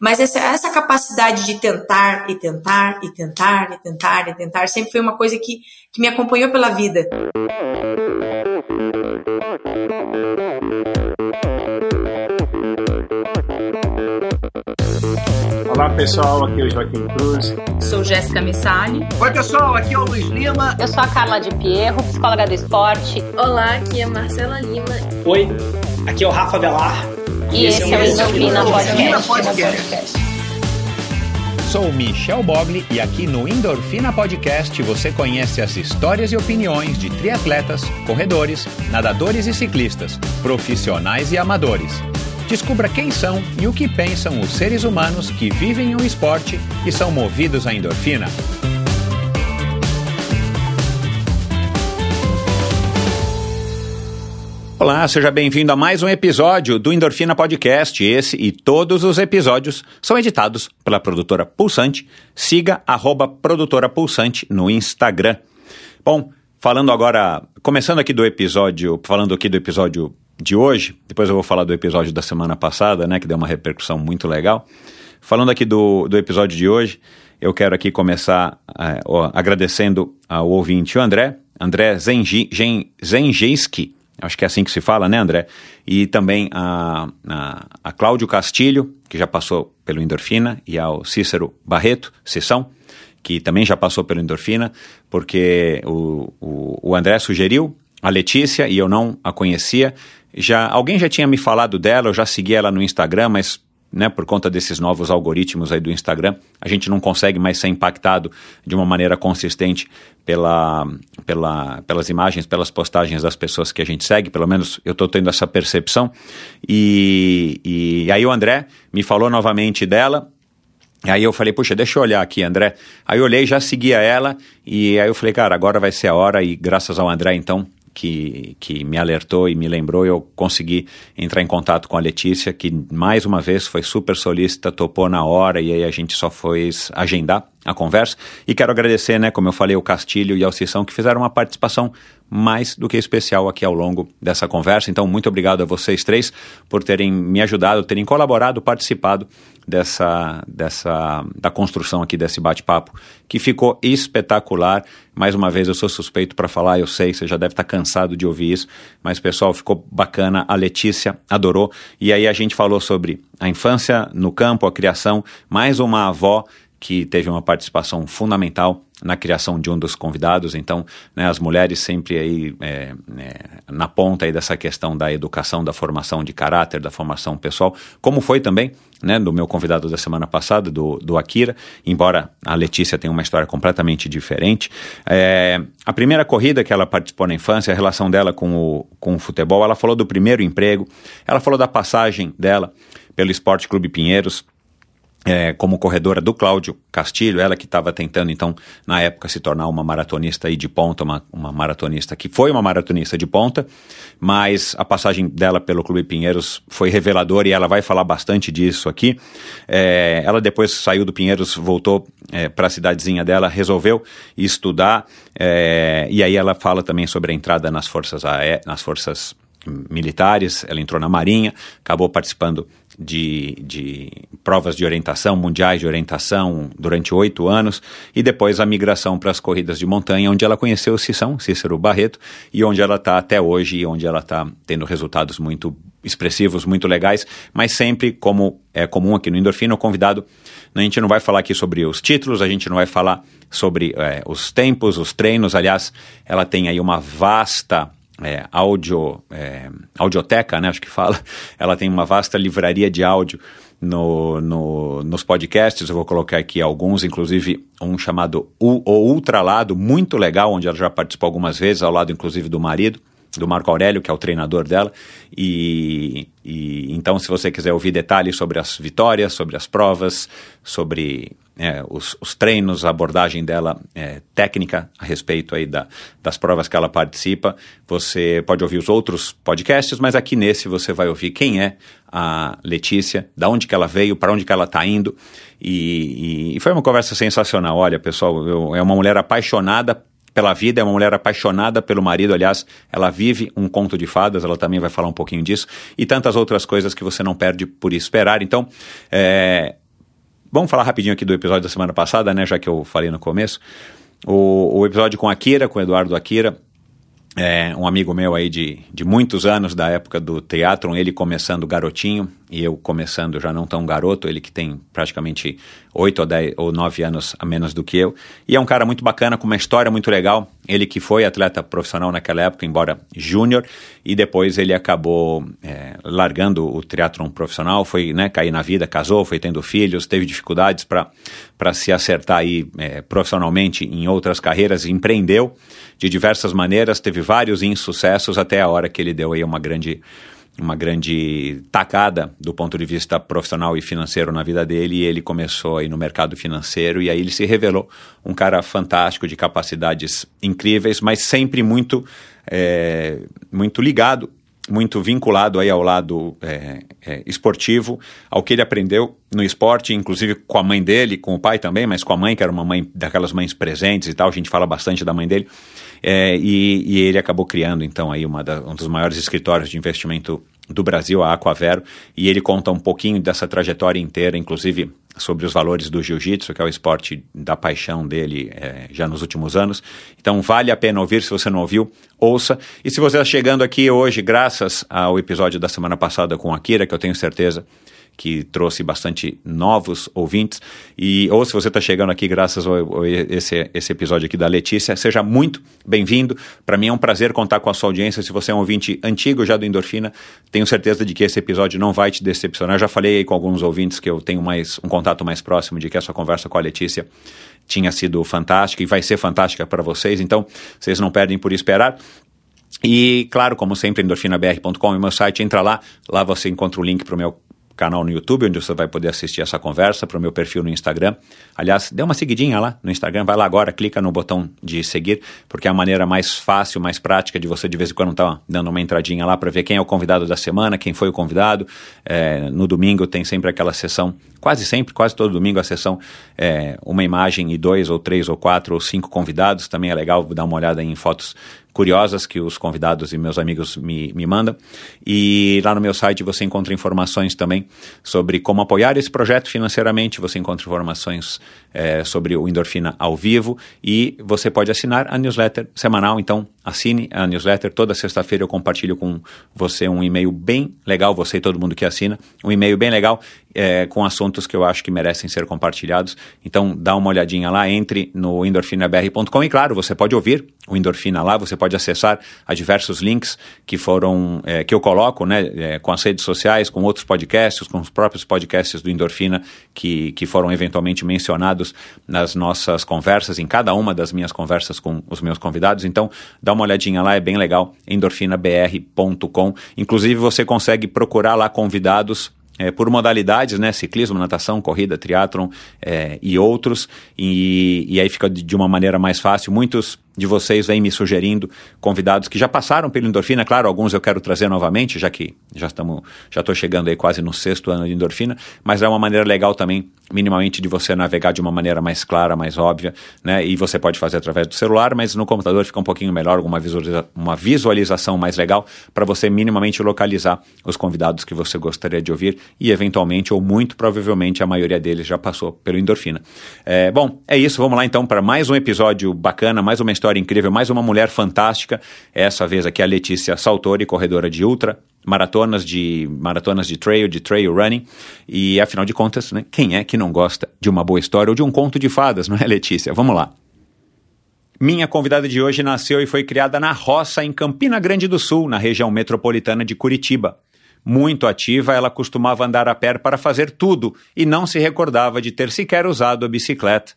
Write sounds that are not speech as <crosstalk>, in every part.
Mas essa, essa capacidade de tentar e tentar e tentar e tentar e tentar sempre foi uma coisa que, que me acompanhou pela vida. Olá pessoal, aqui é o Joaquim Cruz. Sou Jéssica Missali. Oi pessoal, aqui é o Luiz Lima. Eu sou a Carla de Pierro, psicóloga do esporte. Olá, aqui é Marcela Lima. Oi, aqui é o Rafa Velar. E, e esse, esse é o Endorfina Podcast. Podcast. Sou Michel Bogli e aqui no Endorfina Podcast você conhece as histórias e opiniões de triatletas, corredores, nadadores e ciclistas, profissionais e amadores. Descubra quem são e o que pensam os seres humanos que vivem o esporte e são movidos à endorfina. Olá, seja bem-vindo a mais um episódio do Endorfina Podcast. Esse e todos os episódios são editados pela produtora Pulsante. Siga arroba produtora Pulsante no Instagram. Bom, falando agora, começando aqui do episódio, falando aqui do episódio de hoje, depois eu vou falar do episódio da semana passada, né, que deu uma repercussão muito legal. Falando aqui do, do episódio de hoje, eu quero aqui começar uh, agradecendo ao ouvinte, o André, André Zenjinski, acho que é assim que se fala, né, André? E também a, a, a Cláudio Castilho, que já passou pelo Endorfina, e ao Cícero Barreto, Sessão, que também já passou pelo Endorfina, porque o, o, o André sugeriu a Letícia e eu não a conhecia. Já alguém já tinha me falado dela, eu já segui ela no Instagram, mas né, por conta desses novos algoritmos aí do Instagram, a gente não consegue mais ser impactado de uma maneira consistente pela, pela, pelas imagens, pelas postagens das pessoas que a gente segue, pelo menos eu estou tendo essa percepção. E, e aí o André me falou novamente dela, Aí eu falei, puxa, deixa eu olhar aqui, André. Aí eu olhei, já seguia ela, e aí eu falei, cara, agora vai ser a hora, e graças ao André, então, que, que me alertou e me lembrou, eu consegui entrar em contato com a Letícia, que mais uma vez foi super solícita, topou na hora e aí a gente só foi agendar a conversa. E quero agradecer, né, como eu falei, o Castilho e a Alcição, que fizeram uma participação mais do que especial aqui ao longo dessa conversa. Então, muito obrigado a vocês três por terem me ajudado, terem colaborado, participado dessa, dessa da construção aqui desse bate-papo, que ficou espetacular. Mais uma vez, eu sou suspeito para falar, eu sei, você já deve estar tá cansado de ouvir isso, mas pessoal, ficou bacana. A Letícia adorou. E aí a gente falou sobre a infância no campo, a criação, mais uma avó que teve uma participação fundamental na criação de um dos convidados. Então, né, as mulheres sempre aí é, é, na ponta aí dessa questão da educação, da formação de caráter, da formação pessoal, como foi também né, do meu convidado da semana passada, do, do Akira, embora a Letícia tenha uma história completamente diferente. É, a primeira corrida que ela participou na infância, a relação dela com o, com o futebol, ela falou do primeiro emprego, ela falou da passagem dela pelo Esporte Clube Pinheiros, é, como corredora do Cláudio Castilho, ela que estava tentando, então, na época, se tornar uma maratonista aí de ponta, uma, uma maratonista que foi uma maratonista de ponta, mas a passagem dela pelo Clube Pinheiros foi reveladora e ela vai falar bastante disso aqui. É, ela depois saiu do Pinheiros, voltou é, para a cidadezinha dela, resolveu estudar, é, e aí ela fala também sobre a entrada nas forças, nas forças militares, ela entrou na Marinha, acabou participando de, de provas de orientação, mundiais de orientação, durante oito anos, e depois a migração para as corridas de montanha, onde ela conheceu o Cissão, Cícero Barreto, e onde ela está até hoje, e onde ela está tendo resultados muito expressivos, muito legais, mas sempre, como é comum aqui no Endorfina, o convidado, a gente não vai falar aqui sobre os títulos, a gente não vai falar sobre é, os tempos, os treinos, aliás, ela tem aí uma vasta é, audio, é, audioteca, né, acho que fala, <laughs> ela tem uma vasta livraria de áudio no, no, nos podcasts, eu vou colocar aqui alguns, inclusive um chamado O, o Ultralado, muito legal, onde ela já participou algumas vezes, ao lado inclusive do marido, do Marco Aurélio, que é o treinador dela. E, e, então, se você quiser ouvir detalhes sobre as vitórias, sobre as provas, sobre é, os, os, treinos, a abordagem dela é, técnica a respeito aí da, das provas que ela participa, você pode ouvir os outros podcasts, mas aqui nesse você vai ouvir quem é a Letícia, da onde que ela veio, para onde que ela está indo. E, e, e, foi uma conversa sensacional. Olha, pessoal, eu, é uma mulher apaixonada pela vida, é uma mulher apaixonada pelo marido, aliás, ela vive um conto de fadas, ela também vai falar um pouquinho disso, e tantas outras coisas que você não perde por esperar. Então, é, vamos falar rapidinho aqui do episódio da semana passada, né? Já que eu falei no começo. O, o episódio com Akira, com Eduardo Akira, é, um amigo meu aí de, de muitos anos, da época do teatro, ele começando garotinho e eu começando já não tão garoto, ele que tem praticamente oito ou, dez, ou nove anos a menos do que eu. E é um cara muito bacana, com uma história muito legal. Ele que foi atleta profissional naquela época, embora júnior, e depois ele acabou é, largando o teatro profissional, foi né, cair na vida, casou, foi tendo filhos, teve dificuldades para se acertar aí é, profissionalmente em outras carreiras, empreendeu de diversas maneiras, teve vários insucessos até a hora que ele deu aí uma grande uma grande tacada do ponto de vista profissional e financeiro na vida dele e ele começou aí no mercado financeiro e aí ele se revelou um cara fantástico de capacidades incríveis, mas sempre muito é, muito ligado muito vinculado aí ao lado é, é, esportivo, ao que ele aprendeu no esporte, inclusive com a mãe dele, com o pai também, mas com a mãe, que era uma mãe daquelas mães presentes e tal, a gente fala bastante da mãe dele, é, e, e, ele acabou criando então aí da, um dos maiores escritórios de investimento do Brasil, a Aquavero, e ele conta um pouquinho dessa trajetória inteira, inclusive sobre os valores do jiu-jitsu, que é o esporte da paixão dele é, já nos últimos anos. Então vale a pena ouvir, se você não ouviu, ouça. E se você está chegando aqui hoje, graças ao episódio da semana passada com a Kira, que eu tenho certeza que trouxe bastante novos ouvintes. E ou se você está chegando aqui graças a esse, esse episódio aqui da Letícia, seja muito bem-vindo. Para mim é um prazer contar com a sua audiência. Se você é um ouvinte antigo já do Endorfina, tenho certeza de que esse episódio não vai te decepcionar. Já falei com alguns ouvintes que eu tenho mais um contato mais próximo de que essa conversa com a Letícia tinha sido fantástica e vai ser fantástica para vocês. Então, vocês não perdem por esperar. E, claro, como sempre, endorfinabr.com é o meu site. Entra lá, lá você encontra o link para o meu canal no YouTube, onde você vai poder assistir essa conversa, para o meu perfil no Instagram. Aliás, dê uma seguidinha lá no Instagram, vai lá agora, clica no botão de seguir, porque é a maneira mais fácil, mais prática de você de vez em quando estar tá dando uma entradinha lá para ver quem é o convidado da semana, quem foi o convidado. É, no domingo tem sempre aquela sessão, quase sempre, quase todo domingo a sessão, é, uma imagem e dois ou três ou quatro ou cinco convidados. Também é legal dar uma olhada em fotos curiosas que os convidados e meus amigos me, me mandam. E lá no meu site você encontra informações também sobre como apoiar esse projeto financeiramente, você encontra informações é, sobre o Endorfina ao vivo e você pode assinar a newsletter semanal. Então, assine a newsletter. Toda sexta-feira eu compartilho com você um e-mail bem legal, você e todo mundo que assina, um e-mail bem legal é, com que eu acho que merecem ser compartilhados. Então, dá uma olhadinha lá, entre no endorfinabr.com e, claro, você pode ouvir o Endorfina lá, você pode acessar a diversos links que foram, é, que eu coloco, né, é, com as redes sociais, com outros podcasts, com os próprios podcasts do Endorfina que, que foram eventualmente mencionados nas nossas conversas, em cada uma das minhas conversas com os meus convidados. Então, dá uma olhadinha lá, é bem legal, endorfinabr.com. Inclusive, você consegue procurar lá convidados é, por modalidades, né? Ciclismo, natação, corrida, triatlon é, e outros. E, e aí fica de, de uma maneira mais fácil. Muitos de vocês vêm me sugerindo convidados que já passaram pelo endorfina, claro, alguns eu quero trazer novamente, já que já estamos, já estou chegando aí quase no sexto ano de endorfina, mas é uma maneira legal também, minimamente, de você navegar de uma maneira mais clara, mais óbvia, né? E você pode fazer através do celular, mas no computador fica um pouquinho melhor, uma, visualiza uma visualização mais legal para você minimamente localizar os convidados que você gostaria de ouvir e eventualmente ou muito provavelmente a maioria deles já passou pelo endorfina. É, bom, é isso, vamos lá então para mais um episódio bacana, mais uma história história incrível, mais uma mulher fantástica. Essa vez aqui a Letícia Saltori, corredora de ultra, maratonas de maratonas de trail, de trail running. E afinal de contas, né, quem é que não gosta de uma boa história ou de um conto de fadas, não é, Letícia? Vamos lá. Minha convidada de hoje nasceu e foi criada na roça em Campina Grande do Sul, na região metropolitana de Curitiba. Muito ativa, ela costumava andar a pé para fazer tudo e não se recordava de ter sequer usado a bicicleta.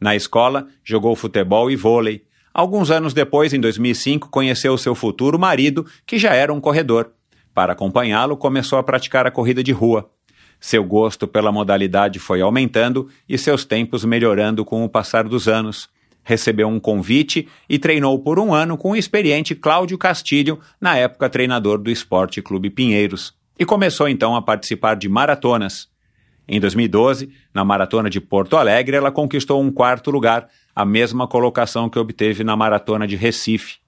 Na escola, jogou futebol e vôlei, Alguns anos depois, em 2005, conheceu seu futuro marido, que já era um corredor. Para acompanhá-lo, começou a praticar a corrida de rua. Seu gosto pela modalidade foi aumentando e seus tempos melhorando com o passar dos anos. Recebeu um convite e treinou por um ano com o experiente Cláudio Castilho, na época treinador do Esporte Clube Pinheiros, e começou então a participar de maratonas. Em 2012, na maratona de Porto Alegre, ela conquistou um quarto lugar, a mesma colocação que obteve na maratona de Recife.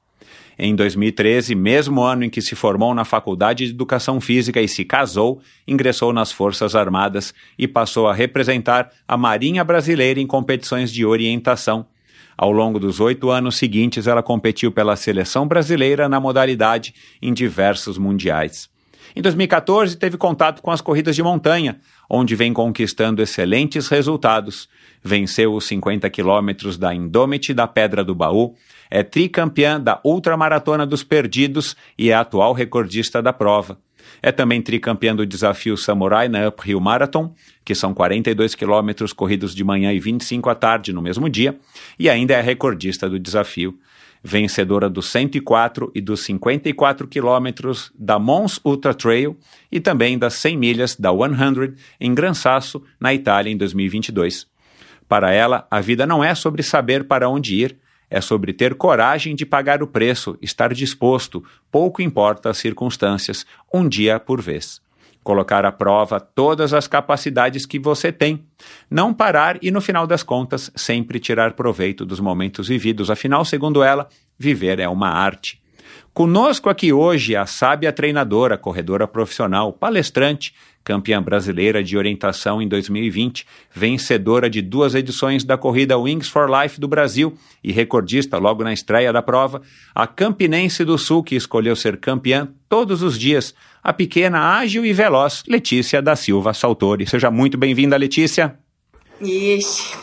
Em 2013, mesmo ano em que se formou na Faculdade de Educação Física e se casou, ingressou nas Forças Armadas e passou a representar a Marinha Brasileira em competições de orientação. Ao longo dos oito anos seguintes, ela competiu pela seleção brasileira na modalidade em diversos mundiais. Em 2014, teve contato com as corridas de montanha, onde vem conquistando excelentes resultados. Venceu os 50 quilômetros da Indômite da Pedra do Baú, é tricampeã da Ultramaratona dos Perdidos e é atual recordista da prova. É também tricampeã do desafio Samurai na Uphill Marathon, que são 42 quilômetros corridos de manhã e 25 à tarde no mesmo dia, e ainda é recordista do desafio vencedora dos 104 e dos 54 quilômetros da Mons Ultra Trail e também das 100 milhas da 100 em Gran Sasso, na Itália, em 2022. Para ela, a vida não é sobre saber para onde ir, é sobre ter coragem de pagar o preço, estar disposto, pouco importa as circunstâncias, um dia por vez colocar à prova todas as capacidades que você tem, não parar e, no final das contas, sempre tirar proveito dos momentos vividos. Afinal, segundo ela, viver é uma arte. Conosco aqui hoje a sábia treinadora, corredora profissional, palestrante, campeã brasileira de orientação em 2020, vencedora de duas edições da corrida Wings for Life do Brasil e recordista logo na estreia da prova, a Campinense do Sul que escolheu ser campeã todos os dias, a pequena, ágil e veloz Letícia da Silva Saltori. Seja muito bem-vinda, Letícia. Ixi,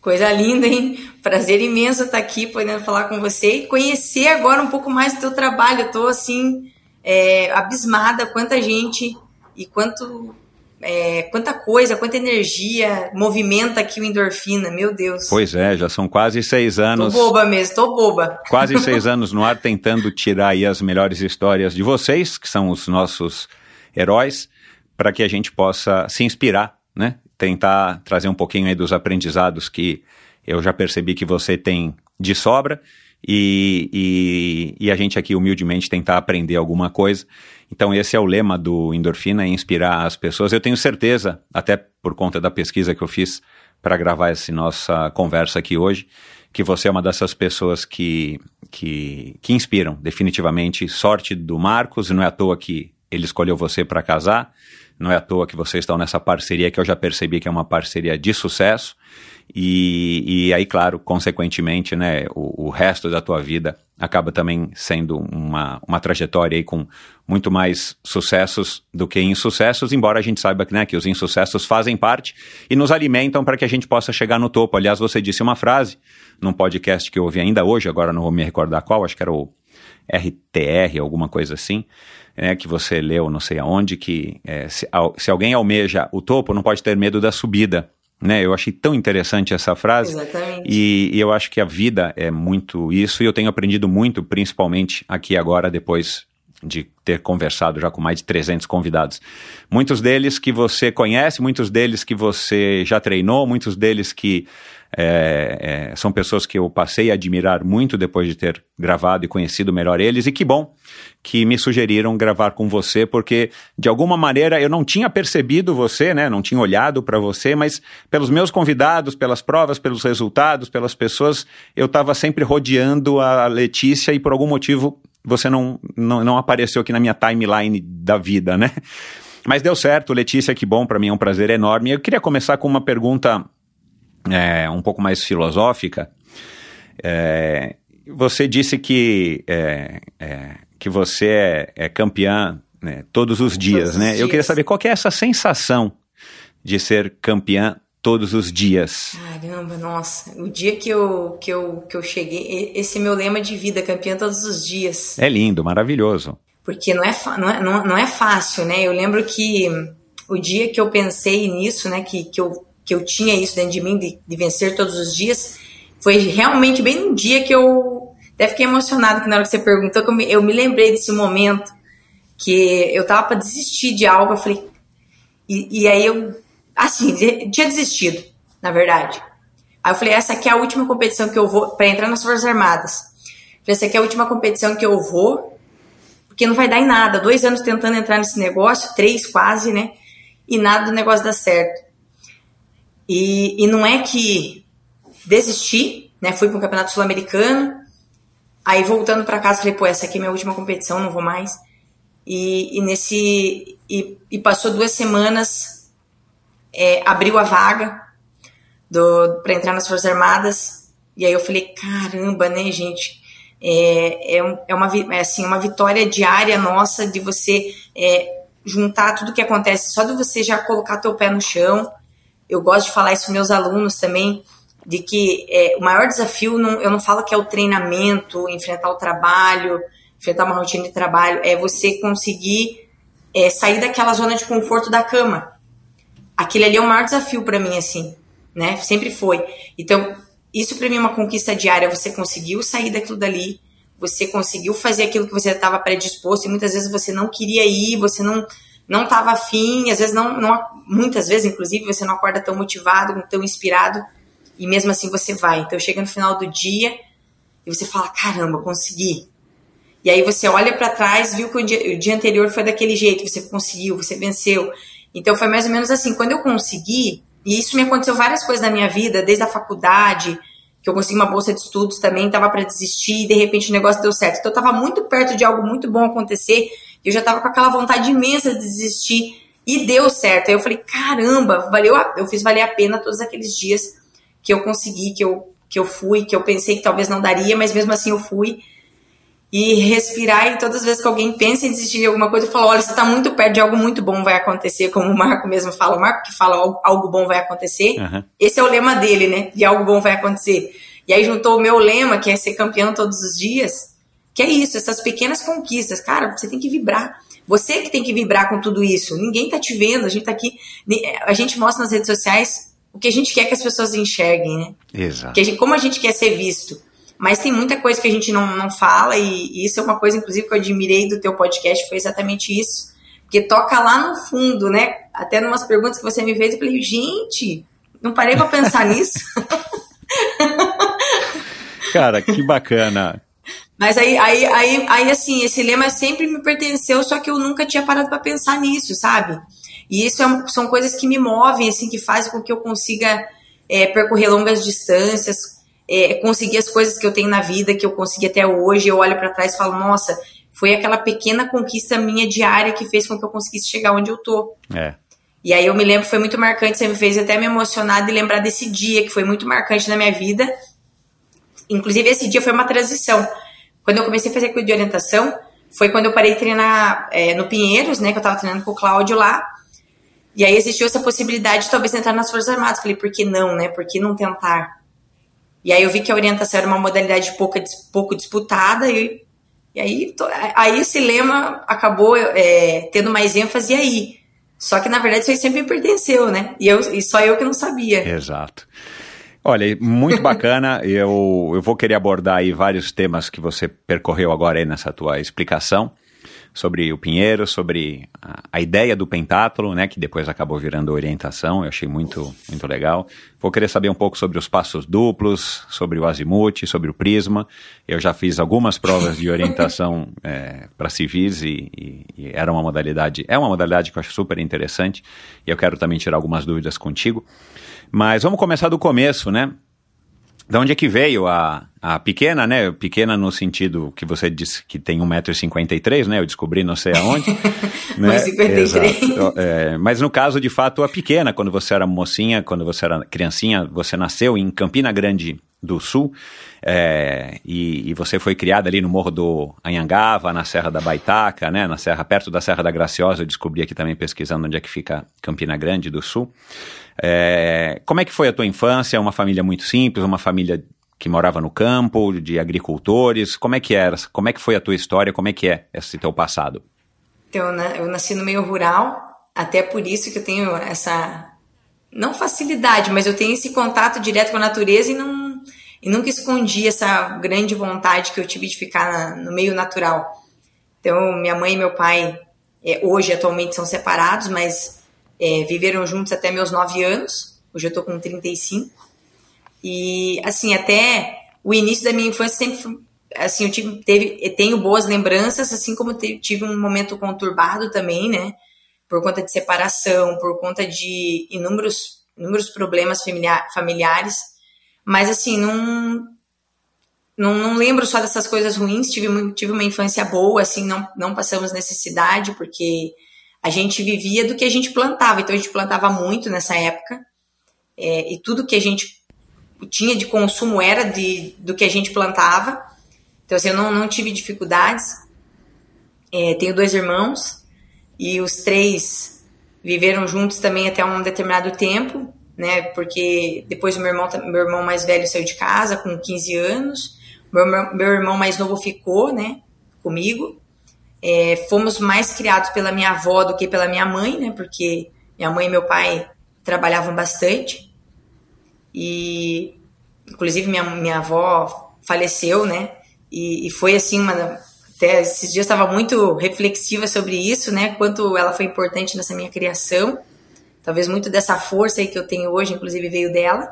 Coisa linda, hein? Prazer imenso estar aqui podendo falar com você e conhecer agora um pouco mais do teu trabalho. Eu tô assim, é, abismada quanta gente e quanto é, quanta coisa, quanta energia movimenta aqui o endorfina, meu Deus. Pois é, já são quase seis anos. Tô boba mesmo, tô boba. Quase <laughs> seis anos no ar tentando tirar aí as melhores histórias de vocês, que são os nossos heróis, para que a gente possa se inspirar, né? tentar trazer um pouquinho aí dos aprendizados que eu já percebi que você tem de sobra e, e, e, a gente aqui humildemente tentar aprender alguma coisa. Então esse é o lema do Endorfina, é inspirar as pessoas. Eu tenho certeza, até por conta da pesquisa que eu fiz para gravar essa nossa conversa aqui hoje, que você é uma dessas pessoas que, que, que inspiram definitivamente. Sorte do Marcos, não é à toa que ele escolheu você para casar. Não é à toa que vocês estão nessa parceria que eu já percebi que é uma parceria de sucesso. E, e aí, claro, consequentemente, né, o, o, resto da tua vida acaba também sendo uma, uma trajetória aí com muito mais sucessos do que insucessos, embora a gente saiba que, né, que os insucessos fazem parte e nos alimentam para que a gente possa chegar no topo. Aliás, você disse uma frase num podcast que eu ouvi ainda hoje, agora não vou me recordar qual, acho que era o RTR, alguma coisa assim, né, que você leu não sei aonde, que é, se, se, alguém almeja o topo, não pode ter medo da subida. Né? Eu achei tão interessante essa frase. Exatamente. E, e eu acho que a vida é muito isso, e eu tenho aprendido muito, principalmente aqui agora, depois de ter conversado já com mais de 300 convidados. Muitos deles que você conhece, muitos deles que você já treinou, muitos deles que é, é, são pessoas que eu passei a admirar muito depois de ter gravado e conhecido melhor eles, e que bom que me sugeriram gravar com você, porque de alguma maneira eu não tinha percebido você, né, não tinha olhado para você, mas pelos meus convidados, pelas provas, pelos resultados, pelas pessoas, eu estava sempre rodeando a Letícia e por algum motivo você não, não, não apareceu aqui na minha timeline da vida, né? Mas deu certo, Letícia, que bom, para mim é um prazer enorme. Eu queria começar com uma pergunta é, um pouco mais filosófica. É, você disse que, é, é que você é, é campeã né, todos os dias, todos né? Os dias. Eu queria saber qual que é essa sensação de ser campeã todos os dias. Caramba, nossa. O dia que eu, que eu, que eu cheguei, esse é meu lema de vida, campeã todos os dias. É lindo, maravilhoso. Porque não é, não é, não, não é fácil, né? Eu lembro que o dia que eu pensei nisso, né, que, que eu que eu tinha isso dentro de mim, de, de vencer todos os dias, foi realmente bem num dia que eu até fiquei emocionado que na hora que você perguntou, eu me, eu me lembrei desse momento que eu tava para desistir de algo, eu falei, e, e, aí eu, assim, tinha desistido, na verdade. Aí eu falei, essa aqui é a última competição que eu vou, para entrar nas Forças Armadas. Essa aqui é a última competição que eu vou, porque não vai dar em nada. Dois anos tentando entrar nesse negócio, três quase, né? E nada do negócio dá certo. E, e não é que desisti, né? Fui para o Campeonato Sul-Americano, Aí voltando para casa, falei, pô, essa aqui é minha última competição, não vou mais. E, e nesse. E, e, passou duas semanas, é, abriu a vaga para entrar nas Forças Armadas. E aí eu falei, caramba, né, gente? É, é, é, uma, é assim, uma vitória diária nossa de você é, juntar tudo que acontece, só de você já colocar teu pé no chão. Eu gosto de falar isso para meus alunos também de que é, o maior desafio, não, eu não falo que é o treinamento, enfrentar o trabalho, enfrentar uma rotina de trabalho, é você conseguir é, sair daquela zona de conforto da cama. Aquele ali é o maior desafio para mim, assim, né? Sempre foi. Então, isso para mim é uma conquista diária. Você conseguiu sair daquilo dali, você conseguiu fazer aquilo que você estava predisposto e muitas vezes você não queria ir, você não não estava afim, às vezes não, não, muitas vezes inclusive você não acorda tão motivado, tão inspirado e mesmo assim você vai. Então chega no final do dia e você fala: caramba, consegui. E aí você olha para trás, viu que o dia, o dia, anterior foi daquele jeito, você conseguiu, você venceu. Então foi mais ou menos assim. Quando eu consegui, e isso me aconteceu várias coisas na minha vida, desde a faculdade, que eu consegui uma bolsa de estudos também, tava para desistir, e de repente o negócio deu certo. Então eu tava muito perto de algo muito bom acontecer, e eu já tava com aquela vontade imensa de desistir, e deu certo. Aí eu falei: caramba, valeu a, eu fiz valer a pena todos aqueles dias que eu consegui, que eu, que eu fui, que eu pensei que talvez não daria, mas mesmo assim eu fui. E respirar, e todas as vezes que alguém pensa em desistir de alguma coisa, eu falo: olha, você está muito perto de algo muito bom vai acontecer, como o Marco mesmo fala. O Marco que fala algo bom vai acontecer. Uhum. Esse é o lema dele, né? De algo bom vai acontecer. E aí juntou o meu lema, que é ser campeão todos os dias, que é isso, essas pequenas conquistas. Cara, você tem que vibrar. Você que tem que vibrar com tudo isso. Ninguém tá te vendo, a gente tá aqui. A gente mostra nas redes sociais o que a gente quer que as pessoas enxerguem, né? Exato. A gente, como a gente quer ser visto. Mas tem muita coisa que a gente não, não fala, e, e isso é uma coisa, inclusive, que eu admirei do teu podcast, foi exatamente isso. Porque toca lá no fundo, né? Até numas perguntas que você me fez, eu falei, gente, não parei para pensar <laughs> nisso. Cara, que bacana. Mas aí, aí, aí, aí, assim, esse lema sempre me pertenceu, só que eu nunca tinha parado para pensar nisso, sabe? E isso é, são coisas que me movem, assim, que fazem com que eu consiga é, percorrer longas distâncias, é, conseguir as coisas que eu tenho na vida, que eu consegui até hoje. Eu olho para trás e falo, nossa, foi aquela pequena conquista minha diária que fez com que eu conseguisse chegar onde eu tô. É. E aí eu me lembro, foi muito marcante, você me fez até me emocionar de lembrar desse dia, que foi muito marcante na minha vida. Inclusive, esse dia foi uma transição. Quando eu comecei a fazer curso de orientação, foi quando eu parei de treinar é, no Pinheiros, né, que eu tava treinando com o Cláudio lá, e aí existiu essa possibilidade de talvez entrar nas Forças Armadas. Falei, por que não, né? Por que não tentar? E aí eu vi que a orientação era uma modalidade pouca, pouco disputada e, e aí, aí esse lema acabou é, tendo mais ênfase aí. Só que na verdade isso aí sempre me pertenceu, né? E, eu, e só eu que não sabia. Exato. Olha, muito bacana. <laughs> eu, eu vou querer abordar aí vários temas que você percorreu agora aí nessa tua explicação sobre o Pinheiro, sobre a, a, ideia do pentátulo, né, que depois acabou virando orientação, eu achei muito, muito legal. Vou querer saber um pouco sobre os passos duplos, sobre o azimuth, sobre o prisma. Eu já fiz algumas provas de orientação <laughs> é, para civis e, e, e, era uma modalidade, é uma modalidade que eu acho super interessante e eu quero também tirar algumas dúvidas contigo. Mas vamos começar do começo, né? De onde é que veio a, a pequena, né? Pequena no sentido que você disse que tem 1,53m, né? Eu descobri não sei aonde. <laughs> né? 1,53m. É, mas no caso, de fato, a pequena, quando você era mocinha, quando você era criancinha, você nasceu em Campina Grande do Sul é, e, e, você foi criada ali no Morro do Anhangava, na Serra da Baitaca, né? Na serra, perto da Serra da Graciosa. Eu descobri aqui também pesquisando onde é que fica Campina Grande do Sul. É, como é que foi a tua infância? Uma família muito simples, uma família que morava no campo, de agricultores. Como é que era? Como é que foi a tua história? Como é que é esse teu passado? Então, eu nasci no meio rural, até por isso que eu tenho essa não facilidade, mas eu tenho esse contato direto com a natureza e não e nunca escondi essa grande vontade que eu tive de ficar na, no meio natural. Então, minha mãe e meu pai é, hoje atualmente são separados, mas é, viveram juntos até meus 9 anos. Hoje eu tô com 35. E, assim, até o início da minha infância sempre foi, assim, eu tive, teve, tenho boas lembranças, assim como tive um momento conturbado também, né? Por conta de separação, por conta de inúmeros, inúmeros problemas familiares. Mas, assim, não, não, não lembro só dessas coisas ruins, tive, tive uma infância boa, assim, não, não passamos necessidade, porque a gente vivia do que a gente plantava, então a gente plantava muito nessa época, é, e tudo que a gente tinha de consumo era de, do que a gente plantava, então assim, eu não, não tive dificuldades. É, tenho dois irmãos, e os três viveram juntos também até um determinado tempo, né, porque depois o meu irmão, meu irmão mais velho saiu de casa com 15 anos, meu, meu irmão mais novo ficou, né, comigo. É, fomos mais criados pela minha avó do que pela minha mãe, né, porque minha mãe e meu pai trabalhavam bastante. E, inclusive, minha, minha avó faleceu, né, e, e foi assim uma até esses dias estava muito reflexiva sobre isso, né? Quanto ela foi importante nessa minha criação. Talvez muito dessa força aí que eu tenho hoje, inclusive, veio dela.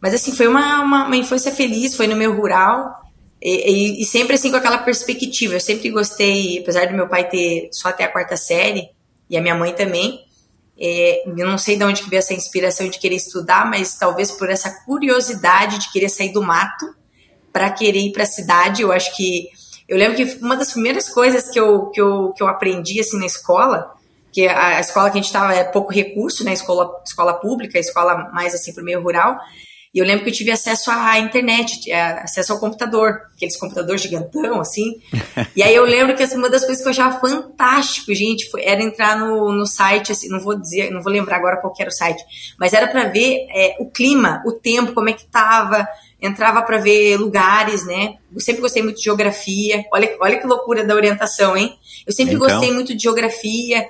Mas assim, foi uma, uma, uma infância feliz, foi no meu rural. E, e, e, sempre assim com aquela perspectiva. Eu sempre gostei, apesar do meu pai ter só até a quarta série, e a minha mãe também, é, eu não sei de onde que veio essa inspiração de querer estudar, mas talvez por essa curiosidade de querer sair do mato para querer ir para a cidade. Eu acho que eu lembro que uma das primeiras coisas que eu, que eu, que eu aprendi assim na escola, que a, a escola que a gente estava é pouco recurso, né, escola, escola pública, escola mais assim para o meio rural, e eu lembro que eu tive acesso à internet, acesso ao computador, aqueles computadores gigantão, assim. <laughs> e aí eu lembro que uma das coisas que eu achava fantástico, gente, foi, era entrar no, no site, assim, não vou dizer, não vou lembrar agora qual era o site, mas era para ver é, o clima, o tempo, como é que tava, entrava para ver lugares, né? Eu sempre gostei muito de geografia. Olha, olha que loucura da orientação, hein? Eu sempre então... gostei muito de geografia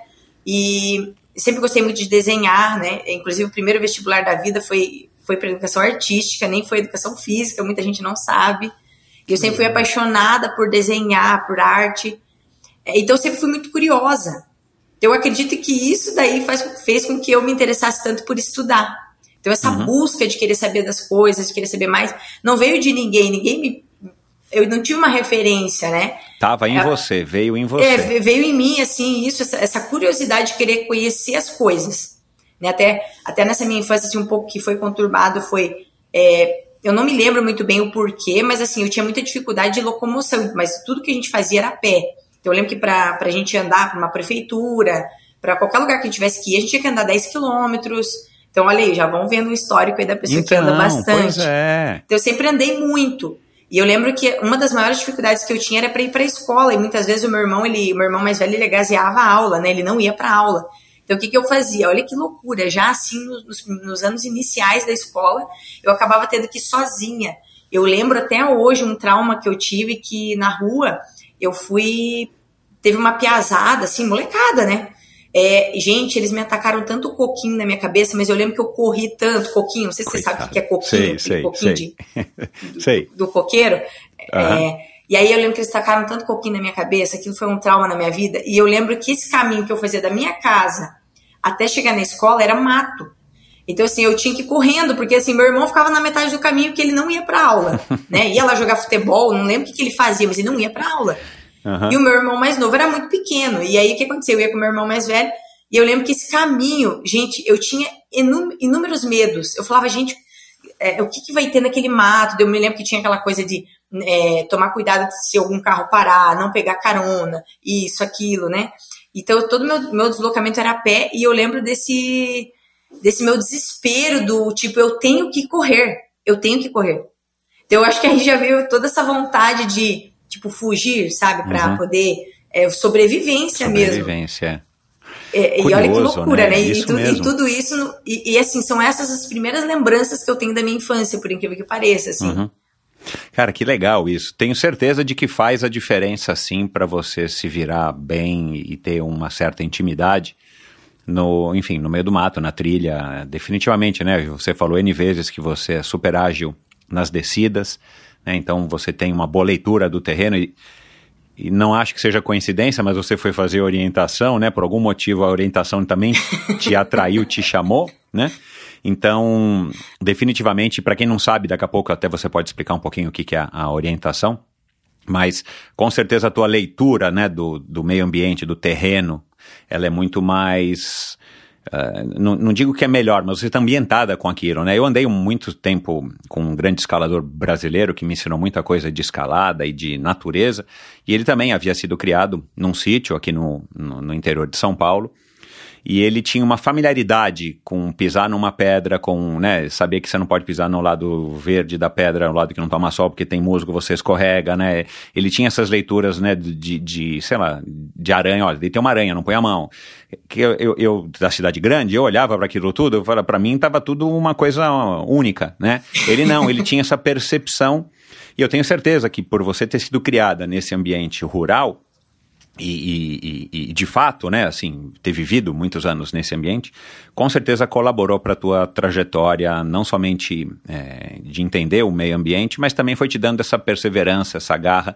e sempre gostei muito de desenhar, né? Inclusive o primeiro vestibular da vida foi foi para educação artística, nem foi educação física, muita gente não sabe. Eu sempre fui apaixonada por desenhar, por arte. É, então eu sempre fui muito curiosa. Então, eu acredito que isso daí faz, fez com que eu me interessasse tanto por estudar. Então essa uhum. busca de querer saber das coisas, de querer saber mais, não veio de ninguém, ninguém me eu não tive uma referência, né? Tava em é, você, veio em você. É, veio em mim, assim, isso, essa, essa curiosidade de querer conhecer as coisas. Né? Até, até nessa minha infância, assim, um pouco que foi conturbado foi. É, eu não me lembro muito bem o porquê, mas assim, eu tinha muita dificuldade de locomoção, mas tudo que a gente fazia era a pé. Então eu lembro que para a gente andar para uma prefeitura, para qualquer lugar que a gente tivesse que ir, a gente tinha que andar 10 quilômetros. Então, olha aí, já vão vendo o histórico aí da pessoa então, que anda então, bastante. É. Então, eu sempre andei muito. E eu lembro que uma das maiores dificuldades que eu tinha era para ir para a escola. E muitas vezes o meu irmão, ele, o meu irmão mais velho, ele gaseava a aula, né? Ele não ia para aula. Então, o que, que eu fazia? Olha que loucura, já assim, nos, nos anos iniciais da escola, eu acabava tendo que ir sozinha. Eu lembro até hoje um trauma que eu tive que na rua eu fui. Teve uma piazada, assim, molecada, né? É, gente, eles me atacaram tanto coquinho na minha cabeça, mas eu lembro que eu corri tanto, coquinho, não sei se você sabe o que é coquinho, sei, sei, coquinho sei. De, do, sei. do coqueiro. Uhum. É, e aí eu lembro que eles tacaram tanto coquinho na minha cabeça, aquilo foi um trauma na minha vida. E eu lembro que esse caminho que eu fazia da minha casa até chegar na escola era mato. Então, assim, eu tinha que ir correndo, porque, assim, meu irmão ficava na metade do caminho que ele não ia pra aula, <laughs> né? Ia lá jogar futebol, não lembro o que, que ele fazia, mas ele não ia pra aula. Uhum. E o meu irmão mais novo era muito pequeno. E aí, o que aconteceu? Eu ia com o meu irmão mais velho, e eu lembro que esse caminho, gente, eu tinha inúmeros medos. Eu falava, gente, é, o que, que vai ter naquele mato? Eu me lembro que tinha aquela coisa de é, tomar cuidado se algum carro parar, não pegar carona, isso, aquilo, né? Então todo meu, meu deslocamento era a pé e eu lembro desse desse meu desespero do tipo eu tenho que correr, eu tenho que correr. Então eu acho que aí já veio toda essa vontade de tipo fugir, sabe, para uhum. poder é, sobrevivência, sobrevivência mesmo. Sobrevivência. É, e olha que loucura, né? né? E, tu, e, tudo isso, e, e, assim, são essas as primeiras lembranças que eu tenho da minha infância, por incrível que pareça, assim. Uhum. Cara, que legal isso. Tenho certeza de que faz a diferença sim para você se virar bem e ter uma certa intimidade no, enfim, no meio do mato, na trilha, definitivamente, né? Você falou N vezes que você é super ágil nas descidas, né? Então você tem uma boa leitura do terreno e, e não acho que seja coincidência, mas você foi fazer orientação, né? Por algum motivo a orientação também te <laughs> atraiu, te chamou, né? Então, definitivamente, para quem não sabe, daqui a pouco até você pode explicar um pouquinho o que, que é a, orientação, mas com certeza a tua leitura né, do, do meio ambiente, do terreno, ela é muito mais Uh, não, não, digo que é melhor, mas você está ambientada com aquilo, né? Eu andei muito tempo com um grande escalador brasileiro que me ensinou muita coisa de escalada e de natureza, e ele também havia sido criado num sítio aqui no, no, no interior de São Paulo, e ele tinha uma familiaridade com pisar numa pedra, com, né, saber que você não pode pisar no lado verde da pedra, no lado que não toma sol, porque tem musgo, você escorrega, né? Ele tinha essas leituras, né, de, de sei lá, de aranha, olha, tem uma aranha, não põe a mão. Que eu, eu, eu da cidade grande, eu olhava para aquilo tudo, eu falava, para mim tava tudo uma coisa única, né? Ele não, ele tinha essa percepção e eu tenho certeza que por você ter sido criada nesse ambiente rural, e, e, e, de fato, né, assim, ter vivido muitos anos nesse ambiente, com certeza colaborou para a tua trajetória, não somente é, de entender o meio ambiente, mas também foi te dando essa perseverança, essa garra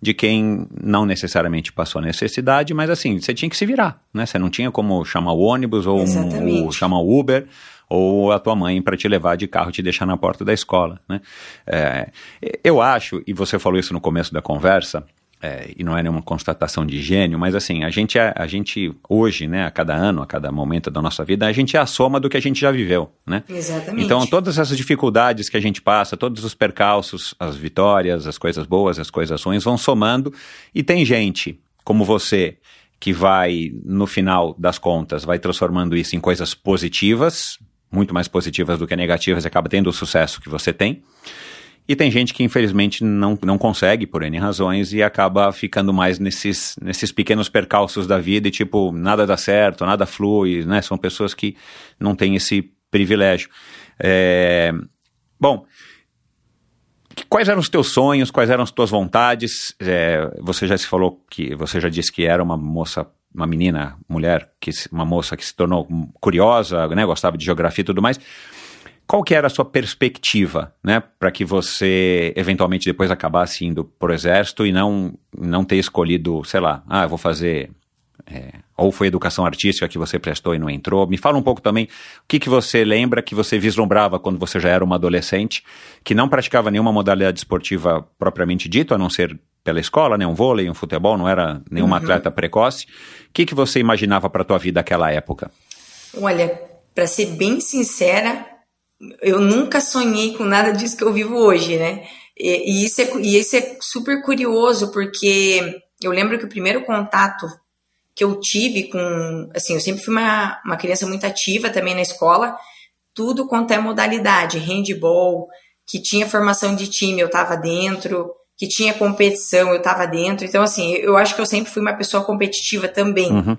de quem não necessariamente passou necessidade, mas assim, você tinha que se virar, né? Você não tinha como chamar o ônibus ou, um, ou chamar o Uber ou a tua mãe para te levar de carro e te deixar na porta da escola, né? É, eu acho, e você falou isso no começo da conversa, é, e não é nenhuma constatação de gênio, mas assim, a gente, é, a gente hoje, né, a cada ano, a cada momento da nossa vida, a gente é a soma do que a gente já viveu, né? Exatamente. Então, todas essas dificuldades que a gente passa, todos os percalços, as vitórias, as coisas boas, as coisas ruins, vão somando, e tem gente, como você, que vai, no final das contas, vai transformando isso em coisas positivas, muito mais positivas do que negativas, e acaba tendo o sucesso que você tem. E tem gente que infelizmente não, não consegue por N razões e acaba ficando mais nesses, nesses pequenos percalços da vida e tipo, nada dá certo, nada flui, né? São pessoas que não têm esse privilégio. É... Bom, quais eram os teus sonhos, quais eram as tuas vontades? É, você já se falou que, você já disse que era uma moça uma menina, mulher, que uma moça que se tornou curiosa, né, gostava de geografia e tudo mais. Qual que era a sua perspectiva, né, para que você eventualmente depois acabasse indo para o exército e não não ter escolhido, sei lá, ah, eu vou fazer é, ou foi educação artística que você prestou e não entrou? Me fala um pouco também o que, que você lembra que você vislumbrava quando você já era uma adolescente, que não praticava nenhuma modalidade esportiva propriamente dita, a não ser pela escola, né, um vôlei, um futebol, não era nenhuma uhum. atleta precoce. O que, que você imaginava para a tua vida naquela época? Olha, para ser bem sincera, eu nunca sonhei com nada disso que eu vivo hoje, né? E, e, isso, é, e isso é super curioso, porque eu lembro que o primeiro contato que eu tive com. Assim, eu sempre fui uma, uma criança muito ativa também na escola, tudo quanto é modalidade, handball, que tinha formação de time, eu estava dentro, que tinha competição, eu estava dentro. Então, assim, eu acho que eu sempre fui uma pessoa competitiva também. Uhum.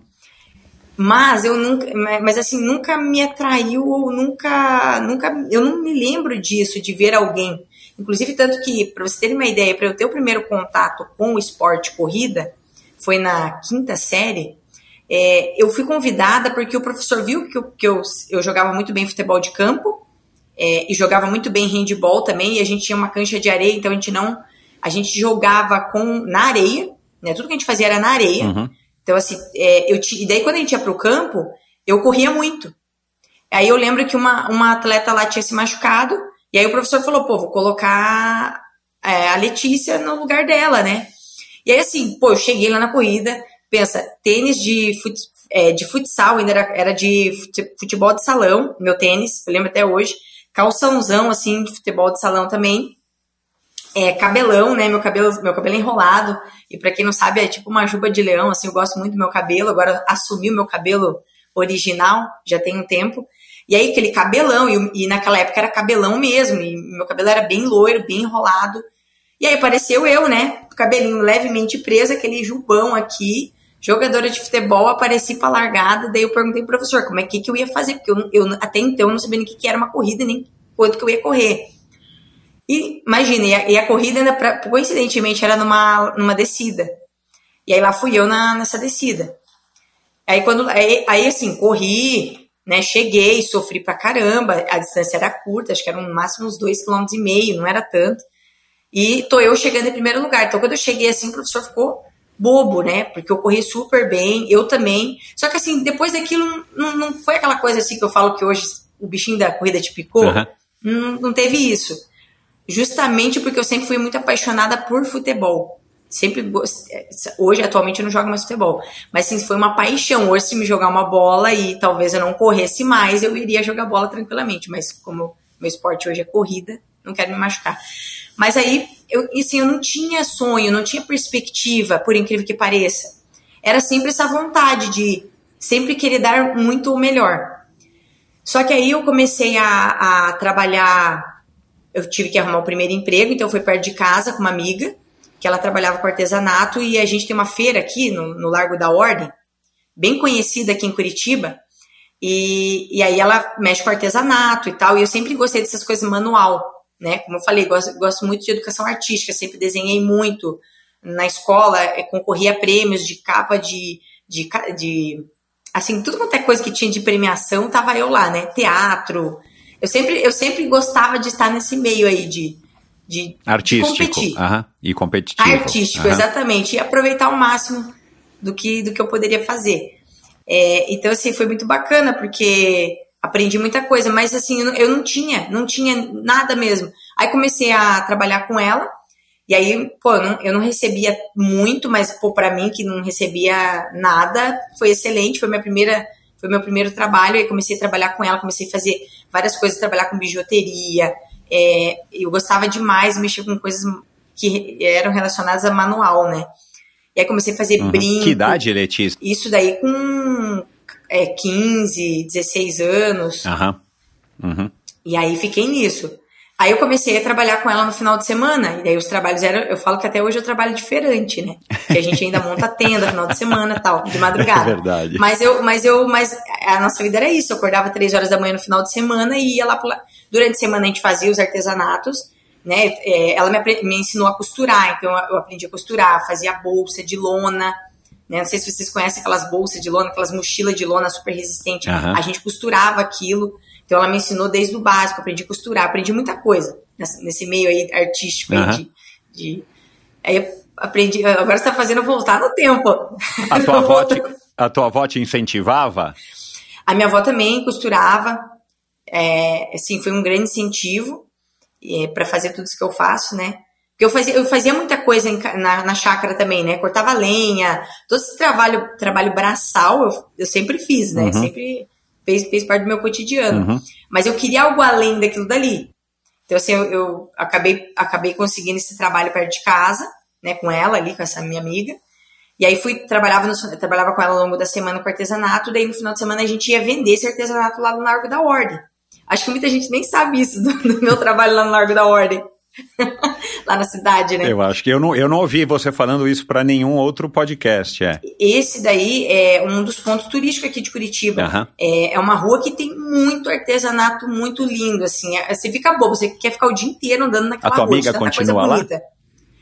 Mas eu nunca, mas assim, nunca me atraiu ou nunca, nunca, eu não me lembro disso, de ver alguém. Inclusive, tanto que, para você ter uma ideia, para eu ter o primeiro contato com o esporte corrida, foi na quinta série, é, eu fui convidada porque o professor viu que eu, que eu, eu jogava muito bem futebol de campo é, e jogava muito bem handball também, e a gente tinha uma cancha de areia, então a gente não. A gente jogava com na areia, né? Tudo que a gente fazia era na areia. Uhum. Então, assim, é, eu e daí quando a gente ia pro campo, eu corria muito. Aí eu lembro que uma, uma atleta lá tinha se machucado, e aí o professor falou, pô, vou colocar é, a Letícia no lugar dela, né? E aí, assim, pô, eu cheguei lá na corrida, pensa, tênis de, fut, é, de futsal, ainda era, era de futebol de salão, meu tênis, eu lembro até hoje, calçãozão, assim, de futebol de salão também, é, cabelão, né? Meu cabelo, meu cabelo é enrolado. E para quem não sabe, é tipo uma juba de leão, assim, eu gosto muito do meu cabelo. Agora assumi o meu cabelo original, já tem um tempo. E aí, aquele cabelão, e, e naquela época era cabelão mesmo, e meu cabelo era bem loiro, bem enrolado. E aí apareceu eu, né? Cabelinho levemente preso, aquele jubão aqui, jogadora de futebol, apareci pra largada. Daí eu perguntei pro professor como é que, que eu ia fazer, porque eu, eu até então não sabia nem o que, que era uma corrida, nem quanto que eu ia correr. E imagine, e a, e a corrida ainda, pra, coincidentemente, era numa, numa descida. E aí lá fui eu na, nessa descida. Aí quando. Aí, aí assim, corri, né? Cheguei, sofri pra caramba. A distância era curta, acho que eram no máximo uns dois km e meio, não era tanto. E tô eu chegando em primeiro lugar. Então, quando eu cheguei assim, o professor ficou bobo, né? Porque eu corri super bem, eu também. Só que assim, depois daquilo, não, não foi aquela coisa assim que eu falo que hoje o bichinho da corrida te picou. Uhum. Não, não teve isso justamente porque eu sempre fui muito apaixonada por futebol. sempre hoje atualmente eu não jogo mais futebol, mas sim foi uma paixão. Hoje se me jogar uma bola e talvez eu não corresse mais, eu iria jogar bola tranquilamente, mas como meu esporte hoje é corrida, não quero me machucar. Mas aí eu assim, eu não tinha sonho, não tinha perspectiva, por incrível que pareça. Era sempre essa vontade de sempre querer dar muito o melhor. Só que aí eu comecei a, a trabalhar, eu tive que arrumar o primeiro emprego, então foi perto de casa com uma amiga que ela trabalhava com artesanato e a gente tem uma feira aqui no, no Largo da Ordem, bem conhecida aqui em Curitiba, e, e aí ela mexe com artesanato e tal, e eu sempre gostei dessas coisas manual, né? Como eu falei, gosto, gosto muito de educação artística, sempre desenhei muito. Na escola, é, concorria a prêmios de capa de, de, de assim, tudo quanto é coisa que tinha de premiação, tava eu lá, né? Teatro. Eu sempre, eu sempre gostava de estar nesse meio aí de, de, Artístico. de competir. Aham. E competitivo. Artístico, Aham. exatamente. E aproveitar ao máximo do que, do que eu poderia fazer. É, então, assim, foi muito bacana, porque aprendi muita coisa, mas assim, eu não, eu não tinha, não tinha nada mesmo. Aí comecei a trabalhar com ela, e aí, pô, eu não, eu não recebia muito, mas, pô, pra mim, que não recebia nada, foi excelente, foi minha primeira, foi meu primeiro trabalho, aí comecei a trabalhar com ela, comecei a fazer várias coisas, trabalhar com bijuteria, é, eu gostava demais de mexer com coisas que eram relacionadas a manual, né? E aí comecei a fazer Uhum. brinco. Que idade, Letícia? Isso daí com é, 15, 16 anos. Aham. Uhum. E aí fiquei nisso. Aí eu comecei a trabalhar com ela no final de semana. E daí os trabalhos eram. Eu falo que até hoje eu trabalho diferente, né? Que a gente ainda monta tenda no final de semana tal, de madrugada. <laughs> É verdade. Mas eu, mas eu, mas a nossa vida era isso. Eu acordava três horas da manhã no final de semana e ia lá pro la- Durante a semana a gente fazia os artesanatos, né? É, ela me, me ensinou a costurar, então eu aprendi a costurar, fazia bolsa de lona. Né? Não sei se vocês conhecem aquelas bolsas de lona, aquelas mochilas de lona super resistentes. Aham. A gente costurava aquilo. Então ela me ensinou desde o básico, aprendi a costurar, aprendi muita coisa nesse, meio aí artístico aí Aham. de, de- Aí aprendi. Agora você tá fazendo voltar no tempo. A tua, avó te, <laughs> a tua avó te incentivava? A minha avó também costurava. É, assim, foi um grande incentivo para fazer tudo isso que eu faço, né? Porque eu fazia, eu fazia muita coisa em na, na chácara também, né? Cortava lenha, todo esse trabalho, trabalho braçal eu, eu sempre fiz, né? Uhum. Sempre fez, fez parte do meu cotidiano. Uhum. Mas eu queria algo além daquilo dali. Então, assim, eu, eu acabei, acabei conseguindo esse trabalho perto de casa, né? Com ela ali, com essa minha amiga. E aí fui, trabalhava, no- trabalhava com ela ao longo da semana com artesanato, daí no final de semana a gente ia vender esse artesanato lá no Largo da Ordem. Acho que muita gente nem sabe isso do, do meu trabalho lá no Largo da Ordem. <laughs> lá na cidade, né? Eu acho que eu não, eu não ouvi você falando isso para nenhum outro podcast, é. Esse daí é um dos pontos turísticos aqui de Curitiba. Aham. É, é uma rua que tem muito artesanato muito lindo, assim. É- Você fica bobo, você quer ficar o dia inteiro andando naquela A tua rua. amiga tanta continua lá? bonita.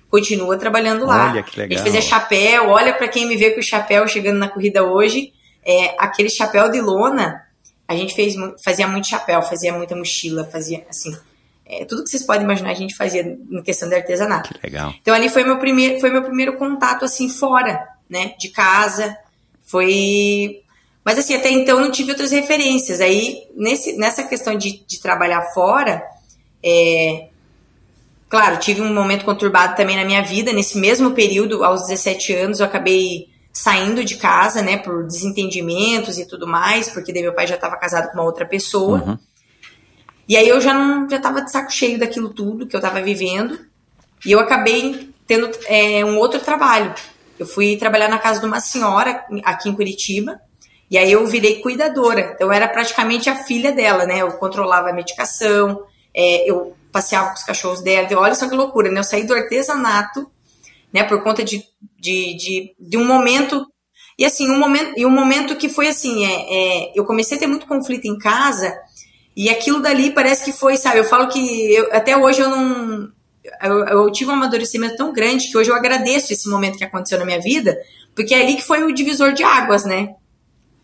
Continua trabalhando lá. Olha que A gente legal. fazia chapéu, olha pra quem me vê com o chapéu chegando na corrida hoje. É, aquele chapéu de lona, a gente fez, fazia muito chapéu, fazia muita mochila, fazia assim. É, tudo que vocês podem imaginar a gente fazia em questão de artesanato. Que legal. Então ali foi meu primeiro, foi meu primeiro contato assim fora, né, de casa. Foi, mas assim até então não tive outras referências. Aí nesse, nessa questão de, de trabalhar fora, é, claro, tive um momento conturbado também na minha vida. Nesse mesmo período, aos 17 anos, eu acabei saindo de casa, né, por desentendimentos e tudo mais, porque daí meu pai já estava casado com uma outra pessoa. Uhum. E aí eu já não já tava de saco cheio daquilo tudo que eu tava vivendo. E eu acabei tendo é, um outro trabalho. Eu fui trabalhar na casa de uma senhora aqui em Curitiba. E aí eu virei cuidadora. Então eu era praticamente a filha dela, né? Eu controlava a medicação, é, eu passeava com os cachorros dela. Olha só que loucura, né? Eu saí do artesanato, né? Por conta de, de, de, de um momento e assim, um momento, e um momento que foi assim, é, é, eu comecei a ter muito conflito em casa, e aquilo dali parece que foi, sabe, eu falo que eu- até hoje eu não. Eu, eu tive um amadurecimento tão grande que hoje eu agradeço esse momento que aconteceu na minha vida, porque é ali que foi o divisor de águas, né?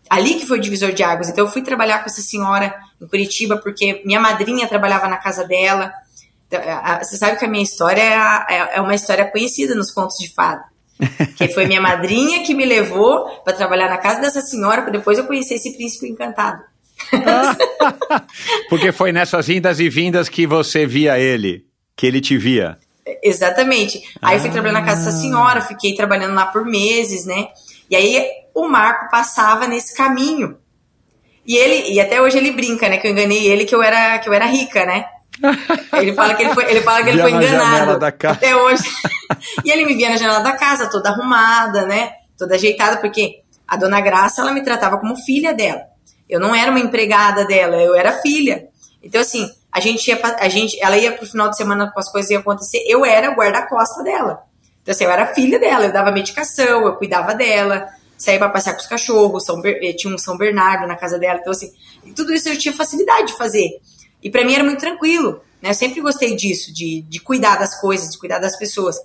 Ali que foi o divisor de águas. Então eu fui trabalhar com essa senhora em Curitiba, porque minha madrinha trabalhava na casa dela. Então, Você sabe que a minha história é, é- é uma história conhecida nos contos de fada. <laughs> Que foi minha madrinha que me levou para trabalhar na casa dessa senhora, para depois eu conhecer esse príncipe encantado. <laughs> Porque foi nessas indas e vindas que você via ele, que ele te via. Exatamente. Aí ah. eu fui trabalhar na casa dessa senhora, fiquei trabalhando lá por meses, né? E aí o Marco passava nesse caminho. E ele, e até hoje ele brinca, né? Que eu enganei ele que eu era, que eu era rica, né? Ele fala que ele foi, ele fala que ele foi enganado até hoje. <laughs> e ele me via na janela da casa, toda arrumada, né? Toda ajeitada, porque a dona Graça, ela me tratava como filha dela. Eu não era uma empregada dela, eu era filha. Então, assim, a gente ia, a gente, ela ia pro final de semana com as coisas iam acontecer, eu era guarda-costa dela. Então, assim, eu era filha dela, eu dava medicação, eu cuidava dela, saía para passear com os cachorros, São, eh, tinha um São Bernardo na casa dela, então, assim, tudo isso eu tinha facilidade de fazer. E para mim era muito tranquilo, né? Eu sempre gostei disso, de, de cuidar das coisas, de cuidar das pessoas.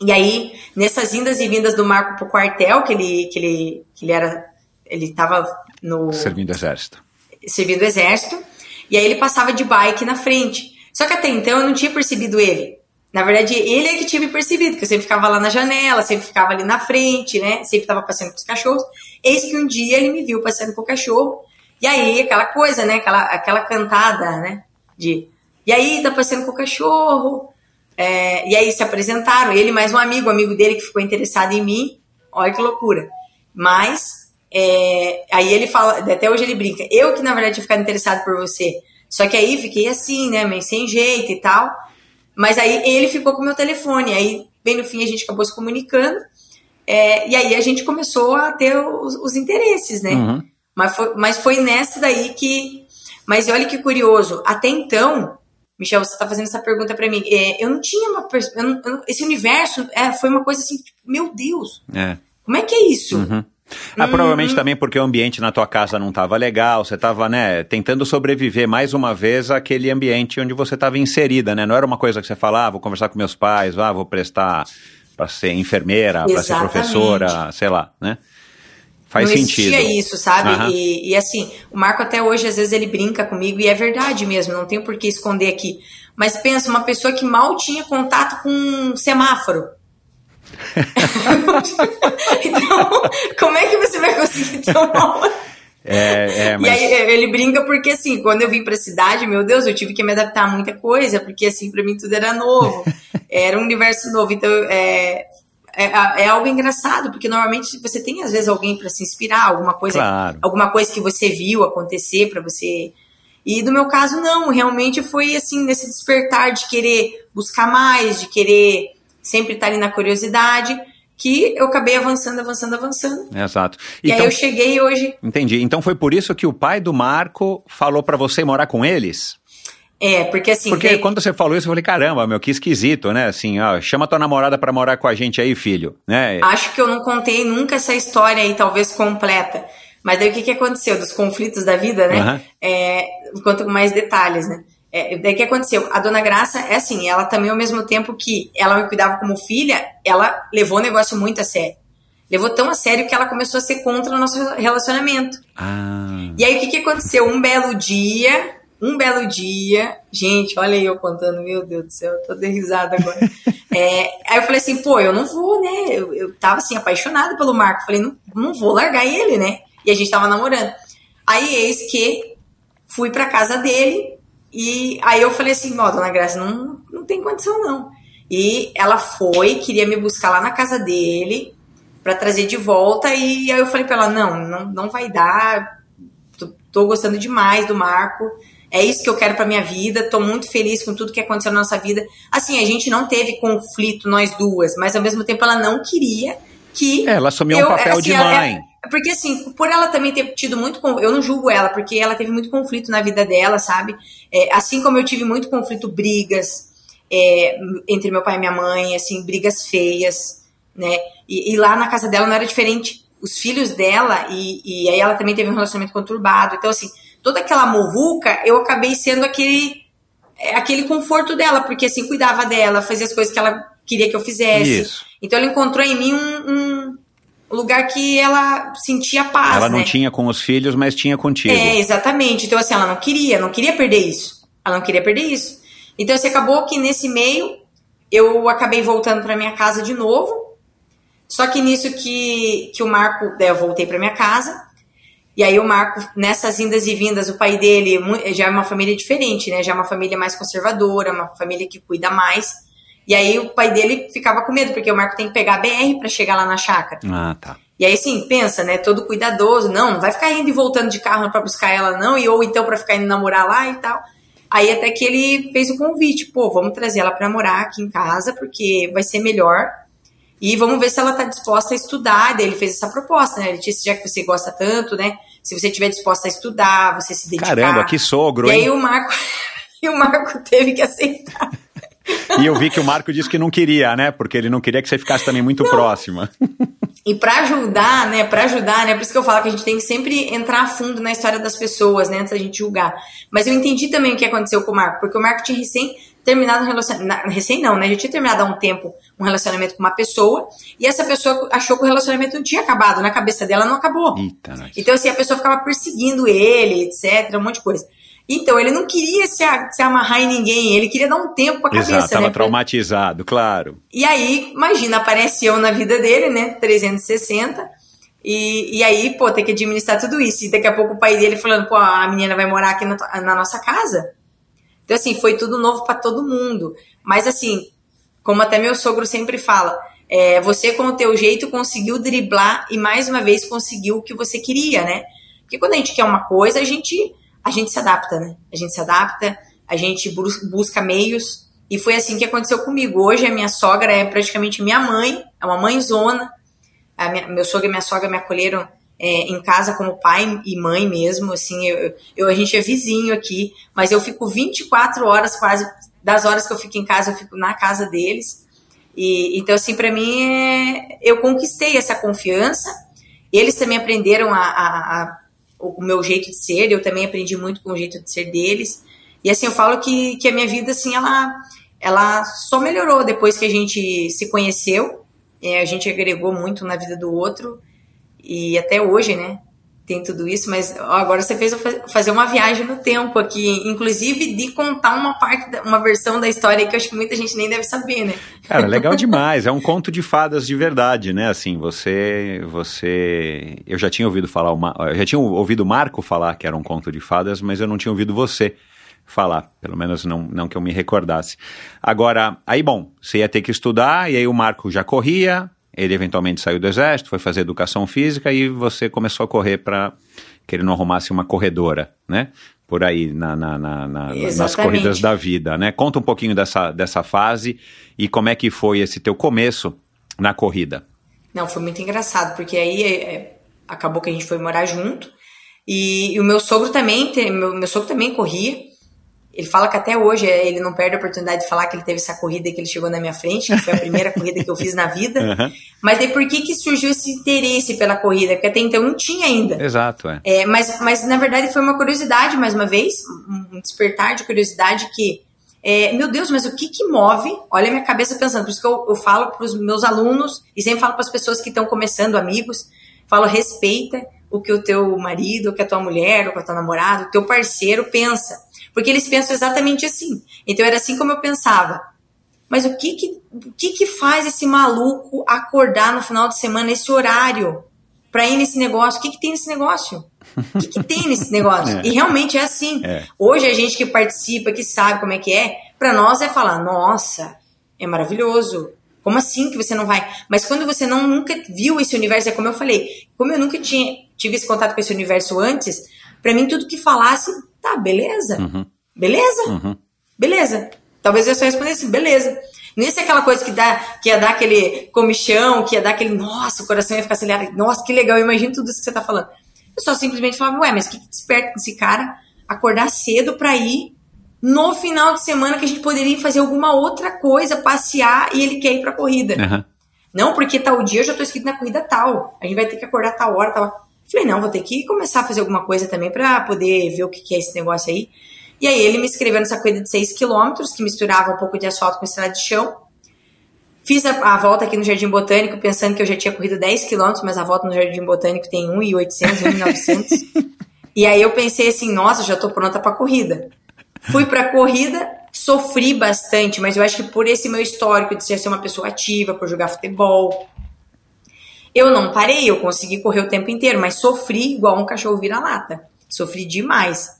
E aí, nessas indas e vindas do Marco pro quartel, que ele, que ele, que ele era, ele tava no... Servindo exército. Servindo exército. E aí ele passava de bike na frente. Só que até então eu não tinha percebido ele. Na verdade, ele é que tinha me percebido, porque eu sempre ficava lá na janela, sempre ficava ali na frente, né? Sempre estava passeando com os cachorros. Eis que um dia ele me viu passeando com o cachorro. E aí, aquela coisa, né? Aquela, aquela cantada, né? De. E aí, tá passeando com o cachorro. É, e aí se apresentaram, ele mais um amigo, um amigo dele que ficou interessado em mim. Olha que loucura. Mas, é, aí ele fala, até hoje ele brinca, eu que na verdade tinha ficado interessado por você. Só que aí fiquei assim, né, meio sem jeito e tal. Mas aí ele ficou com o meu telefone. Aí, bem no fim, a gente acabou se comunicando. É, e aí a gente começou a ter os, os interesses, né? Uhum. Mas, foi, mas foi nessa daí que. Mas olha que curioso. Até então, Michel, você está fazendo essa pergunta para mim. É, eu não tinha uma. Eu não, eu, esse universo é, foi uma coisa assim, tipo, meu Deus. É. Como é que é isso? Uhum. Ah, provavelmente uhum. também porque o ambiente na tua casa não estava legal, você estava, né, tentando sobreviver mais uma vez àquele ambiente onde você estava inserida, né? Não era uma coisa que você falava, ah, vou conversar com meus pais, ah, vou prestar para ser enfermeira, para ser professora, sei lá, né? Faz não sentido. Não existia isso, sabe? Uhum. E, e, assim, o Marco até hoje, às vezes, ele brinca comigo, e é verdade mesmo, não tenho por que esconder aqui. Mas pensa, uma pessoa que mal tinha contato com um semáforo. <laughs> então, como é que você vai conseguir ter uma é, é, mas... E aí ele brinca porque assim, quando eu vim pra cidade, meu Deus, eu tive que me adaptar a muita coisa, porque assim, para mim tudo era novo. <laughs> era um universo novo. Então, é, é, é, algo engraçado, porque normalmente você tem às vezes alguém para se inspirar, alguma coisa, claro. alguma coisa que você viu acontecer para você. E no meu caso não, realmente foi assim nesse despertar de querer buscar mais, de querer sempre estar ali na curiosidade, que eu acabei avançando, avançando, avançando. Exato. E então, aí eu cheguei hoje. Entendi. Então foi por isso que o pai do Marco falou para você morar com eles? É, porque assim. Porque tem... quando você falou isso, eu falei, caramba, meu, que esquisito, né? Assim, ó, chama tua namorada para morar com a gente aí, filho, né? Acho que eu não contei nunca essa história aí, talvez completa. Mas daí o que, que aconteceu? Dos conflitos da vida, né? Uhum. É, com mais detalhes, né? É, daí o que aconteceu? A dona Graça é assim, ela também, ao mesmo tempo que ela me cuidava como filha, ela levou o negócio muito a sério. Levou tão a sério que ela começou a ser contra o nosso relacionamento. Ah. E aí o que, que aconteceu? Um belo dia, um belo dia, gente, olha aí eu contando, meu Deus do céu, eu tô de risada agora. <laughs> é, aí eu falei assim, pô, eu não vou, né? Eu, eu tava assim, apaixonada pelo Marco. Falei, não, não vou largar ele, né? E a gente tava namorando. Aí eis que fui pra casa dele e aí eu falei assim, ó, dona Graça, não, não tem condição não. E ela foi, queria me buscar lá na casa dele para trazer de volta e aí eu falei para ela, não, não, não vai dar. Tô, tô gostando demais do Marco é isso que eu quero para minha vida, tô muito feliz com tudo que aconteceu na nossa vida. Assim, a gente não teve conflito, nós duas, mas ao mesmo tempo ela não queria que. É, ela assumiu eu, um papel assim, de mãe. É, porque assim, por ela também ter tido muito. Eu não julgo ela, porque ela teve muito conflito na vida dela, sabe? É, assim como eu tive muito conflito, brigas é, entre meu pai e minha mãe, assim, brigas feias, né? E, e, lá na casa dela não era diferente. Os filhos dela, e, e aí ela também teve um relacionamento conturbado. Então, assim, toda aquela movuca, eu acabei sendo aquele é, aquele conforto dela, porque assim, cuidava dela, fazia as coisas que ela queria que eu fizesse. Isso. Então ela encontrou em mim um, um lugar que ela sentia paz. Ela não né? tinha com os filhos, mas tinha contigo. É, exatamente. Então, assim, ela não queria, não queria perder isso. Ela não queria perder isso. Então, assim, acabou que nesse meio eu acabei voltando para minha casa de novo. Só que nisso que, que o Marco, daí eu voltei para minha casa. E aí o Marco, nessas indas e vindas, o pai dele já é uma família diferente, né? Já é uma família mais conservadora, uma família que cuida mais. E aí o pai dele ficava com medo, porque o Marco tem que pegar a BR para chegar lá na chácara. Ah, tá. E aí, sim, pensa, né? Todo cuidadoso. Não, não vai ficar indo e voltando de carro para buscar ela, não. E ou então para ficar indo namorar lá e tal. Aí até que ele fez o convite, pô, vamos trazer ela para morar aqui em casa, porque vai ser melhor. E vamos ver se ela tá disposta a estudar. Daí ele fez essa proposta, né? Ele disse, já que você gosta tanto, né? Se você estiver disposta a estudar, você se dedicar. Caramba, que sogro, E hein? aí o Marco, <laughs> e o Marco teve que aceitar. <laughs> E eu vi que o Marco disse que não queria, né? Porque ele não queria que você ficasse também muito próxima. E para ajudar, né, para ajudar, né, por isso que eu falo que a gente tem que sempre entrar a fundo na história das pessoas, né, antes da gente julgar. Mas eu entendi também o que aconteceu com o Marco, porque o Marco tinha recém terminado um relacionamento, recém não, né, já tinha terminado há um tempo um relacionamento com uma pessoa, e essa pessoa achou que o relacionamento não tinha acabado, na cabeça dela não acabou. Eita. Então assim, a pessoa ficava perseguindo ele, etc, um monte de coisa. Então, ele não queria se, a- se amarrar em ninguém, ele queria dar um tempo pra cabeça, Exato, tava né? traumatizado, claro. e aí, imagina, aparece eu na vida dele, né? 360. E, e aí, pô, tem que administrar tudo isso. E daqui a pouco o pai dele falando, pô, a menina vai morar aqui na, na nossa casa. Então, assim, foi tudo novo pra todo mundo. Mas, assim, como até meu sogro sempre fala, é, você com o teu jeito conseguiu driblar e mais uma vez conseguiu o que você queria, né? Porque quando a gente quer uma coisa, a gente, a gente se adapta, né? A gente se adapta, a gente bus- busca meios. E foi assim que aconteceu comigo. Hoje a minha sogra é praticamente minha mãe, é uma mãezona. A minha- meu sogro e minha sogra me acolheram é, em casa como pai e mãe mesmo. Assim, eu, eu- a gente é vizinho aqui, mas eu fico 24 horas quase. Das horas que eu fico em casa, eu fico na casa deles. E, então, assim, para mim, é, eu conquistei essa confiança. Eles também aprenderam a, a- a- o meu jeito de ser, eu também aprendi muito com o jeito de ser deles. E assim, eu falo que, que a minha vida, assim, ela, ela só melhorou depois que a gente se conheceu. É, a gente agregou muito na vida do outro. E até hoje, né? Tem tudo isso, mas agora você fez fazer uma viagem no tempo aqui, inclusive de contar uma parte, uma versão da história que eu acho que muita gente nem deve saber, né? Cara, legal <laughs> demais. É um conto de fadas de verdade, né? Assim, você, você, eu já tinha ouvido falar, uma, eu já tinha ouvido o Marco falar que era um conto de fadas, mas eu não tinha ouvido você falar, pelo menos não, não que eu me recordasse. Agora, aí bom, você ia ter que estudar e aí o Marco já corria, ele eventualmente saiu do exército, foi fazer educação física e você começou a correr para que ele não arrumasse uma corredora, né? Por aí na, na- na- na- nas corridas da vida, né? Conta um pouquinho dessa, dessa fase e como é que foi esse teu começo na corrida. Não, foi muito engraçado, porque aí é, é, acabou que a gente foi morar junto. E, e o meu sogro também, meu, meu sogro também corria. Ele fala que até hoje é, ele não perde a oportunidade de falar que ele teve essa corrida e que ele chegou na minha frente, que foi a primeira <laughs> corrida que eu fiz na vida. Aham. Mas daí por que, que surgiu esse interesse pela corrida? Porque até então não tinha ainda. Exato, é. É, mas, mas na verdade foi uma curiosidade, mais uma vez, um um despertar de curiosidade que, é, meu Deus, mas o que que move? Olha a minha cabeça pensando, por isso que eu, eu falo para os meus alunos e sempre falo para as pessoas que estão começando, amigos, falo, respeita o que o teu marido, o que a tua mulher, o que a tua namorada, o teu parceiro pensa. Porque eles pensam exatamente assim. Então era assim como eu pensava. Mas o que que, o que que faz esse maluco acordar no final de semana nesse horário pra ir nesse negócio? O que que tem nesse negócio? O que, que tem <laughs> nesse negócio? É. E realmente é assim. É. Hoje a gente que participa, que sabe como é que é, pra nós é falar, nossa, é maravilhoso. Como assim que você não vai? Mas quando você não nunca viu esse universo, é como eu falei, como eu nunca tinha tive esse contato com esse universo antes, pra mim tudo que falasse, tá, beleza. Uhum. Beleza? Uhum. Beleza. Talvez eu só respondesse assim, beleza. Não ia ser aquela coisa que, dá, que ia dar aquele comichão, que ia dar aquele, nossa, o coração ia ficar acelerado. Nossa, que legal, eu imagino tudo isso que você tá falando. Eu só simplesmente falava, ué, mas o que, que desperta esse cara acordar cedo pra ir no final de semana que a gente poderia fazer alguma outra coisa, passear e ele quer ir pra corrida? Aham. Não, porque tal dia eu já tô inscrito na corrida tal. A gente vai ter que acordar tal hora, tal. Falei, não, vou ter que começar a fazer alguma coisa também pra poder ver o que que é esse negócio aí. E aí ele me inscreveu nessa corrida de 6 quilômetros, que misturava um pouco de asfalto com estrada de chão. Fiz a, a volta aqui no Jardim Botânico, pensando que eu já tinha corrido 10 quilômetros, mas a volta no Jardim Botânico tem 1,800, 1,900. <laughs> e aí eu pensei assim, nossa, já tô pronta pra corrida. Fui pra corrida, sofri bastante, mas eu acho que por esse meu histórico de ser uma pessoa ativa, por jogar futebol, eu não parei, eu consegui correr o tempo inteiro, mas sofri igual um cachorro vira-lata. Sofri demais.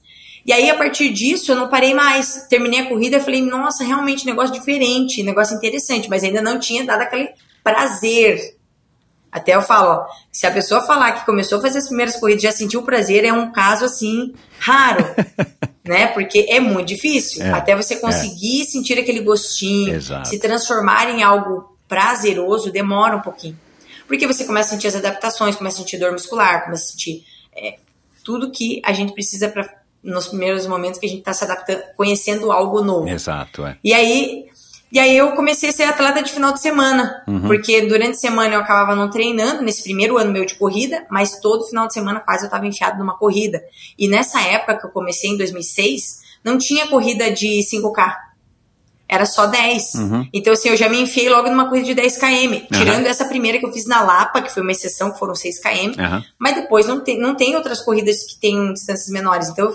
E aí, a partir disso, eu não parei mais. Terminei a corrida e falei, nossa, realmente, negócio diferente, negócio interessante, mas ainda não tinha dado aquele prazer. Até eu falo, ó, se a pessoa falar que começou a fazer as primeiras corridas e já sentiu o prazer, é um caso assim, raro. <laughs> né? Porque é muito difícil. É, Até você conseguir é. sentir aquele gostinho, Exato. se transformar em algo prazeroso, demora um pouquinho. Porque você começa a sentir as adaptações, começa a sentir dor muscular, começa a sentir é, tudo que a gente precisa para nos primeiros momentos que a gente está se adaptando, conhecendo algo novo. Exato, é. E aí, e aí eu comecei a ser atleta de final de semana, uhum. porque durante a semana eu acabava não treinando, nesse primeiro ano meu de corrida, mas todo final de semana quase eu estava enfiado numa corrida. E nessa época que eu comecei, em 2006, não tinha corrida de 5K era só 10. Uhum. Então, assim, eu já me enfiei logo numa corrida de 10 km. Tirando uhum. essa primeira que eu fiz na Lapa, que foi uma exceção, que foram 6 km. Uhum. Mas depois não tem, não tem outras corridas que tenham distâncias menores. Então,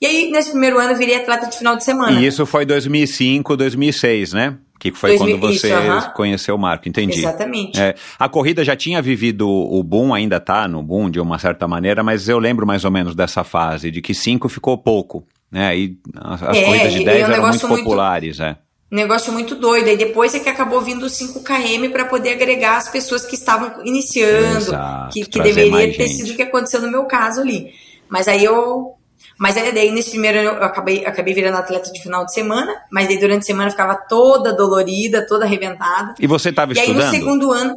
e aí, nesse primeiro ano, eu virei atleta de final de semana. E isso foi 2005, 2006, né? Que foi 2000, quando você isso, conheceu o Marco, entendi. Exatamente. É, a corrida já tinha vivido o boom, ainda tá no boom de uma certa maneira, mas eu lembro mais ou menos dessa fase, de que 5 ficou pouco né? E as, é, corridas de 10 é um eram muito populares, muito, é. Negócio muito doido. Aí depois é que acabou vindo o 5KM para poder agregar as pessoas que estavam iniciando, Exato, que, que deveria ter gente. sido o que aconteceu no meu caso ali. Mas aí eu. Mas aí daí nesse primeiro ano eu acabei, acabei virando atleta de final de semana, mas aí durante a semana eu ficava toda dolorida, toda arrebentada. E você estava estudando? E aí no segundo ano.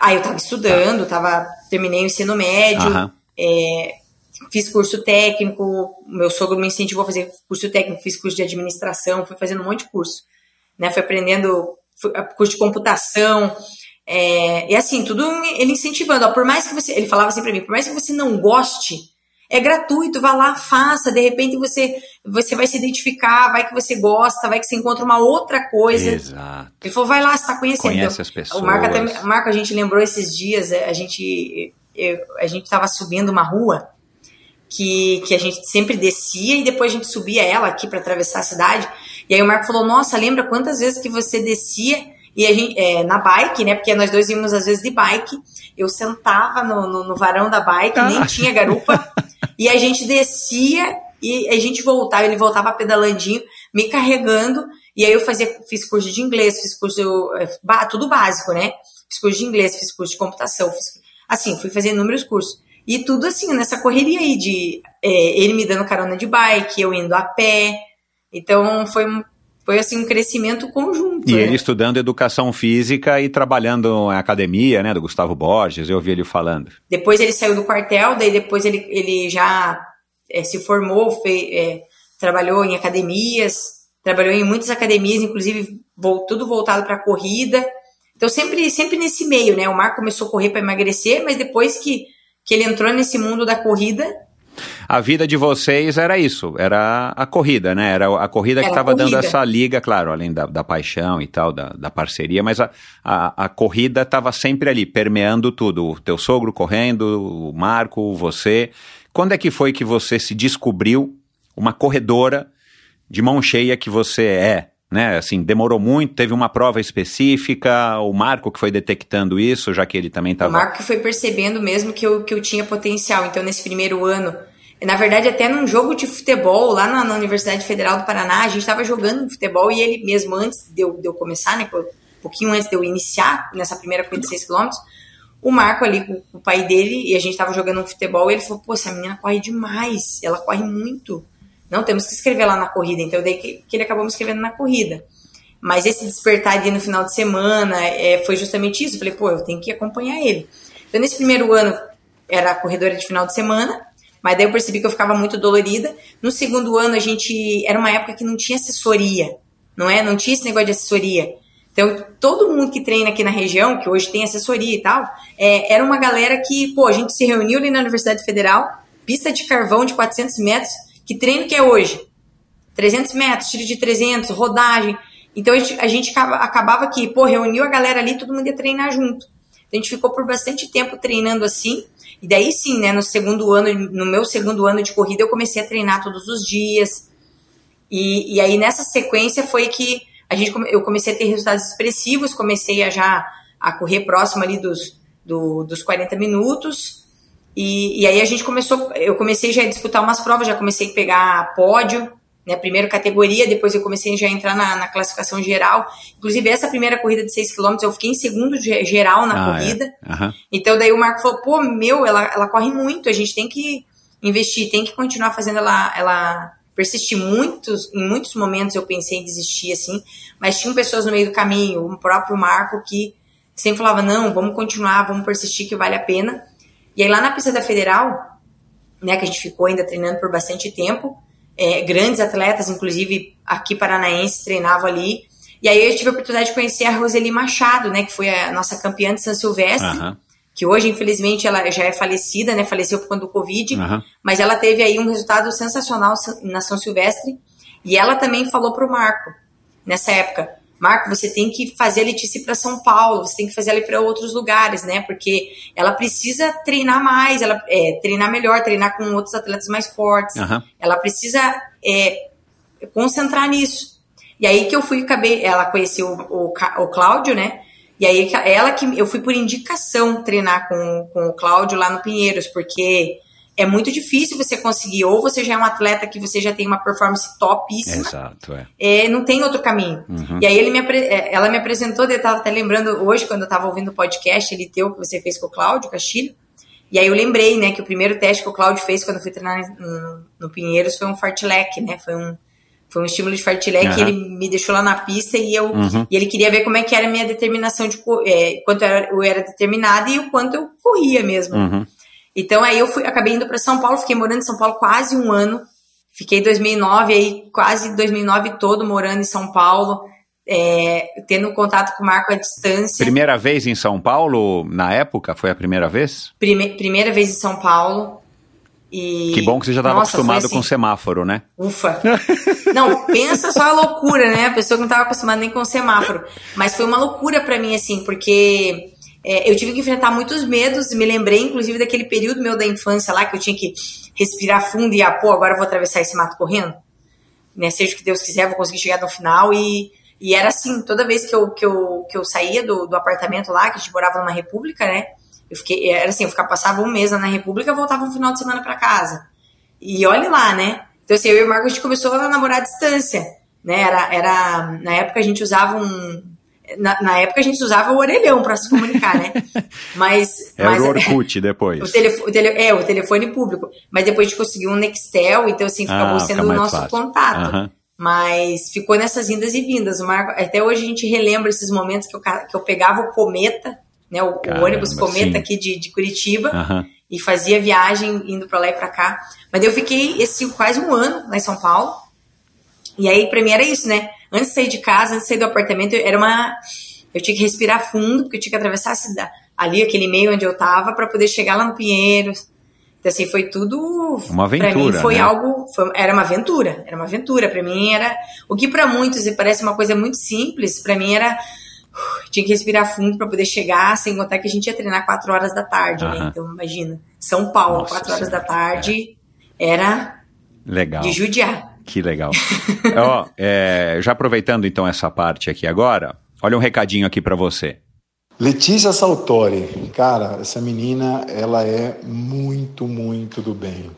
Aí eu estava estudando, tava, terminei o ensino médio. É, fiz curso técnico, meu sogro me incentivou a fazer curso técnico, fiz curso de administração, fui fazendo um monte de curso, né? Fui aprendendo fui, curso de computação, é, e assim, tudo ele incentivando, ó, por mais que você, ele falava assim para mim, por mais que você não goste, é gratuito, vá lá, faça, de repente você você vai se identificar, vai que você gosta, vai que você encontra uma outra coisa. Exato. Ele falou, vai lá, você tá conhecendo. Conhece as pessoas. O Marco, até, Marco, a gente lembrou esses dias, a gente, eu, a gente tava subindo uma rua, que, que a gente sempre descia e depois a gente subia ela aqui para atravessar a cidade. E aí o Marco falou: Nossa, lembra quantas vezes que você descia e a gente, é, na bike, né? Porque nós dois íamos às vezes de bike. Eu sentava no, no, no varão da bike, ah. nem tinha garupa, e a gente descia e a gente voltava. Ele voltava pedalandinho, me carregando. E aí eu fazia, fiz curso de inglês, fiz curso, é, tudo básico, né? Fiz curso de inglês, fiz curso de computação, fiz, assim, fui fazer inúmeros cursos. E tudo assim, nessa correria aí de é, ele me dando carona de bike, eu indo a pé. Então foi, foi assim um crescimento conjunto. E né? ele estudando educação física e trabalhando em academia, né, do Gustavo Borges, eu ouvi ele falando. Depois ele saiu do quartel, daí depois ele, ele já é, se formou, fez, é, trabalhou em academias, trabalhou em muitas academias, inclusive tudo voltado para corrida. Então sempre sempre nesse meio, né? O Marco começou a correr para emagrecer, mas depois que que ele entrou nesse mundo da corrida. A vida de vocês era isso, era a corrida, né? Era a corrida que estava dando essa liga, claro, além da, da paixão e tal, da, da parceria, mas a, a, a corrida estava sempre ali, permeando tudo. O teu sogro correndo, o Marco, você. Quando é que foi que você se descobriu uma corredora de mão cheia que você é? Né? Assim, demorou muito, teve uma prova específica, o Marco que foi detectando isso, já que ele também estava. O Marco que foi percebendo mesmo que eu, que eu tinha potencial. Então, nesse primeiro ano, na verdade, até num jogo de futebol lá na, na Universidade Federal do Paraná, a gente estava jogando futebol e ele mesmo antes de eu, de eu começar, né? Um pouquinho antes de eu iniciar nessa primeira corrida de 6 km, o Marco ali com, o pai dele, e a gente estava jogando um futebol, e ele falou: Pô, essa menina corre demais, ela corre muito. Não, temos que escrever lá na corrida. Então, daí que, que ele acabou me escrevendo na corrida. Mas esse despertar de no final de semana é, foi justamente isso. Eu falei, pô, eu tenho que acompanhar ele. Então, nesse primeiro ano, era corredora de final de semana, mas daí eu percebi que eu ficava muito dolorida. No segundo ano, a gente. Era uma época que não tinha assessoria, não é? Não tinha esse negócio de assessoria. Então, todo mundo que treina aqui na região, que hoje tem assessoria e tal, é, era uma galera que, pô, a gente se reuniu ali na Universidade Federal, pista de carvão de 400 metros, que treino que é hoje? 300 metros, tiro de 300, rodagem. Então a gente, a gente acabava que, pô, reuniu a galera ali, todo mundo ia treinar junto. A gente ficou por bastante tempo treinando assim. E daí sim, né, no segundo ano, no meu segundo ano de corrida, eu comecei a treinar todos os dias. E, e aí nessa sequência foi que a gente, eu comecei a ter resultados expressivos, comecei a já a correr próximo ali dos, do, dos 40 minutos. E, e aí a gente começou, eu comecei já a disputar umas provas, já comecei a pegar pódio, né, primeiro categoria, depois eu comecei já a entrar na, na classificação geral. Inclusive, essa primeira corrida de 6 km eu fiquei em segundo geral na ah, é. corrida. É. Uhum. Então, daí o Marco falou: pô, meu, ela, ela corre muito, a gente tem que investir, tem que continuar fazendo ela, ela persistir. Muitos, em muitos momentos eu pensei em desistir, assim, mas tinham pessoas no meio do caminho, o próprio Marco, que sempre falava: não, vamos continuar, vamos persistir, que vale a pena. E aí, lá na pista da Federal, né, que a gente ficou ainda treinando por bastante tempo é, grandes atletas, inclusive aqui paranaenses, treinavam ali. E aí eu tive a oportunidade de conhecer a Roseli Machado, né, que foi a nossa campeã de São Silvestre, uhum. que hoje, infelizmente, ela já é falecida, né, faleceu por conta do Covid, uhum. mas ela teve aí um resultado sensacional na São Silvestre, e ela também falou pro Marco, nessa época, Marco, você tem que fazer a Letícia para São Paulo, você tem que fazer ela para outros lugares, né? Porque ela precisa treinar mais, ela é, treinar melhor, treinar com outros atletas mais fortes. Uhum. Ela precisa é, concentrar nisso. E aí que eu fui, acabei, ela conheceu o, o, o Cláudio, né? E aí ela que eu fui por indicação treinar com, com o Cláudio lá no Pinheiros, porque é muito difícil você conseguir, ou você já é um atleta que você já tem uma performance topíssima. Exato, é. é não tem outro caminho. Uhum. E aí ele me, é, ela me apresentou, eu estava até lembrando hoje, quando eu estava ouvindo o podcast, ele teu, que você fez com o Cláudio Castilho. E aí eu lembrei, né, que o primeiro teste que o Cláudio fez quando eu fui treinar no, no Pinheiros foi um fartlek, né? Foi um, foi um estímulo de fartlek, uhum. ele me deixou lá na pista e eu uhum. e ele queria ver como é que era a minha determinação de é, quanto eu era, eu era determinada e o quanto eu corria mesmo. Uhum. Então aí eu fui, acabei indo para São Paulo, fiquei morando em São Paulo quase um ano. Fiquei 2009 aí quase 2009 todo morando em São Paulo, é, tendo contato com o Marco à distância. Primeira vez em São Paulo na época foi a primeira vez? Prime primeira vez em São Paulo. E... Que bom que você já estava acostumado assim, com semáforo, né? Ufa! <laughs> Não, pensa só a loucura, né? A pessoa que não estava acostumada nem com semáforo. Mas foi uma loucura para mim, assim, porque é, eu tive que enfrentar muitos medos, me lembrei inclusive daquele período meu da infância lá, que eu tinha que respirar fundo e, ah, pô, agora eu vou atravessar esse mato correndo. Né, seja o que Deus quiser, vou conseguir chegar no final. E, e era assim, toda vez que eu, que eu, que eu saía do, do apartamento lá, que a gente morava numa república, né? Eu fiquei, era assim, eu ficava, passava um mês na república, voltava um final de semana para casa. E olhe lá, né? Então, assim, eu e o Marco, a gente começou a namorar à distância, né? Era, era, na época a gente usava um, na, na, época a gente usava o orelhão para se comunicar, né? <laughs> Mas. Era mas, o Orkut depois. O telefone, o tele, é, o telefone público. Mas depois a gente conseguiu um Nextel, então assim, acabou ah, sendo o nosso fácil. contato. Uhum. Mas ficou nessas indas e vindas. Marco, até hoje a gente relembra esses momentos que eu, que eu pegava o Cometa, né? O, Caramba, o ônibus Cometa sim. aqui de, de Curitiba. Uhum. E fazia viagem indo para lá e para cá. Mas eu fiquei esse quase um ano lá em São Paulo. E aí, pra mim era isso, né? Antes de sair de casa, antes de sair do apartamento, era uma. Eu tinha que respirar fundo, porque eu tinha que atravessar a cidade, ali, aquele meio onde eu tava, para poder chegar lá no Pinheiros. Então, assim, foi tudo. Uma aventura. Pra mim foi né? algo. Foi, era uma aventura. Era uma aventura. Para mim era. O que para muitos parece uma coisa muito simples, para mim era. Uh, tinha que respirar fundo para poder chegar, sem contar que a gente ia treinar 4 horas da tarde, né? Então, imagina. São Paulo, 4 horas da tarde, é. era. Legal. De judiar. Que legal. <laughs> Ó, é, já aproveitando então essa parte aqui agora, olha um recadinho aqui para você. Letícia Saltori, cara, essa menina, ela é muito, muito do bem.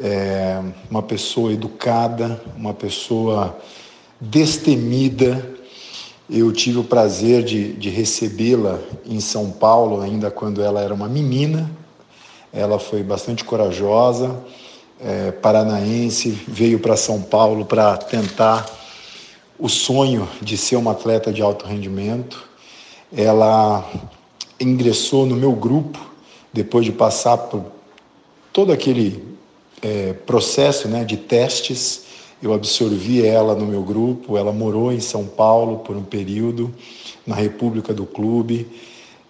É uma pessoa educada, uma pessoa destemida. Eu tive o prazer de, de recebê-la em São Paulo, ainda quando ela era uma menina. Ela foi bastante corajosa é, paranaense, veio para São Paulo para tentar o sonho de ser uma atleta de alto rendimento. Ela ingressou no meu grupo depois de passar por todo aquele é, processo né, de testes. Eu absorvi ela no meu grupo. Ela morou em São Paulo por um período, na República do Clube.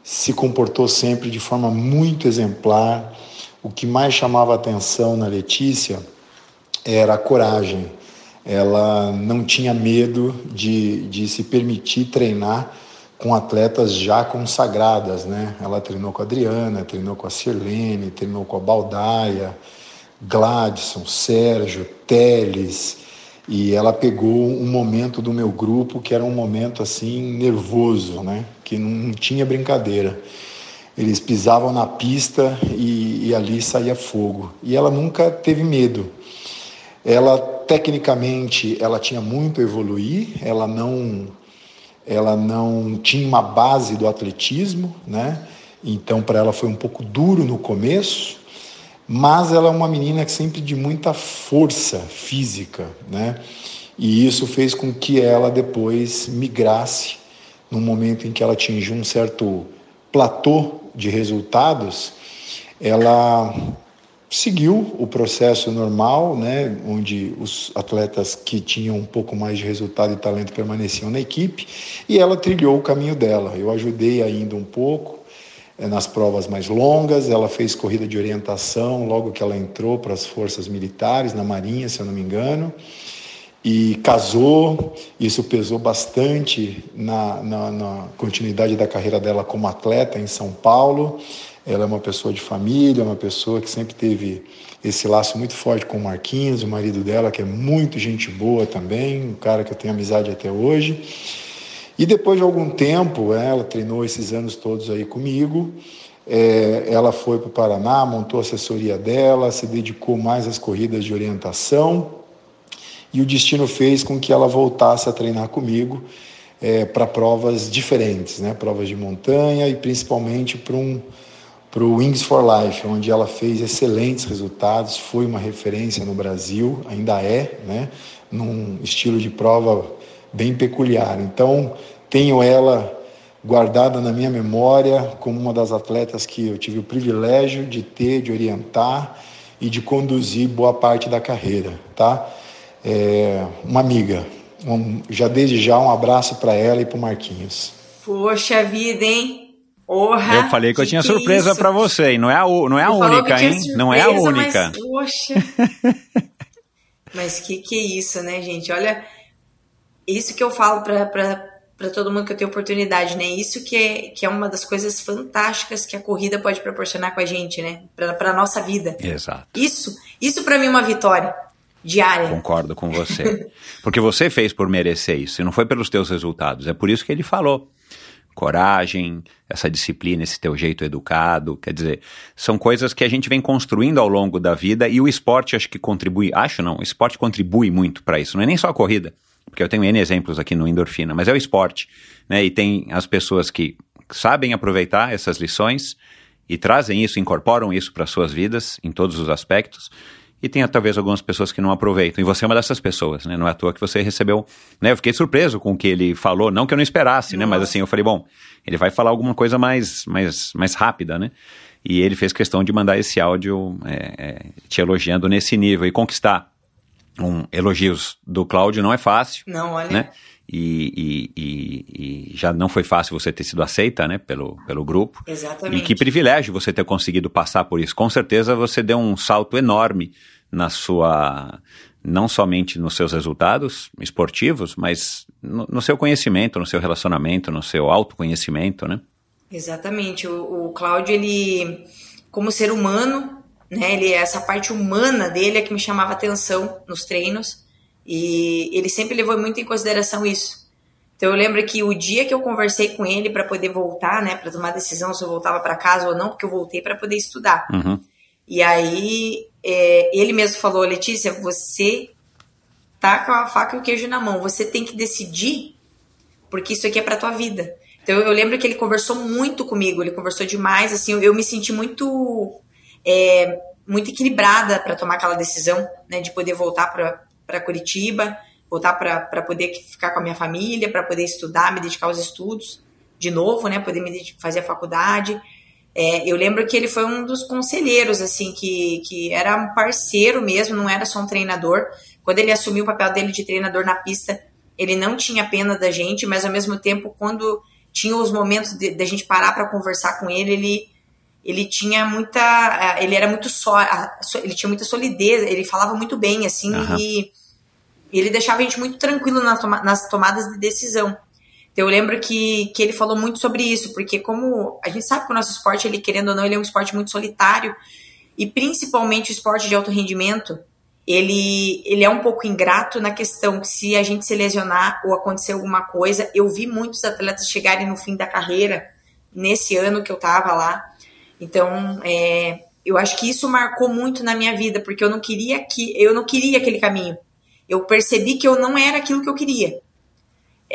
Se comportou sempre de forma muito exemplar o que mais chamava atenção na Letícia era a coragem. Ela não tinha medo de, de se permitir treinar com atletas já consagradas, né? Ela treinou com a Adriana, treinou com a Sirlene, treinou com a Baldaia, Gladson, Sérgio, Teles, e ela pegou um momento do meu grupo que era um momento assim nervoso, né? Que não tinha brincadeira. Eles pisavam na pista e, e ali saía fogo. E ela nunca teve medo. Ela tecnicamente ela tinha muito a evoluir. Ela não ela não tinha uma base do atletismo, né? Então para ela foi um pouco duro no começo, mas ela é uma menina que sempre de muita força física, né? E isso fez com que ela depois migrasse no momento em que ela atingiu um certo platô de resultados, ela seguiu o processo normal, né, onde os atletas que tinham um pouco mais de resultado e talento permaneciam na equipe, e ela trilhou o caminho dela. Eu ajudei ainda um pouco é, nas provas mais longas, ela fez corrida de orientação logo que ela entrou para as forças militares, na Marinha, se eu não me engano e casou. Isso pesou bastante na, na, na, continuidade da carreira dela como atleta em São Paulo. Ela é uma pessoa de família, uma pessoa que sempre teve esse laço muito forte com o Marquinhos, o marido dela, que é muito gente boa também, um cara que eu tenho amizade até hoje. E depois de algum tempo, ela treinou esses anos todos aí comigo. É, ela foi para o Paraná, montou a assessoria dela, se dedicou mais às corridas de orientação e o destino fez com que ela voltasse a treinar comigo é, para provas diferentes, né? provas de montanha e principalmente para um para o Wings for Life, onde ela fez excelentes resultados, foi uma referência no Brasil, ainda é, né? num estilo de prova bem peculiar. Então, tenho ela guardada na minha memória como uma das atletas que eu tive o privilégio de ter, de orientar e de conduzir boa parte da carreira, tá? É, uma amiga. Um, já desde já um abraço para ela e para o Marquinhos. Poxa vida, hein? Orra, eu falei que, que eu tinha que surpresa para você, e não é a, não é a única, hein? Surpresa, não é a única. Mas, poxa. <laughs> mas que que é isso, né, gente? Olha, isso que eu falo para todo mundo que eu tenho oportunidade, né? Isso que é, que é uma das coisas fantásticas que a corrida pode proporcionar com a gente, né? Para nossa vida. Exato. Isso, isso para mim é uma vitória diária. Concordo com você. <laughs> Porque você fez por merecer isso, e não foi pelos teus resultados. É por isso que ele falou. Coragem, essa disciplina, esse teu jeito educado, quer dizer, são coisas que a gente vem construindo ao longo da vida e o esporte acho que contribui, acho não, o esporte contribui muito para isso, não é nem só a corrida, porque eu tenho N exemplos aqui no Endorfina, mas é o esporte, né? E tem as pessoas que sabem aproveitar essas lições e trazem isso, incorporam isso para suas vidas em todos os aspectos e tem talvez algumas pessoas que não aproveitam. E você é uma dessas pessoas, né? Não é à toa que você recebeu. Né? Eu fiquei surpreso com o que ele falou, não que eu não esperasse, Nossa. né? Mas assim, eu falei, bom, ele vai falar alguma coisa mais, mais, mais rápida, né? E ele fez questão de mandar esse áudio é, é, te elogiando nesse nível e conquistar um, elogios do Cláudio não é fácil. Não, olha. Né? E, e, e, e, já não foi fácil você ter sido aceita né, pelo, pelo grupo. Exatamente. E que privilégio você ter conseguido passar por isso. Com certeza você deu um salto enorme na sua não somente nos seus resultados esportivos, mas no, no, seu conhecimento, no seu relacionamento, no seu autoconhecimento, né? Exatamente. O, o Cláudio, ele, como ser humano, né, ele, essa parte humana dele é que me chamava atenção nos treinos e ele sempre levou muito em consideração isso. Então eu lembro que o dia que eu conversei com ele para poder voltar, né, para tomar decisão se eu voltava para casa ou não, porque eu voltei para poder estudar. Uhum. E aí é, ele mesmo falou, Letícia, você tá com a faca e o queijo na mão, você tem que decidir, porque isso aqui é para tua vida. Então eu lembro que ele conversou muito comigo, ele conversou demais, assim, eu, eu me senti muito é, muito equilibrada para tomar aquela decisão, né, de poder voltar para Curitiba, voltar para poder ficar com a minha família, para poder estudar, me dedicar aos estudos de novo, né, poder me fazer a faculdade. É, eu lembro que ele foi um dos conselheiros, assim, que, que era um parceiro mesmo, não era só um treinador. Quando ele assumiu o papel dele de treinador na pista, ele não tinha pena da gente, mas ao mesmo tempo, quando tinha os momentos da gente parar para conversar com ele, ele ele tinha muita ele era muito só ele tinha muita solidez ele falava muito bem assim uhum. e ele deixava a gente muito tranquilo nas tomadas de decisão eu lembro que, que ele falou muito sobre isso, porque como a gente sabe que o nosso esporte, ele querendo ou não, ele é um esporte muito solitário, e principalmente o esporte de alto rendimento, ele, ele é um pouco ingrato na questão que se a gente se lesionar ou acontecer alguma coisa, eu vi muitos atletas chegarem no fim da carreira, nesse ano que eu tava lá. Então, é, eu acho que isso marcou muito na minha vida, porque eu não queria que eu não queria aquele caminho. Eu percebi que eu não era aquilo que eu queria.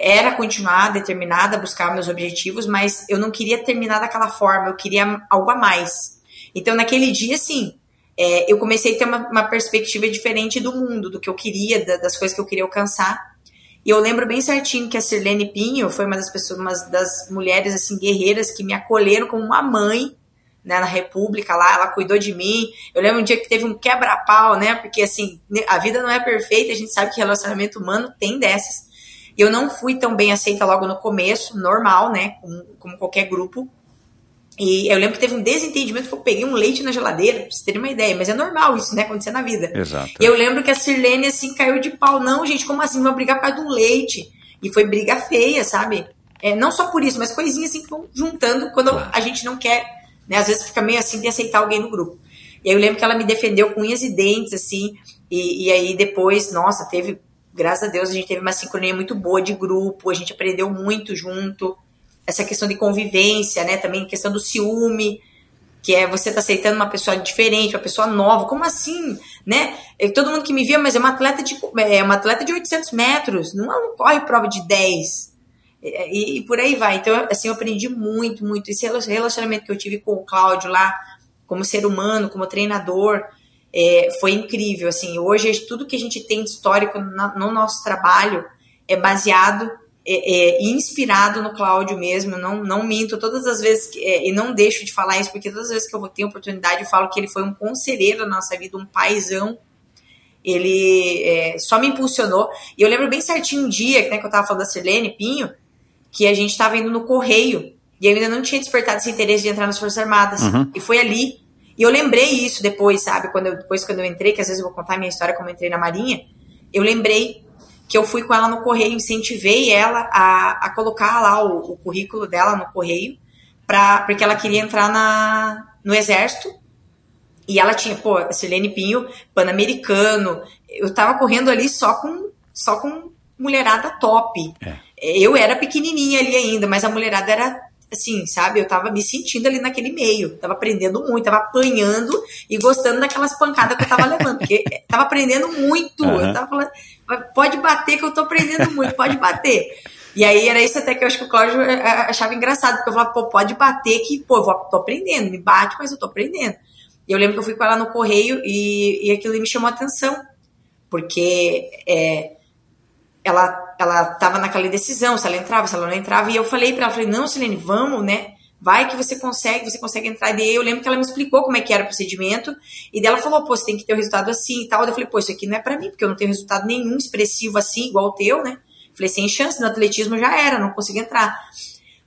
Era continuar determinada a buscar meus objetivos, mas eu não queria terminar daquela forma, eu queria algo a mais. Então, naquele dia, sim, é, eu comecei a ter uma, uma, perspectiva diferente do mundo, do que eu queria, da, das coisas que eu queria alcançar. E eu lembro bem certinho que a Sirlene Pinho foi uma das pessoas, uma das mulheres assim guerreiras que me acolheram como uma mãe né, na República lá, ela cuidou de mim. Eu lembro um dia que teve um quebra-pau, né? Porque assim, a vida não é perfeita, a gente sabe que relacionamento humano tem dessas. E eu não fui tão bem aceita logo no começo, normal, né? Como, como qualquer grupo. E eu lembro que teve um desentendimento que eu peguei um leite na geladeira, pra vocês terem uma ideia, mas é normal isso, né? Acontecer na vida. Exato. E eu lembro que a Sirlene, assim, caiu de pau. Não, gente, como assim? Vão brigar por causa do leite. E foi briga feia, sabe? É, não só por isso, mas coisinhas assim que vão juntando quando claro. a gente não quer, né? Às vezes fica meio assim de aceitar alguém no grupo. E aí eu lembro que ela me defendeu com unhas e dentes, assim, e, e aí depois, nossa, teve, graças a Deus, a gente teve uma sincronia muito boa de grupo, a gente aprendeu muito junto essa questão de convivência, né? Também questão do ciúme, que é você tá aceitando uma pessoa diferente, uma pessoa nova. Como assim, né? Todo mundo que me via, mas é uma atleta de é uma atleta de 800 metros, não, não corre prova de 10. E, e, por aí vai. Então, assim, eu aprendi muito, muito. Esse relacionamento que eu tive com o Cláudio lá, como ser humano, como treinador, é, foi incrível. Assim, hoje tudo que a gente tem de histórico na, no nosso trabalho é baseado é, é, inspirado no Cláudio mesmo, não, não minto todas as vezes, que, é, e não deixo de falar isso, porque todas as vezes que eu vou ter oportunidade, eu falo que ele foi um conselheiro na nossa vida, um paizão, ele é, só me impulsionou, e eu lembro bem certinho um dia, né, que eu tava falando da Sirlene Pinho, que a gente tava indo no correio, e eu ainda não tinha despertado esse interesse de entrar nas Forças Armadas, uhum. e foi ali, e eu lembrei isso depois, sabe, quando eu, depois quando eu entrei, que às vezes eu vou contar a minha história como eu entrei na Marinha, eu lembrei que eu fui com ela no correio, incentivei ela a, a colocar lá o, o currículo dela no correio, pra, porque ela queria entrar na, no exército. E ela tinha, pô, Silene Pinho, pan-americano. Eu tava correndo ali só com, só com mulherada top. É. Eu era pequenininha ali ainda, mas a mulherada era assim, sabe? Eu tava me sentindo ali naquele meio, tava aprendendo muito, tava apanhando e gostando daquelas pancadas que eu tava levando, porque <laughs> tava aprendendo muito. Uhum. Eu tava falando, pode bater que eu tô aprendendo muito, pode bater. E aí era isso até que eu acho que o Cláudio é, é, achava engraçado, porque eu falava, pô, pode bater que, pô, eu tô aprendendo, me bate, mas eu tô aprendendo. E eu lembro que eu fui com ela no correio e, e aquilo me chamou a atenção, porque é, ela ela tava naquela indecisão, se ela entrava, se ela não entrava, e eu falei para ela, falei, não, Silene, vamos, né? Vai que você consegue, você consegue entrar. E daí eu lembro que ela me explicou como é que era o procedimento, e dela falou, pô, você tem que ter o resultado assim e tal. Eu falei, pô, isso aqui não é para mim, porque eu não tenho resultado nenhum expressivo assim, igual o teu, né? Falei, sem chance, no atletismo já era, não consegui entrar.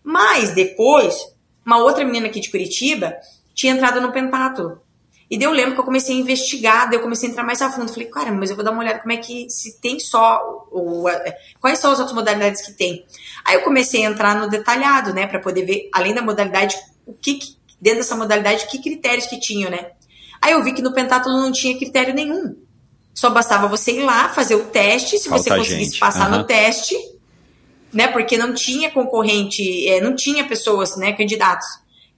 Mas depois, uma outra menina aqui de Curitiba tinha entrado no pentatlo. E daí eu lembro que eu comecei a investigar, daí eu comecei a entrar mais a fundo. Falei, cara, mas eu vou dar uma olhada como é que se tem só. O, quais são as outras modalidades que tem. Aí eu comecei a entrar no detalhado, né, para poder ver, além da modalidade, o que, dentro dessa modalidade, que critérios que tinham, né. Aí eu vi que no pentatlo não tinha critério nenhum. Só bastava você ir lá, fazer o teste, se Falta você conseguisse gente. passar uhum. no teste, né, porque não tinha concorrente, é, não tinha pessoas, né, candidatos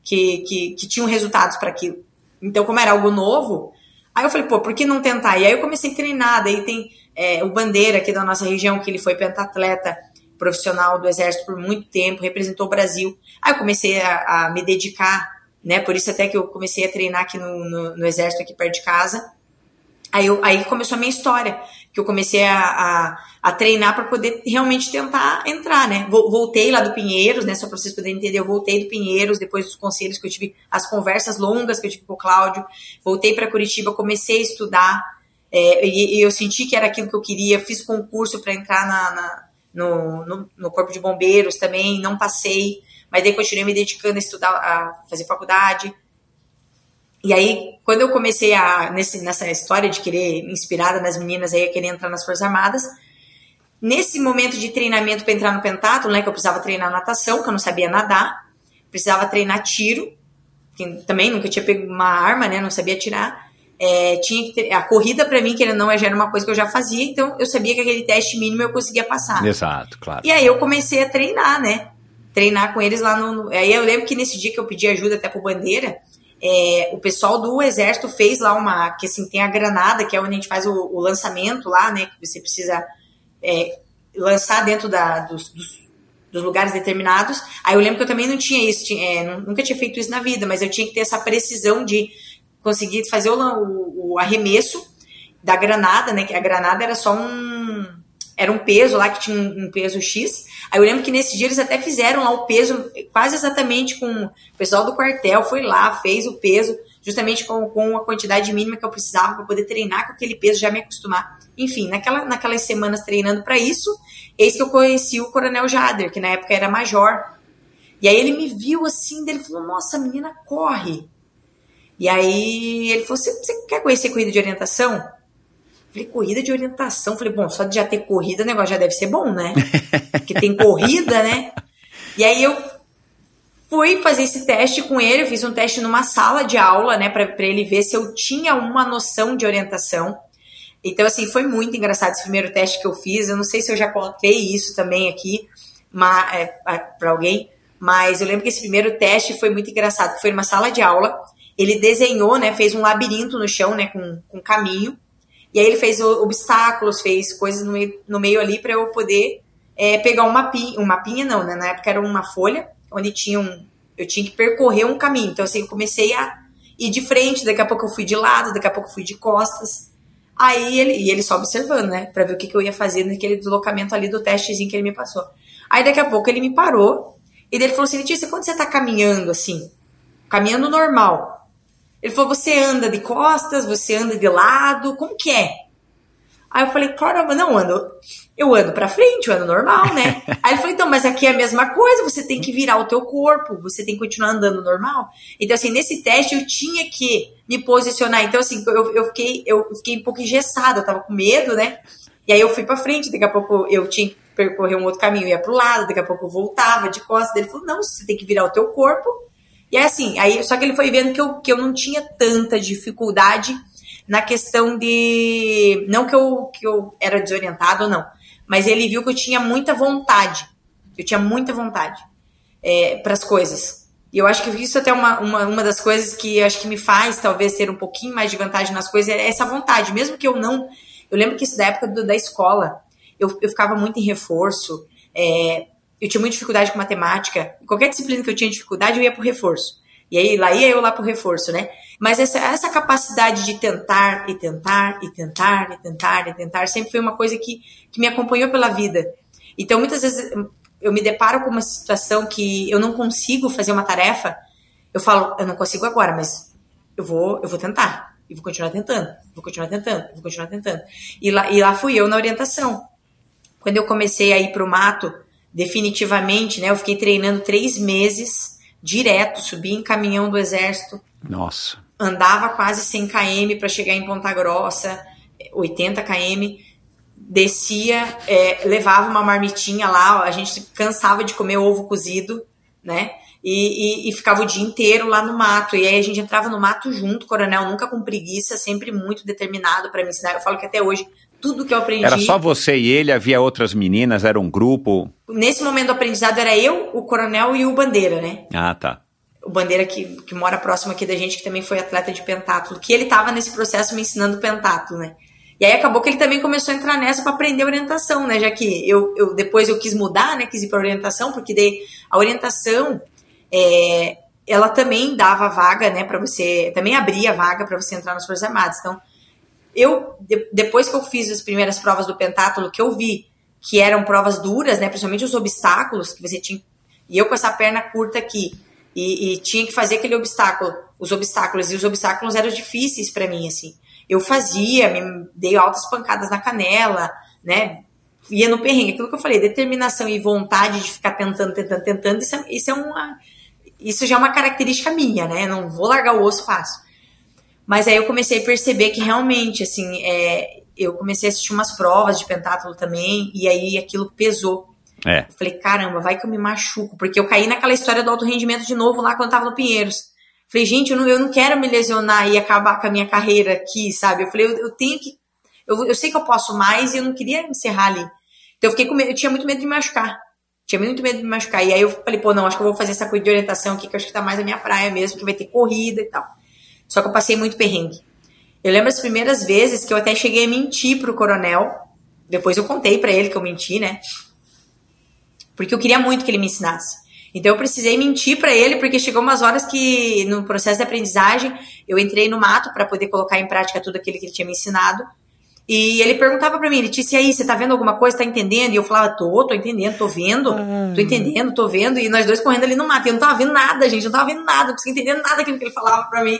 que, que, que tinham resultados para aquilo. Então, como era algo novo, aí eu falei, pô, por que não tentar? E aí eu comecei a treinar. Daí tem é, o Bandeira aqui da nossa região, que ele foi pentatleta profissional do Exército por muito tempo, representou o Brasil. Aí eu comecei a, a me dedicar, né? Por isso até que eu comecei a treinar aqui no, no, no Exército, aqui perto de casa. Aí, eu, aí começou a minha história, que eu comecei a, a, a treinar para poder realmente tentar entrar, né? Voltei lá do Pinheiros, né? Só para vocês poderem entender, eu voltei do Pinheiros, depois dos conselhos que eu tive, as conversas longas que eu tive com o Cláudio. Voltei para Curitiba, comecei a estudar, é, e, e, eu senti que era aquilo que eu queria. Fiz concurso para entrar na, na no, no, no, Corpo de Bombeiros também, não passei, mas daí continuei me dedicando a estudar, a fazer faculdade. E aí, quando eu comecei a, nesse, nessa história de querer, inspirada nas meninas aí, a querer entrar nas Forças Armadas, nesse momento de treinamento para entrar no pentatlo, né, que eu precisava treinar natação, que eu não sabia nadar, precisava treinar tiro, que também nunca tinha pego uma arma, né, não sabia tirar, é, tinha que ter, a corrida para mim, que não já era uma coisa que eu já fazia, então eu sabia que aquele teste mínimo eu conseguia passar. Exato, claro. E aí eu comecei a treinar, né, treinar com eles lá no, no. Aí eu lembro que nesse dia que eu pedi ajuda até pro Bandeira, é, o pessoal do exército fez lá uma. Que assim, tem a granada, que é onde a gente faz o, o lançamento lá, né? Que você precisa é, lançar dentro da, dos, dos, dos, lugares determinados. Aí eu lembro que eu também não tinha isso, tinha, é, nunca tinha feito isso na vida, mas eu tinha que ter essa precisão de conseguir fazer o, o, o arremesso da granada, né? Que a granada era só um. Era um peso lá que tinha um, um peso X. Aí eu lembro que nesse dia eles até fizeram lá o peso, quase exatamente com o pessoal do quartel, foi lá, fez o peso, justamente com, com a quantidade mínima que eu precisava para poder treinar com aquele peso, já me acostumar. Enfim, naquela, naquelas semanas treinando para isso, eis que eu conheci o Coronel Jader, que na época era major. E aí ele me viu assim, ele falou: Nossa, a menina corre. E aí ele falou: Você quer conhecer corrida de orientação? Falei, corrida de orientação. Falei, bom, só de já ter corrida, o negócio já deve ser bom, né? Porque tem corrida, né? E aí eu fui fazer esse teste com ele. Eu fiz um teste numa sala de aula, né? Pra ele ver se eu tinha uma noção de orientação. Então, assim, foi muito engraçado esse primeiro teste que eu fiz. Eu não sei se eu já contei isso também aqui é, para alguém, mas eu lembro que esse primeiro teste foi muito engraçado. Foi numa sala de aula. Ele desenhou, né? Fez um labirinto no chão, né? Com, com caminho. E aí ele fez obstáculos, fez coisas no meio, no meio ali para eu poder é, pegar um mapinha, um mapinha não, né? Na época era uma folha onde tinha um, eu tinha que percorrer um caminho. Então assim, eu comecei a ir de frente, daqui a pouco eu fui de lado, daqui a pouco eu fui de costas. Aí ele, e ele só observando, né, para ver o que, que eu ia fazer naquele deslocamento ali do testezinho que ele me passou. Aí daqui a pouco ele me parou e ele falou assim: Letícia, quando você tá caminhando assim, caminhando normal, ele falou: você anda de costas, você anda de lado, como que é? Aí eu falei, caramba, não ando. Eu ando pra frente, eu ando normal, né? <laughs> Aí ele falou, então, mas aqui é a mesma coisa, você tem que virar o teu corpo, você tem que continuar andando normal. Então, assim, nesse teste eu tinha que me posicionar. Então, assim, eu, eu, fiquei, eu fiquei um pouco engessada, eu tava com medo, né? E aí eu fui pra frente, daqui a pouco eu tinha que percorrer um outro caminho, ia pro lado, daqui a pouco eu voltava de costas. Ele falou, não, você tem que virar o teu corpo e é assim, aí, só que ele foi vendo que eu, que eu não tinha tanta dificuldade na questão de. Não que eu, que eu era desorientado ou não, mas ele viu que eu tinha muita vontade. Eu tinha muita vontade é, para as coisas. E eu acho que isso até é uma, uma, uma das coisas que acho que me faz talvez ter um pouquinho mais de vantagem nas coisas é essa vontade. Mesmo que eu não. Eu lembro que isso da época do, da escola, eu, eu ficava muito em reforço. É, eu tinha muita dificuldade com matemática. Qualquer disciplina que eu tinha dificuldade, eu ia pro reforço. E aí lá ia eu lá pro reforço, né? Mas essa, essa capacidade de tentar e tentar e tentar e tentar e tentar sempre foi uma coisa que, que me acompanhou pela vida. Então muitas vezes eu me deparo com uma situação que eu não consigo fazer uma tarefa, eu falo, eu não consigo agora, mas eu vou, eu vou tentar. E vou continuar tentando, vou continuar tentando, vou continuar tentando. E lá, e lá fui eu na orientação. Quando eu comecei a ir pro mato, definitivamente, né? Eu fiquei treinando três meses direto, subi em caminhão do exército. Nossa. Andava quase 100 km para chegar em Ponta Grossa, 80 km. Descia, é, levava uma marmitinha lá, a gente cansava de comer ovo cozido, né? E, e, e, ficava o dia inteiro lá no mato. E aí a gente entrava no mato junto, coronel, nunca com preguiça, sempre muito determinado para me ensinar. Eu falo que até hoje tudo que eu aprendi. Era só você e ele, havia outras meninas, era um grupo? Nesse momento do aprendizado era eu, o coronel e o Bandeira, né? Ah, tá. O Bandeira que, que mora próximo aqui da gente, que também foi atleta de pentátulo, que ele estava nesse processo me ensinando pentátulo, né? E aí acabou que ele também começou a entrar nessa para aprender orientação, né? Já que eu, eu depois eu quis mudar, né? Quis ir para orientação, porque daí a orientação é, ela também dava vaga, né? Para você também abria vaga para você entrar nas forças armadas. Então eu, de, depois que eu fiz as primeiras provas do pentátulo, que eu vi que eram provas duras, né? Principalmente os obstáculos que você tinha. E eu com essa perna curta aqui, e, e tinha que fazer aquele obstáculo, os obstáculos, e os obstáculos eram difíceis para mim, assim. Eu fazia, me dei altas pancadas na canela, né? Ia no perrengue, aquilo que eu falei, determinação e vontade de ficar tentando, tentando, tentando, isso é, isso é uma. Isso já é uma característica minha, né? Não vou largar o osso fácil. Mas aí eu comecei a perceber que realmente, assim, é, eu comecei a assistir umas provas de pentátulo também, e aí aquilo pesou. É. Eu falei, caramba, vai que eu me machuco. Porque eu caí naquela história do alto rendimento de novo lá quando eu tava no Pinheiros. Falei, gente, eu não, eu não quero me lesionar e acabar com a minha carreira aqui, sabe? Eu falei, eu, eu tenho que. Eu, eu sei que eu posso mais e eu não queria encerrar ali. Então eu fiquei com medo, eu tinha muito medo de me machucar. Tinha muito medo de me machucar. E aí eu falei, pô, não, acho que eu vou fazer essa coisa de orientação aqui, que eu acho que tá mais a minha praia mesmo, que vai ter corrida e tal. Só que eu passei muito perrengue. Eu lembro as primeiras vezes que eu até cheguei a mentir pro coronel. Depois eu contei para ele que eu menti, né? Porque eu queria muito que ele me ensinasse. Então eu precisei mentir para ele, porque chegou umas horas que no processo de aprendizagem eu entrei no mato para poder colocar em prática tudo aquilo que ele tinha me ensinado. E ele perguntava para mim, ele disse, e aí, você tá vendo alguma coisa, tá entendendo? E eu falava, tô, tô entendendo, tô vendo, tô entendendo, tô vendo. E nós dois correndo ali no mato. E eu não tava vendo nada, gente, eu não tava vendo nada, não conseguia entender nada daquilo que ele falava para mim.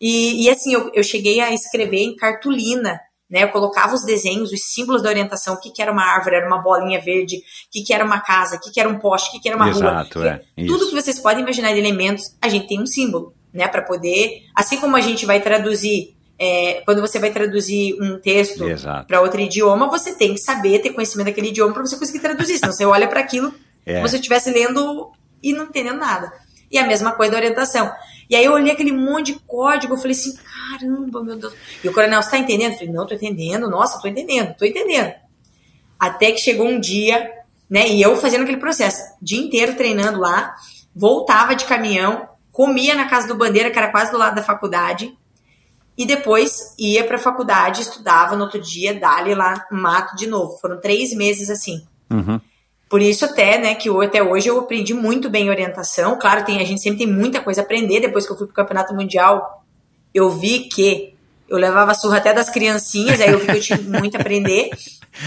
E, e assim, eu, eu cheguei a escrever em cartolina, né? Eu colocava os desenhos, os símbolos da orientação, o que, que era uma árvore, era uma bolinha verde, o que, que era uma casa, o que, que era um poste, o que, que era uma Exato, rua. é, Tudo que vocês podem imaginar de elementos, a gente tem um símbolo, né? Para poder, assim como a gente vai traduzir, é, quando você vai traduzir um texto para outro idioma, você tem que saber, ter conhecimento daquele idioma para você conseguir traduzir. Senão você olha para aquilo <laughs> É. como se você estivesse lendo e não entendendo nada. E a mesma coisa da orientação. E aí eu olhei aquele monte de código, eu falei assim, caramba, meu Deus. E o coronel, você tá entendendo? Eu falei, não, tô entendendo, nossa, tô entendendo, tô entendendo. Até que chegou um dia, né, e eu fazendo aquele processo, dia inteiro treinando lá, voltava de caminhão, comia na casa do Bandeira, que era quase do lado da faculdade, e depois ia pra faculdade, estudava no outro dia, dali lá, mato de novo. Foram três meses assim. Uhum. Por isso até, né, que até hoje eu aprendi muito bem orientação. Claro, tem, a gente sempre tem muita coisa a aprender. Depois que eu fui pro Campeonato Mundial, eu vi que eu levava surra até das criancinhas, aí eu vi que eu tinha muito a aprender.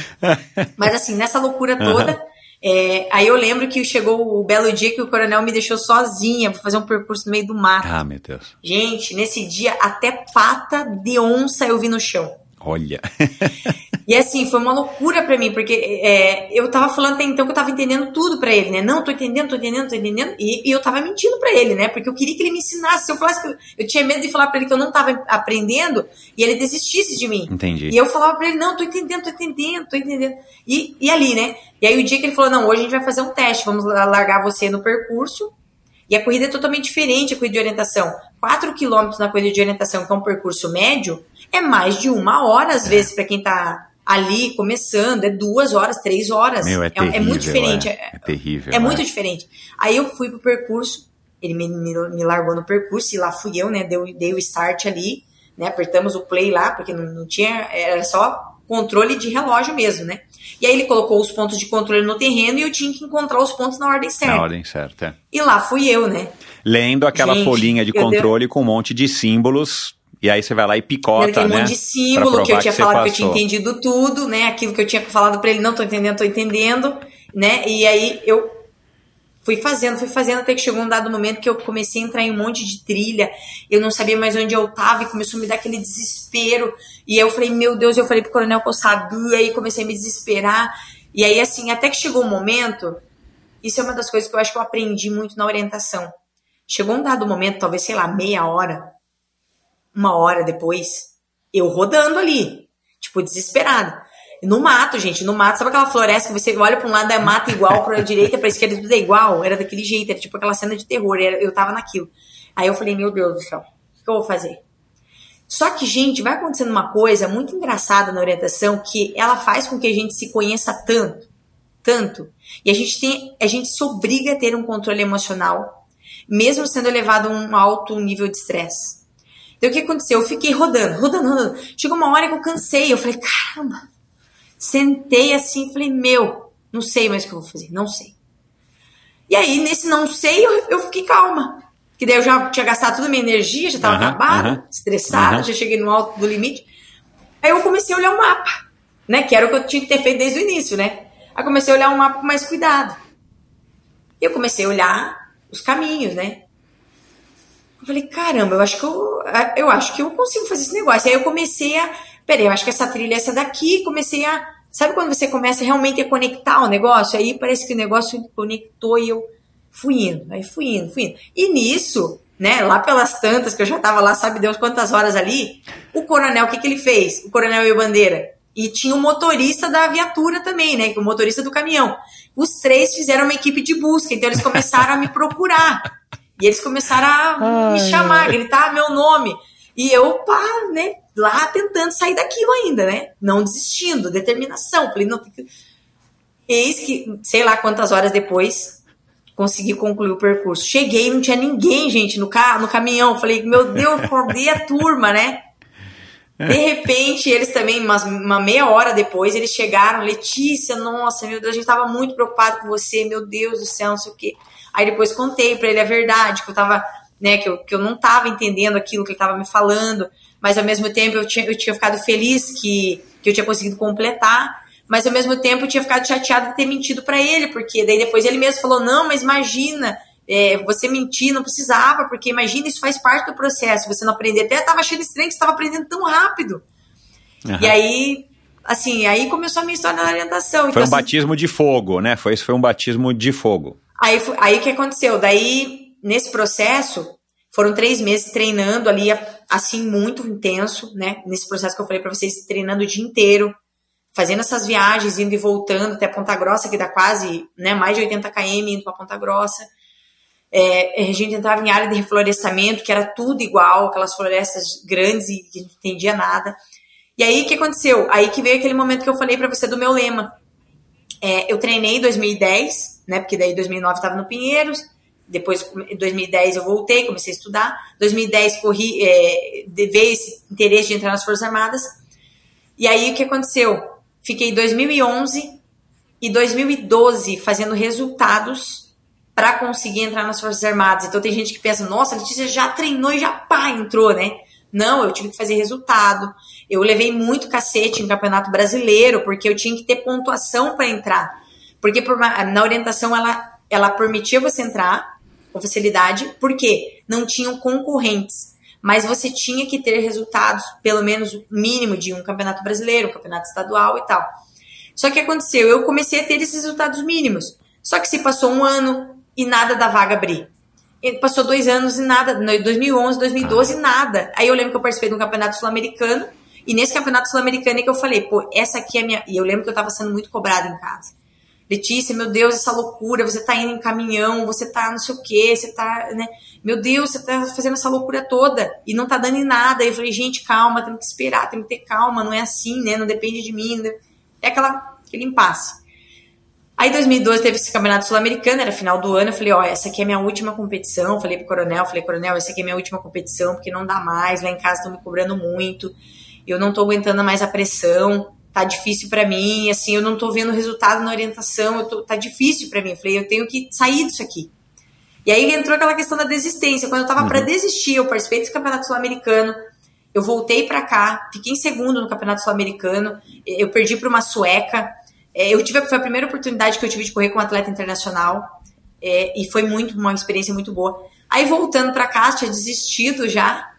<laughs> Mas assim, nessa loucura toda, é, aí eu lembro que chegou o belo dia que o coronel me deixou sozinha pra fazer um percurso no meio do mato. Ah, meu Deus. Gente, nesse dia até pata de onça eu vi no chão. Olha. <laughs> E assim, foi uma loucura pra mim, porque é, eu tava falando até então que eu tava entendendo tudo pra ele, né? Não, tô entendendo, tô entendendo, tô entendendo. E, e eu tava mentindo pra ele, né? Porque eu queria que ele me ensinasse. Se eu falasse que eu, eu tinha medo de falar pra ele que eu não tava aprendendo e ele desistisse de mim. Entendi. E eu falava pra ele, não, tô entendendo, tô entendendo, tô entendendo. E, e ali, né? E aí o dia que ele falou, não, hoje a gente vai fazer um teste, vamos largar você no percurso. E a corrida é totalmente diferente, a corrida de orientação. 4 quilômetros na corrida de orientação, que é um percurso médio, é mais de uma hora, às vezes, para quem tá ali começando. É duas horas, três horas. Meu, é terrível. muito diferente. É, é terrível. É muito diferente. Aí eu fui pro percurso, ele me, me, me largou no percurso e lá fui eu, né? Deu, dei o start ali, né? Apertamos o play lá, porque não, não tinha, era só controle de relógio mesmo, né? E aí ele colocou os pontos de controle no terreno e eu tinha que encontrar os pontos na ordem certa. Na ordem certa. é. E lá fui eu, né? Lendo aquela Gente, folhinha de controle com um monte de símbolos. E aí você vai lá e picota, Aquele né? monte de Pra símbolo que eu tinha você falado que eu tinha entendido tudo, né? Aquilo que eu tinha falado pra ele, não tô entendendo, tô entendendo, né? E aí eu fui fazendo, fui fazendo, até que chegou um dado momento que eu comecei a entrar em um monte de trilha, eu não sabia mais onde eu tava e começou a me dar aquele desespero. E aí eu falei, meu Deus, eu falei pro coronel que eu sabia, e aí comecei a me desesperar. E aí, assim, até que chegou um momento, isso é uma das coisas que eu acho que eu aprendi muito na orientação. Chegou um dado momento, talvez, sei lá, meia hora, uma hora depois, eu rodando ali, tipo, desesperada. No mato, gente, no mato, sabe aquela floresta que você olha pra um lado é mato igual, pra direita, pra esquerda, tudo é igual? Era daquele jeito, era tipo aquela cena de terror, eu tava naquilo. Aí eu falei, meu Deus do céu, o que eu vou fazer? Só que, gente, vai acontecendo uma coisa muito engraçada na orientação que ela faz com que a gente se conheça tanto, tanto, e a gente tem, a gente se obriga a ter um controle emocional, mesmo sendo elevado a um alto nível de estresse. Então o que aconteceu? Eu fiquei rodando, rodando, rodando. Chegou uma hora que eu cansei, eu falei, caramba. Sentei assim, falei, meu, não sei mais o que eu vou fazer, não sei. E aí, nesse não sei, eu, eu fiquei calma. Que daí eu já tinha gastado toda a minha energia, já tava Aham, acabada, estressada, já cheguei no alto do limite. Aí eu comecei a olhar o mapa, né? Que era o que eu tinha que ter feito desde o início, né? Aí comecei a olhar o mapa com mais cuidado. E eu comecei a olhar os caminhos, né? Falei, caramba, eu acho que eu, eu acho que eu consigo fazer esse negócio. Aí eu comecei a, peraí, eu acho que essa trilha é essa daqui, comecei a, sabe quando você começa realmente a conectar o negócio? Aí parece que o negócio conectou e eu fui indo, aí fui indo, fui indo. E nisso, né, lá pelas tantas que eu já tava lá, sabe Deus quantas horas ali, o coronel, o que que ele fez? O coronel e o bandeira. E tinha o motorista da viatura também, né, o motorista do caminhão. Os três fizeram uma equipe de busca, então eles começaram a me procurar. <laughs> E eles começaram a me chamar, gritar meu nome. E eu, pá, né, lá tentando sair daquilo ainda, né? Não desistindo, determinação. Falei, não, tem que... Eis que, sei lá quantas horas depois, consegui concluir o percurso. Cheguei, não tinha ninguém, gente, no, carro, no caminhão. Falei, meu Deus, <laughs> cadê a turma, né? De repente, eles também, uma, uma meia hora depois, eles chegaram, Letícia, nossa, meu Deus, a gente tava muito preocupado com você, meu Deus do céu, não sei o quê. Aí depois contei para ele a verdade, que eu tava, né, que eu, que eu não tava entendendo aquilo que ele tava me falando, mas ao mesmo tempo eu tinha, eu tinha ficado feliz que, que eu tinha conseguido completar, mas ao mesmo tempo eu tinha ficado chateado de ter mentido para ele, porque daí depois ele mesmo falou, não, mas imagina, é, você mentir não precisava, porque imagina, isso faz parte do processo, você não aprender. Até estava achando estranho que você estava aprendendo tão rápido. Uhum. E aí, assim, aí começou a minha história na orientação. Foi então, um assim, batismo de fogo, né? Foi, foi um batismo de fogo. Aí, aí que aconteceu? Daí, nesse processo, foram três meses treinando ali, assim, muito intenso, né? Nesse processo que eu falei para vocês, treinando o dia inteiro, fazendo essas viagens, indo e voltando até Ponta Grossa, que dá quase, né, mais de 80 km indo para Ponta Grossa. É, a gente entrava em área de reflorestamento, que era tudo igual, aquelas florestas grandes e que não entendia nada. E aí, o que aconteceu? Aí que veio aquele momento que eu falei para você do meu lema. É, eu treinei em 2010, né, porque daí 2009 estava no Pinheiros, depois em 2010 eu voltei, comecei a estudar. 2010 corri, é, veio esse interesse de entrar nas Forças Armadas. E aí o que aconteceu? Fiquei 2011 e 2012 fazendo resultados para conseguir entrar nas Forças Armadas. Então tem gente que pensa, nossa, a Letícia já treinou e já pá, entrou, né? Não, eu tive que fazer resultado. Eu levei muito cacete em campeonato brasileiro, porque eu tinha que ter pontuação para entrar. Porque uma, na orientação ela, ela permitia você entrar com facilidade, porque não tinham concorrentes. Mas você tinha que ter resultados, pelo menos mínimo de um campeonato brasileiro, um campeonato estadual e tal. Só que aconteceu, eu comecei a ter esses resultados mínimos. Só que se passou um ano, e nada da vaga abrir. Passou dois anos e nada, 2011, 2012 ah. nada. Aí eu lembro que eu participei de um campeonato sul-americano, e nesse campeonato sul-americano é que eu falei, pô, essa aqui é a minha. E eu lembro que eu tava sendo muito cobrada em casa. Letícia, meu Deus, essa loucura, você tá indo em caminhão, você tá não sei o quê, você tá, né? Meu Deus, você tá fazendo essa loucura toda e não tá dando em nada. Eu falei, gente, calma, tem que esperar, tem que ter calma, não é assim, né? Não depende de mim. É aquela, aquele impasse. Aí, em 2012, teve esse campeonato sul-americano, era final do ano. Eu falei: Ó, essa aqui é minha última competição. Falei pro coronel: Falei, coronel, essa aqui é minha última competição, porque não dá mais. Lá em casa estão me cobrando muito. Eu não tô aguentando mais a pressão. Tá difícil para mim. Assim, eu não tô vendo resultado na orientação. Tô, tá difícil para mim. Eu falei: Eu tenho que sair disso aqui. E aí entrou aquela questão da desistência. Quando eu tava uhum. para desistir, eu participei desse campeonato sul-americano. Eu voltei para cá, fiquei em segundo no campeonato sul-americano. Eu perdi para uma sueca. É, eu tive, foi a primeira oportunidade que eu tive de correr com um atleta internacional é, e foi muito uma experiência muito boa. Aí voltando para cá, tinha desistido já.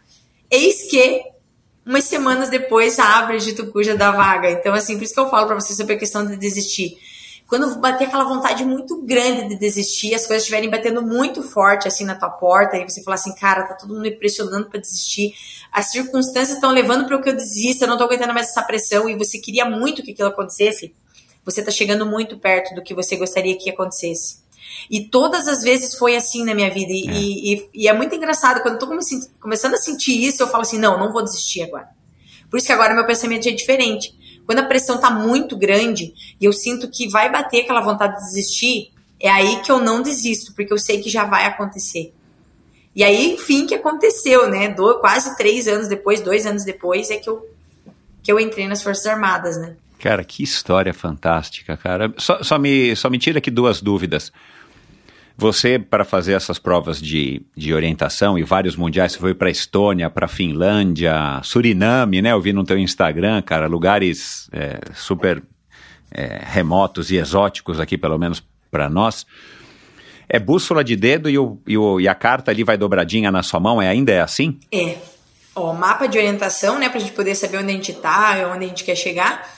Eis que umas semanas depois abre de Tucuja da vaga. Então, assim, por isso que eu falo para vocês sobre a questão de desistir. Quando bater aquela vontade muito grande de desistir, as coisas estiverem batendo muito forte assim na tua porta, e você falar assim, cara, tá todo mundo me pressionando para desistir, as circunstâncias estão levando para que eu desista, eu não tô aguentando mais essa pressão, e você queria muito que aquilo acontecesse, você está chegando muito perto do que você gostaria que acontecesse. E todas as vezes foi assim na minha vida. E é, e, e é muito engraçado, quando eu estou começando a sentir isso, eu falo assim: não, não vou desistir agora. Por isso que agora meu pensamento é diferente. Quando a pressão está muito grande e eu sinto que vai bater aquela vontade de desistir, é aí que eu não desisto, porque eu sei que já vai acontecer. E aí, enfim, que aconteceu, né? Do, quase três anos depois, dois anos depois, é que eu, que eu entrei nas Forças Armadas, né? Cara, que história fantástica, cara. Só, só, me, só me tira aqui duas dúvidas. Você, para fazer essas provas de, de orientação e vários mundiais, você foi para Estônia, para Finlândia, Suriname, né? Eu vi no teu Instagram, cara, lugares é, super é, remotos e exóticos aqui, pelo menos para nós. É bússola de dedo e, o, e, o, e a carta ali vai dobradinha na sua mão? É, ainda é assim? É. Ó, mapa de orientação, né, para a gente poder saber onde a gente está, onde a gente quer chegar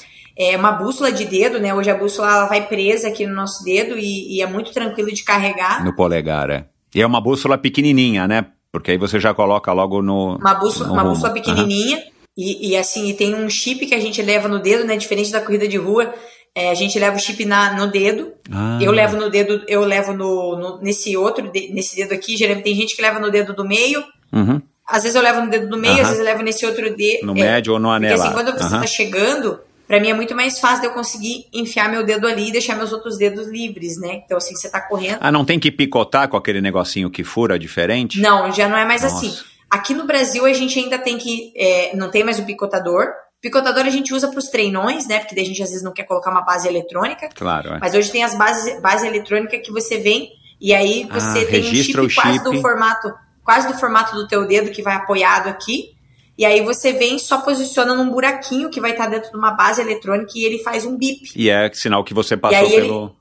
é uma bússola de dedo, né? Hoje a bússola ela vai presa aqui no nosso dedo e, e, é muito tranquilo de carregar. No polegar, é. E é uma bússola pequenininha, né? Porque aí você já coloca logo no. Uma bússola, no uma bússola pequenininha. Uhum. E, e, assim, e tem um chip que a gente leva no dedo, né? Diferente da corrida de rua, é, a gente leva o chip na, no dedo. Ah. Eu levo no dedo, eu levo no, no, nesse outro, nesse dedo aqui. Geralmente tem gente que leva no dedo do meio. Uhum. Às vezes eu levo no dedo do meio, uhum. às vezes eu levo nesse outro dedo. No é, médio ou no anel. Porque assim, quando você está chegando, para mim é muito mais fácil de eu conseguir enfiar meu dedo ali e deixar meus outros dedos livres, né? Então, assim, você tá correndo. Ah, não tem que picotar com aquele negocinho que fura diferente? Não, já não é mais Nossa. assim. Aqui no Brasil a gente ainda tem que. É, não tem mais o picotador. Picotador a gente usa para os treinões, né? Porque daí a gente às vezes não quer colocar uma base eletrônica. Claro. É. Mas hoje tem as bases base eletrônica que você vem e aí você ah, tem um chip, quase chip. do formato, quase do formato do teu dedo que vai apoiado aqui. E aí você vem só posiciona num buraquinho que vai estar dentro de uma base eletrônica e ele faz um bip. E é sinal que você passou pelo.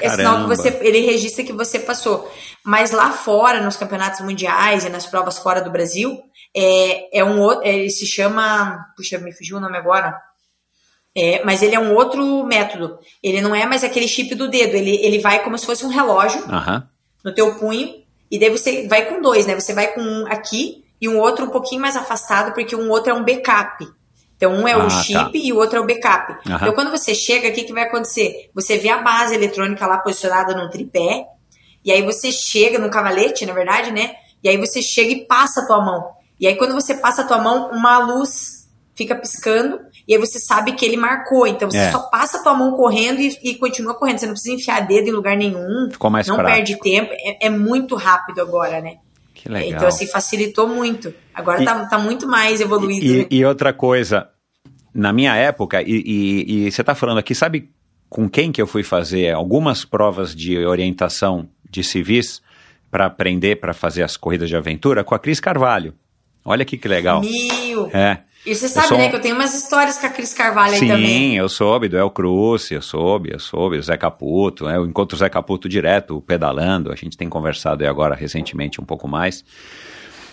Ele, é sinal que você, ele registra que você passou. Mas lá fora, nos campeonatos mundiais e nas provas fora do Brasil, é, é um outro. É, ele se chama. Puxa, me fugiu o nome agora. É, mas ele é um outro método. Ele não é mais aquele chip do dedo. Ele, ele vai como se fosse um relógio uhum. no teu punho. E daí você vai com dois, né? Você vai com um aqui e um outro um pouquinho mais afastado, porque um outro é um backup. Então, um é ah, o chip tá. e o outro é o backup. Uhum. Então, quando você chega, o que, que vai acontecer? Você vê a base eletrônica lá posicionada num tripé, e aí você chega no cavalete, na verdade, né? E aí você chega e passa a tua mão. E aí, quando você passa a tua mão, uma luz fica piscando, e aí você sabe que ele marcou. Então, você é. só passa a tua mão correndo e, e, continua correndo. Você não precisa enfiar dedo em lugar nenhum. Ficou mais Não prático. perde tempo. É, é muito rápido agora, né? Que legal. Então, assim, facilitou muito. Agora e, tá, tá muito mais evoluído. E, né? e outra coisa, na minha época, e, e, e você tá falando aqui, sabe com quem que eu fui fazer algumas provas de orientação de civis para aprender para fazer as corridas de aventura? Com a Cris Carvalho. Olha aqui que legal. Mil! É. E você sabe, sou... né, que eu tenho umas histórias com a Cris Carvalho Sim, aí também. Sim, eu soube do El Cruz, eu soube, eu soube, o Zé Caputo, né, eu encontro o Zé Caputo direto, pedalando, a gente tem conversado aí agora recentemente um pouco mais.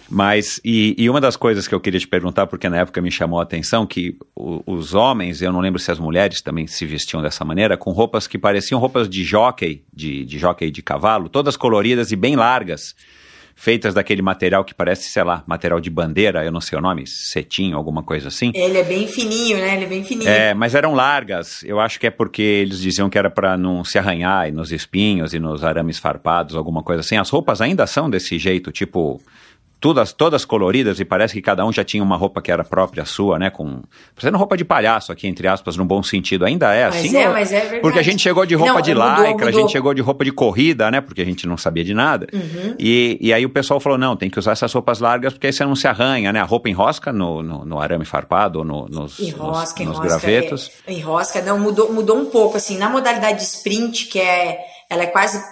Mas, e, e, uma das coisas que eu queria te perguntar, porque na época me chamou a atenção, que o, os homens, eu não lembro se as mulheres também se vestiam dessa maneira, com roupas que pareciam roupas de jockey, de, de jockey de cavalo, todas coloridas e bem largas feitas daquele material que parece, sei lá, material de bandeira, eu não sei o nome, cetim, alguma coisa assim. Ele é bem fininho, né? Ele é bem fininho. É, mas eram largas. Eu acho que é porque eles diziam que era para não se arranhar e nos espinhos e nos arames farpados, alguma coisa assim. As roupas ainda são desse jeito, tipo todas, todas coloridas e parece que cada um já tinha uma roupa que era própria sua, né? Com parecendo roupa de palhaço aqui entre aspas, no bom sentido. Ainda é mas assim? É, mas é verdade. Porque a gente chegou de roupa não, de lycra, a gente chegou de roupa de corrida, né? Porque a gente não sabia de nada. Uhum. E, e aí o pessoal falou não, tem que usar essas roupas largas porque aí você não se arranha, né? A roupa enrosca no, no, no arame farpado ou no, nos, enrosca, nos, enrosca, nos gravetos. É, enrosca, não mudou, mudou um pouco assim na modalidade de sprint que é ela é quase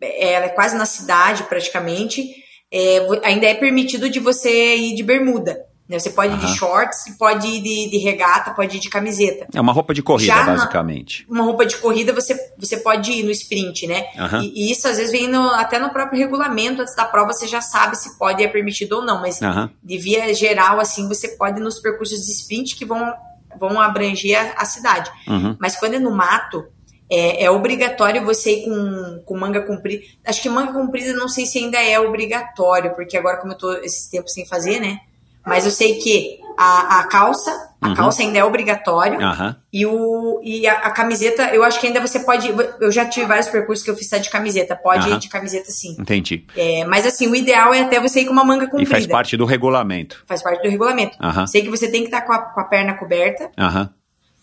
ela é quase na cidade praticamente é, ainda é permitido de você ir de bermuda. Né? Você pode ir de shorts, pode ir de, de, regata, pode ir de camiseta. É uma roupa de corrida, Já basicamente. uma roupa de corrida você, você pode ir no sprint, né? Uhum. E, e, isso às vezes vem no, até no próprio regulamento, antes da prova você já sabe se pode é permitido ou não. Mas uhum. de via geral, assim, você pode ir nos percursos de sprint que vão, vão abranger a, a cidade. Uhum. Mas quando é no mato, é, é, obrigatório você ir com, com manga comprida. Acho que manga comprida não sei se ainda é obrigatório, porque agora, como eu tô esses tempos sem fazer, né? Mas eu sei que a, a calça, a uhum. calça ainda é obrigatório. Uhum. E, o, e a, a, camiseta, eu acho que ainda você pode. Eu já tive vários percursos que eu fiz de camiseta. Pode uhum. ir de camiseta sim. Entendi. É, mas assim, o ideal é até você ir com uma manga comprida. E faz parte do regulamento. Faz parte do regulamento. Sei que você tem que estar com a, com a perna coberta. Aham.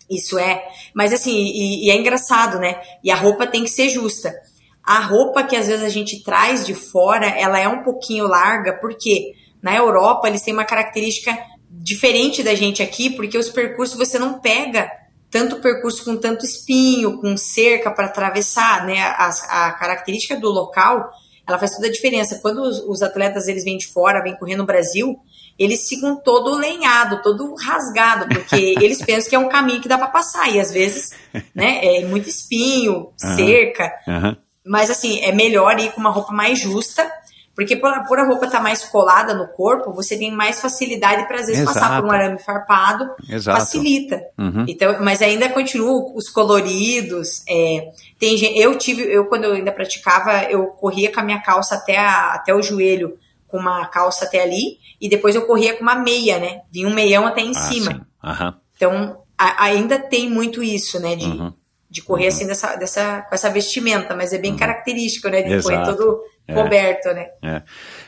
Isso é. Mas assim, e, e, é engraçado, né? E a roupa tem que ser justa. A roupa que às vezes a gente traz de fora, ela é um pouquinho larga, porque na Europa eles têm uma característica diferente da gente aqui, porque os percursos você não pega tanto percurso com tanto espinho, com cerca para atravessar, né? A, a, característica do local, ela faz toda a diferença. Quando os, os atletas eles vêm de fora, vêm correr no Brasil, eles ficam todo lenhado, todo rasgado, porque <laughs> eles pensam que é um caminho que dá para passar, e às vezes, né, é muito espinho, cerca. Uhum. Mas assim, é melhor ir com uma roupa mais justa, porque por, a roupa estar tá mais colada no corpo, você tem mais facilidade para às vezes Exato. passar por um arame farpado, Exato. facilita. Uhum. Então, mas ainda continua os coloridos. É, tem eu tive, eu quando eu ainda praticava, eu corria com a minha calça até, a, até o joelho com uma calça até ali, e depois eu corria com uma meia, né? Vinha um meião até em ah, cima. Uhum. Então, a, ainda tem muito isso, né? De, uhum. de correr uhum. assim dessa, dessa, com essa vestimenta, mas é bem uhum. característico, né? De Exato. correr todo é. coberto, né? É.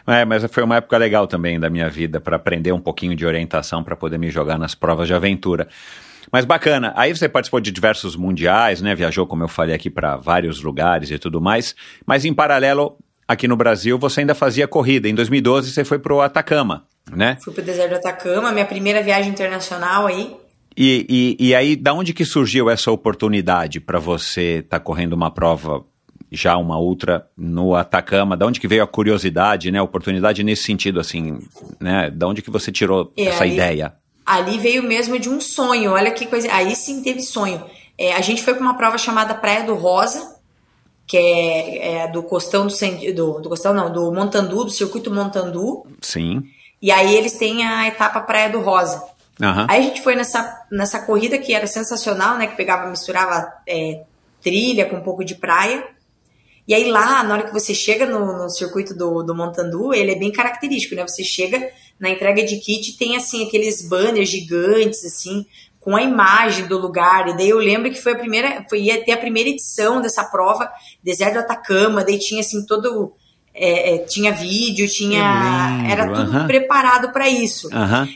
é. mas foi uma época legal também da minha vida para aprender um pouquinho de orientação para poder me jogar nas provas de aventura. Mas bacana. Aí você participou de diversos mundiais, né? Viajou, como eu falei aqui, para vários lugares e tudo mais. Mas em paralelo, aqui no Brasil, você ainda fazia corrida. Em 2012 você foi pro Atacama, né? Fui pro deserto do Atacama, minha primeira viagem internacional aí. E, e, e aí, da onde que surgiu essa oportunidade para você estar tá correndo uma prova já uma ultra no Atacama? Da onde que veio a curiosidade, né? A oportunidade nesse sentido, assim, né? Da onde que você tirou é, essa ideia? ali veio mesmo de um sonho. Olha que coisa. Aí sim teve sonho. É, a gente foi para uma prova chamada Praia do Rosa, que é, é do Costão do, do, do Costão, não, do Montandu, do Circuito Montandu. Sim. E aí eles têm a etapa Praia do Rosa. Uhum. Aí a gente foi nessa, nessa corrida que era sensacional, né? Que pegava, misturava é, trilha com um pouco de praia. E aí lá, na hora que você chega no, no circuito do, do Montandu, ele é bem característico, né? Você chega na entrega de kit, tem assim aqueles banners gigantes, assim, com a imagem do lugar. E daí eu lembro que foi a primeira, foi, ia ter a primeira edição dessa prova, Deserto do Atacama, daí tinha assim todo. É, é, tinha vídeo, tinha. era tudo preparado para isso.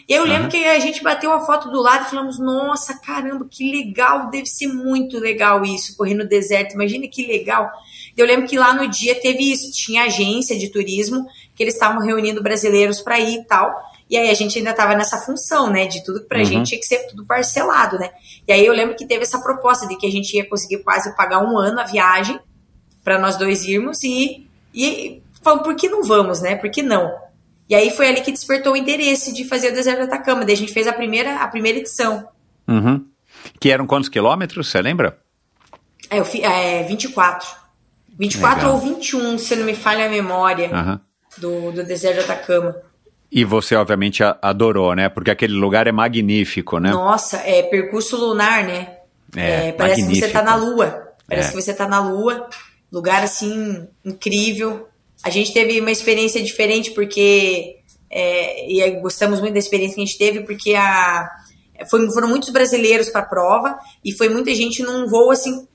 E eu lembro que a gente bateu a foto do lado e falamos: nossa, caramba, que legal, deve ser muito legal isso, correr no deserto, imagina que legal. Eu lembro que lá no dia teve isso, tinha agência de turismo que eles estavam reunindo brasileiros para ir e tal. E aí a gente ainda estava nessa função, né? De tudo que pra uhum. gente tinha que ser tudo parcelado, né? E aí eu lembro que teve essa proposta de que a gente ia conseguir quase pagar um ano a viagem para nós dois irmos e, e falou, por que não vamos, né? Por que não? E aí foi ali que despertou o interesse de fazer o Deserto do Atacama. Daí a gente fez a primeira, a primeira edição. Uhum. Que eram quantos quilômetros, você lembra? É, eu, é 24. 24 Legal. ou 21, se não me falha a memória, uhum. do, do deserto de Atacama. E você, obviamente, adorou, né? Porque aquele lugar é magnífico, né? Nossa, é percurso lunar, né? É, é parece magnífico. que você tá na Lua. Parece É. que você tá na Lua. Lugar, assim, incrível. A gente teve uma experiência diferente porque... é, e gostamos muito da experiência que a gente teve porque a, foi- foram muitos brasileiros para a prova e foi muita gente num voo, assim,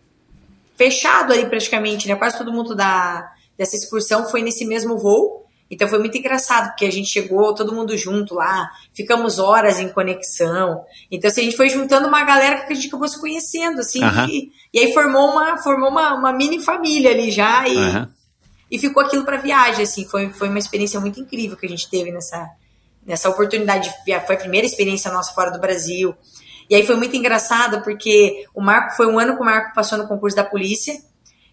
fechado ali praticamente, né? Quase todo mundo da, dessa excursão foi nesse mesmo voo. Então foi muito engraçado, porque a gente chegou todo mundo junto lá, ficamos horas em conexão. Então assim, a gente foi juntando uma galera que a gente acabou se conhecendo, assim, Aham. e, e aí formou uma, formou uma, uma mini família ali já, e, Aham. e ficou aquilo para viagem, assim, foi, foi uma experiência muito incrível que a gente teve nessa, nessa oportunidade. Foi a primeira experiência nossa fora do Brasil. E aí foi muito engraçado, porque o Marco foi um ano que o Marco passou no concurso da polícia,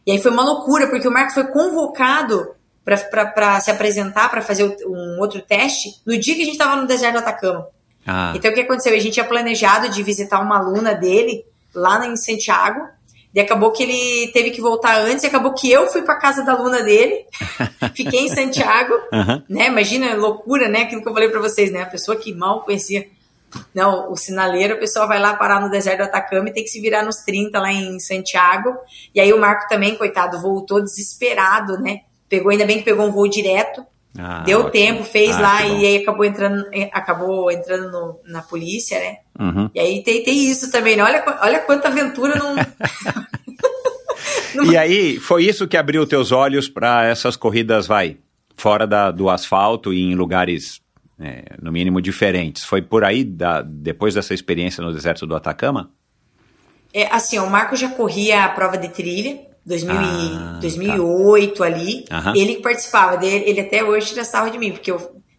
e aí foi uma loucura, porque o Marco foi convocado para se apresentar, para fazer o- um outro teste, no dia que a gente estava no deserto do Atacama. Ah, Então o que aconteceu? A gente tinha planejado de visitar uma aluna dele lá em Santiago. E acabou que ele teve que voltar antes, e acabou que eu fui para casa da aluna dele, <laughs> fiquei em Santiago, Aham. né? Imagina, loucura, né? Aquilo que eu falei para vocês, né? A pessoa que mal conhecia não, o sinaleiro, a pessoa vai lá parar no deserto do Atacama e tem que se virar nos 30 lá em Santiago. E aí o Marco também, coitado, voltou desesperado, né? Pegou, ainda bem que pegou um voo direto. Ah, Deu ótimo. tempo, fez Ah, lá e aí acabou entrando, eh, acabou entrando no- na polícia, né? Uhum. E aí tem, tem isso também, né? Olha, olha quanta aventura não. <laughs> E aí, foi isso que abriu teus olhos para essas corridas, vai, fora da- do asfalto e em lugares, é, no mínimo, diferentes. Foi por aí, da- depois dessa experiência no deserto do Atacama? É, assim, o Marco já corria a prova de trilha, 2000 e- Ah, 2008 ali. Aham. Ele que participava dele, ele até hoje tira sarro de mim, porque eu,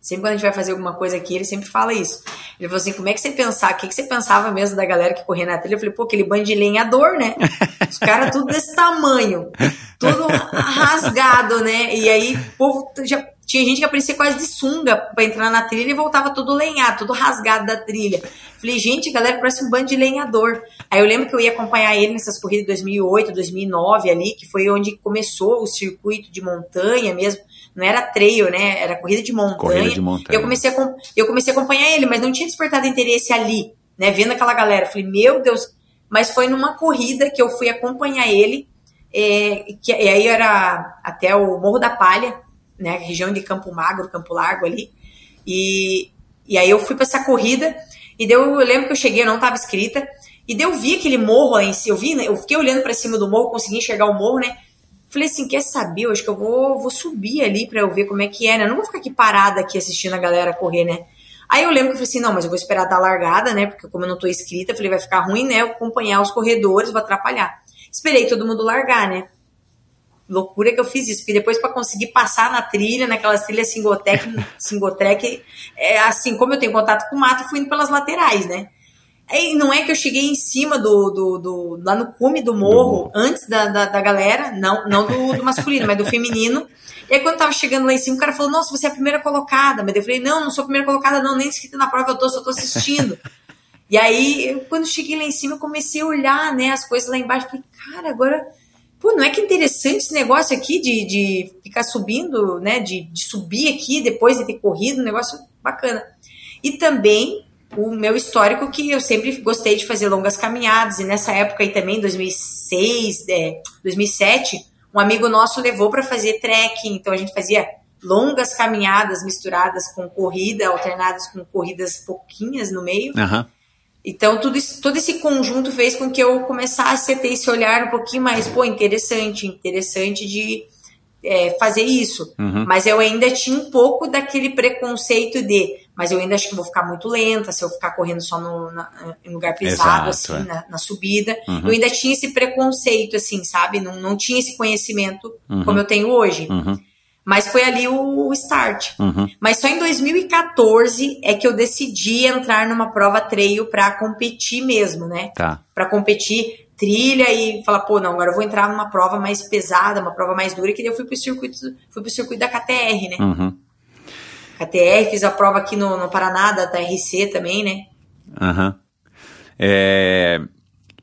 sempre quando a gente vai fazer alguma coisa aqui, ele sempre fala isso. Ele falou assim: como é que você pensava? O que, que você pensava mesmo da galera que corria na trilha? Eu falei, pô, aquele bando de lenhador, né? <laughs> Os caras tudo desse tamanho, tudo rasgado, né? E aí, o povo já. Tinha gente que aparecia quase de sunga pra entrar na trilha e voltava todo lenhado, todo rasgado da trilha. Falei, gente, galera, parece um bando de lenhador. Aí eu lembro que eu ia acompanhar ele nessas corridas de 2008, 2009 ali, que foi onde começou o circuito de montanha mesmo. Não era trail, né? Era corrida de montanha. Corrida de montanha. Eu comecei a, eu comecei a acompanhar ele, mas não tinha despertado interesse ali, né? Vendo aquela galera. Eu Falei, meu Deus. Mas foi numa corrida que eu fui acompanhar ele, é, que, e aí era até o Morro da Palha, né? Região de Campo Magro, Campo Largo ali. E, e aí eu fui pra essa corrida, e deu, eu lembro que eu cheguei, eu não tava inscrita, e daí eu vi aquele morro lá em cima, eu vi, né, eu fiquei olhando pra cima do morro, consegui enxergar o morro, né? Falei assim, quer saber? Eu acho que eu vou, vou subir ali pra eu ver como é que é, né? Eu não vou ficar aqui parada aqui assistindo a galera correr, né? Aí eu lembro que eu falei assim, não, mas eu vou esperar dar largada, né? Porque como eu não tô inscrita, eu falei, vai ficar ruim, né? Eu acompanhar os corredores, vou atrapalhar. Esperei todo mundo largar, né? Loucura que eu fiz isso, porque depois para conseguir passar na trilha, naquelas trilhas singotrek, singotrek, é, assim, como eu tenho contato com o mato, fui indo pelas laterais, né? E não é que eu cheguei em cima do, do, do lá no cume do morro, antes da, da, da, galera, não, não do, do masculino, mas do feminino. E aí, quando eu tava chegando lá em cima, o cara falou: Nossa, você é a primeira colocada. Mas eu falei: Não, não sou a primeira colocada, não, nem escrita na prova eu tô, só tô assistindo. e aí, eu, quando cheguei lá em cima, eu comecei a olhar, né, as coisas lá embaixo. Falei: Cara, agora. Pô, não é que interessante esse negócio aqui de, de ficar subindo, né, de, de subir aqui depois de ter corrido, um negócio bacana. E também o meu histórico que eu sempre gostei de fazer longas caminhadas, e nessa época aí também, 2006, é, 2007 um amigo nosso levou para fazer trekking, então a gente fazia longas caminhadas misturadas com corrida, alternadas com corridas pouquinhas no meio. Uhum. Então, tudo isso, todo esse conjunto fez com que eu começasse a ter esse olhar um pouquinho mais, pô, interessante, interessante de é, fazer isso. Uhum. Mas eu ainda tinha um pouco daquele preconceito de, mas eu ainda acho que vou ficar muito lenta se eu ficar correndo só no, na, em lugar pesado, Exato, assim, é. na, na, subida. Uhum. Eu ainda tinha esse preconceito, assim, sabe? Não, não tinha esse conhecimento uhum. como eu tenho hoje. Uhum. Mas foi ali o, o start. Uhum. Mas só em 2014 é que eu decidi entrar numa prova trail para competir mesmo, né? Tá. Para competir trilha e falar, pô, não, agora eu vou entrar numa prova mais pesada, uma prova mais dura, que daí eu fui pro circuito, fui pro circuito da KTR, né? Uhum. KTR, fiz a prova aqui no, no Paraná, da TRC também, né? Aham. Uhum. É...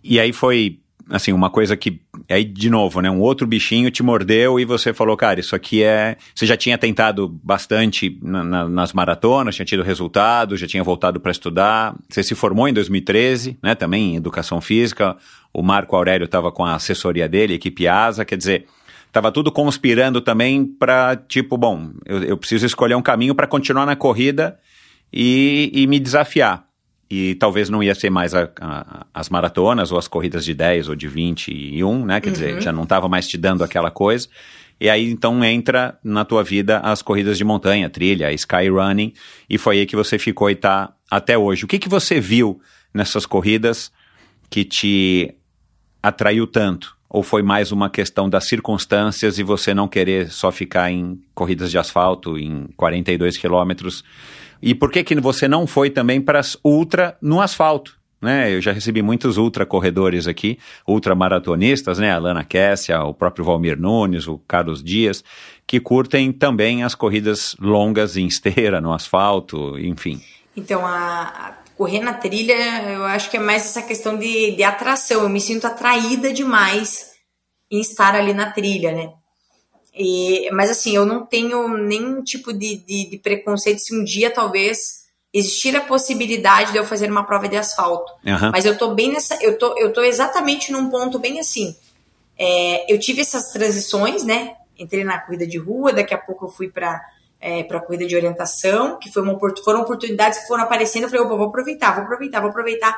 E aí foi, assim, uma coisa que, aí de novo, né, um outro bichinho te mordeu e você falou, cara, isso aqui é, você já tinha tentado bastante na, na, nas maratonas, tinha tido resultado, já tinha voltado para estudar, você se formou em 2013, né, também em educação física, o Marco Aurélio estava com a assessoria dele, a equipe ASA, quer dizer, estava tudo conspirando também para, tipo, bom, eu, eu, preciso escolher um caminho para continuar na corrida e, e, me desafiar. E talvez não ia ser mais a, a, as maratonas ou as corridas de 10 ou de 21, né? Quer uhum. dizer, já não estava mais te dando aquela coisa. E aí então entra na tua vida as corridas de montanha, trilha, sky running, e foi aí que você ficou e está até hoje. O que, que você viu nessas corridas que te atraiu tanto? Ou foi mais uma questão das circunstâncias e você não querer só ficar em corridas de asfalto em 42 quilômetros? E por que, que você não foi também para as ultra no asfalto? Né? Eu já recebi muitos ultra corredores aqui, ultra maratonistas, né? A Lana Kessia, o próprio Valmir Nunes, o Carlos Dias, que curtem também as corridas longas em esteira, no asfalto, enfim. Então, a, correr na trilha, eu acho que é mais essa questão de, de atração. Eu me sinto atraída demais em estar ali na trilha, né? E, mas assim, eu não tenho nenhum tipo de, de, de, preconceito se um dia talvez existir a possibilidade de eu fazer uma prova de asfalto. Uhum. Mas eu tô bem nessa. Eu tô, eu tô exatamente num ponto bem assim. É, eu tive essas transições, né? Entrei na corrida de rua, daqui a pouco eu fui para é, para corrida de orientação, que foi uma, foram oportunidades que foram aparecendo. Eu falei, opa, vou aproveitar, vou aproveitar, vou aproveitar.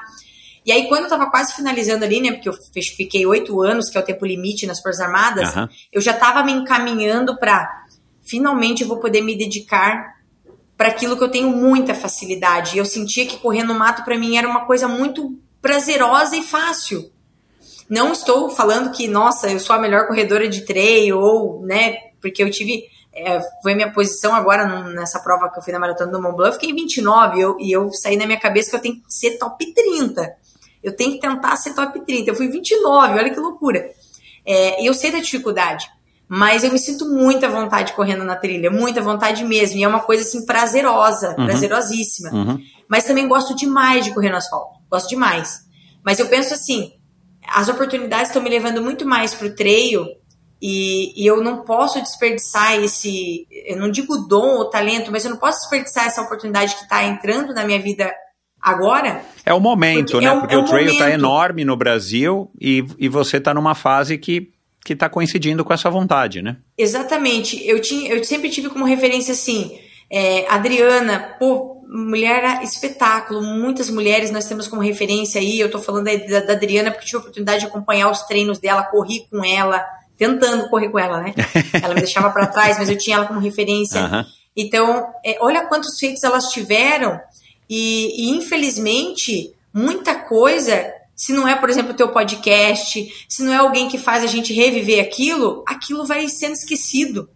E aí, quando eu tava quase finalizando ali, né, porque eu fiquei oito anos, que é o tempo limite nas Forças Armadas, uhum. eu já tava me encaminhando para finalmente eu vou poder me dedicar para aquilo que eu tenho muita facilidade. E eu sentia que correr no mato para mim era uma coisa muito prazerosa e fácil. Não estou falando que, nossa, eu sou a melhor corredora de trail, ou, né, porque eu tive é, foi minha posição agora nessa prova que eu fui na maratona do Mont Blanc, fiquei em 29 eu, e eu saí na minha cabeça que eu tenho que ser top 30. Eu tenho que tentar ser top 30. Eu fui 29, olha que loucura. É, eu sei da dificuldade, mas eu me sinto muita vontade correndo na trilha, muita vontade mesmo. E é uma coisa assim prazerosa, uhum. prazerosíssima. Uhum. Mas também gosto demais de correr no asfalto, gosto demais. Mas eu penso assim, as oportunidades estão me levando muito mais para o trail e, e, eu não posso desperdiçar esse, eu não digo dom ou talento, mas eu não posso desperdiçar essa oportunidade que está entrando na minha vida agora. É o momento, porque né? É porque é o trail está enorme no Brasil e, e você está numa fase que que está coincidindo com essa vontade, né? Exatamente. Eu tinha, eu sempre tive como referência assim, é, Adriana, pô, mulher espetáculo, muitas mulheres nós temos como referência aí. Eu tô falando da, da Adriana porque tive a oportunidade de acompanhar os treinos dela, corri com ela tentando correr com ela, né? <laughs> Ela me deixava para trás, mas eu tinha ela como referência. Então, é, olha quantos feitos elas tiveram, E, e infelizmente, muita coisa, se não é, por exemplo, o teu podcast, se não é alguém que faz a gente reviver aquilo, aquilo vai sendo esquecido.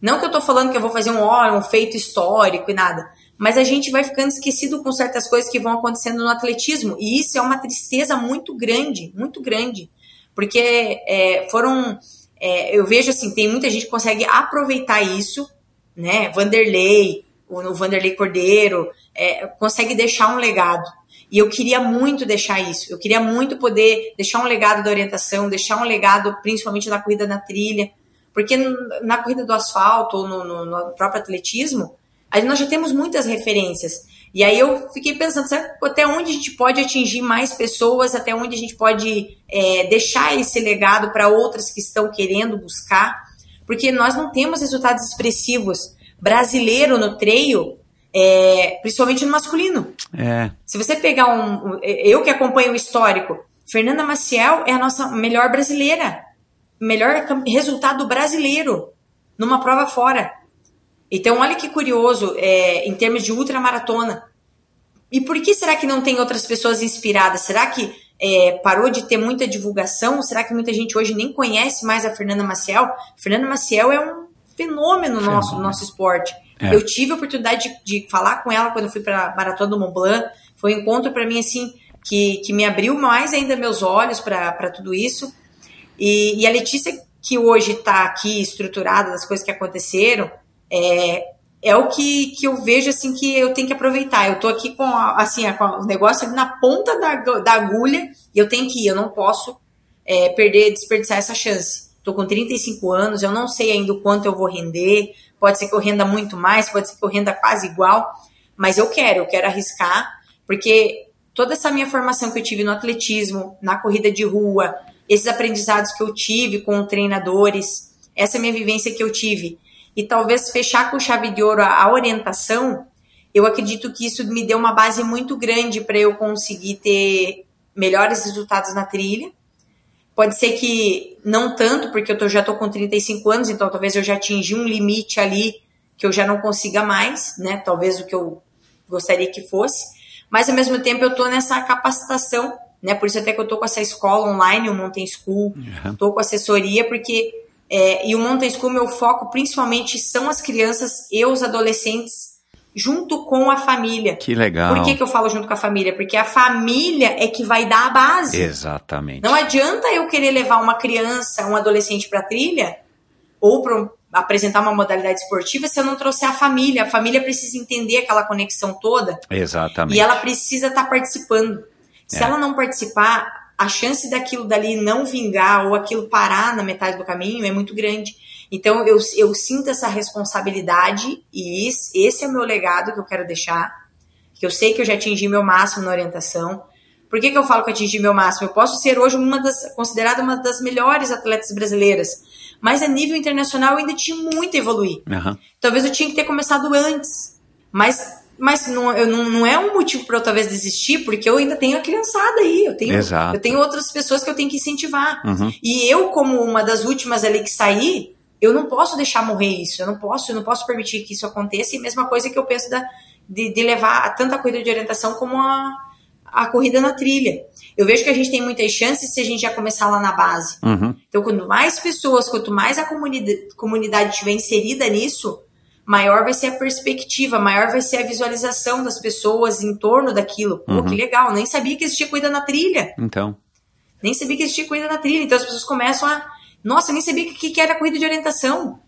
Não que eu tô falando que eu vou fazer um, ó, um feito histórico e nada, mas a gente vai ficando esquecido com certas coisas que vão acontecendo no atletismo. E isso é uma tristeza muito grande, muito grande. Porque é, foram. É, eu vejo assim, tem muita gente que consegue aproveitar isso, né? Vanderlei, o, o Vanderlei Cordeiro, é, consegue deixar um legado. E eu queria muito deixar isso. Eu queria muito poder deixar um legado da orientação, deixar um legado principalmente na corrida na trilha. Porque na corrida do asfalto ou no, no, no próprio atletismo, nós já temos muitas referências. E aí eu fiquei pensando, sabe, até onde a gente pode atingir mais pessoas, até onde a gente pode é, deixar esse legado para outras que estão querendo buscar, porque nós não temos resultados expressivos. Brasileiro no treio, é, principalmente no masculino. É. Se você pegar um. Eu que acompanho o histórico, Fernanda Maciel é a nossa melhor brasileira. Melhor resultado brasileiro numa prova fora. Então, olha que curioso, é, em termos de ultramaratona. E por que será que não tem outras pessoas inspiradas? Será que é, parou de ter muita divulgação? Será que muita gente hoje nem conhece mais a Fernanda Maciel? Fernanda Maciel é um fenômeno no nosso, nosso esporte. É. Eu tive a oportunidade de, de, falar com ela quando eu fui para a Maratona do Mont Blanc. Foi um encontro para mim assim que, que me abriu mais ainda meus olhos para tudo isso. E, e a Letícia, que hoje está aqui estruturada das coisas que aconteceram, é, é o que, que eu vejo assim que eu tenho que aproveitar. Eu tô aqui com assim com o negócio ali na ponta da, da agulha e eu tenho que ir, eu não posso é, perder, desperdiçar essa chance. Tô com 35 anos, eu não sei ainda o quanto eu vou render. Pode ser que eu renda muito mais, pode ser que eu renda quase igual, mas eu quero, eu quero arriscar, porque toda essa minha formação que eu tive no atletismo, na corrida de rua, esses aprendizados que eu tive com treinadores, essa minha vivência que eu tive e talvez fechar com chave de ouro a, a orientação, eu acredito que isso me deu uma base muito grande para eu conseguir ter melhores resultados na trilha. Pode ser que não tanto, porque eu tô, já tô com 35 anos, então talvez eu já atingi um limite ali que eu já não consiga mais, né? Talvez o que eu gostaria que fosse. Mas ao mesmo tempo eu tô nessa capacitação, né? Por isso até que eu tô com essa escola online, o Mountain School, uhum. tô com assessoria, porque é, e o Mountain School, meu foco principalmente são as crianças e os adolescentes junto com a família. Que legal. Por que, que eu falo junto com a família? Porque a família é que vai dar a base. Exatamente. Não adianta eu querer levar uma criança, um adolescente para trilha ou para apresentar uma modalidade esportiva se eu não trouxer a família. A família precisa entender aquela conexão toda. Exatamente. E ela precisa estar tá participando. Se é. ela não participar, a chance daquilo dali não vingar ou aquilo parar na metade do caminho é muito grande. Então eu, eu sinto essa responsabilidade e esse, esse é o meu legado que eu quero deixar. Que eu sei que eu já atingi meu máximo na orientação. Por que, que eu falo que eu atingi meu máximo? Eu posso ser hoje uma das considerada uma das melhores atletas brasileiras, mas a nível internacional eu ainda tinha muito a evoluir. Uhum. Talvez eu tinha que ter começado antes, mas mas não, eu, não, não é um motivo para eu talvez desistir, porque eu ainda tenho a criançada aí, eu tenho, eu tenho outras pessoas que eu tenho que incentivar. Uhum. E eu, como uma das últimas ali que saí, eu não posso deixar morrer isso, eu não posso, eu não posso permitir que isso aconteça. E a mesma coisa que eu penso da, de, de levar tanto a corrida de orientação como a, a corrida na trilha. Eu vejo que a gente tem muitas chances se a gente já começar lá na base. Uhum. Então, quanto mais pessoas, quanto mais a comunidade, comunidade estiver inserida nisso, maior vai ser a perspectiva, maior vai ser a visualização das pessoas em torno daquilo. Pô, uhum. que legal, nem sabia que existia corrida na trilha. Então. Nem sabia que existia corrida na trilha. Então as pessoas começam a. Nossa, nem sabia que, que era corrida de orientação.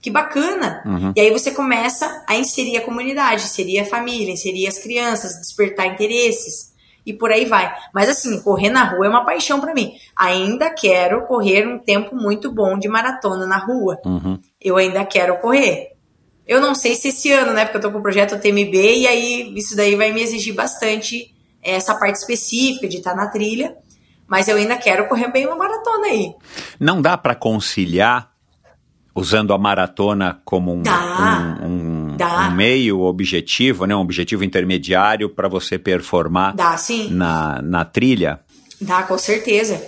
Que bacana! Uhum. E aí você começa a inserir a comunidade, inserir a família, inserir as crianças, despertar interesses e por aí vai. Mas assim, correr na rua é uma paixão para mim. Ainda quero correr um tempo muito bom de maratona na rua. Uhum. Eu ainda quero correr. Eu não sei se esse ano, né? Porque eu tô com o projeto TMB e aí isso daí vai me exigir bastante essa parte específica de estar tá na trilha. Mas eu ainda quero correr bem uma maratona aí. Não dá para conciliar usando a maratona como um, dá, um, um, um, meio objetivo, né? Um objetivo intermediário para você performar dá, sim. Na, na trilha? Dá, com certeza.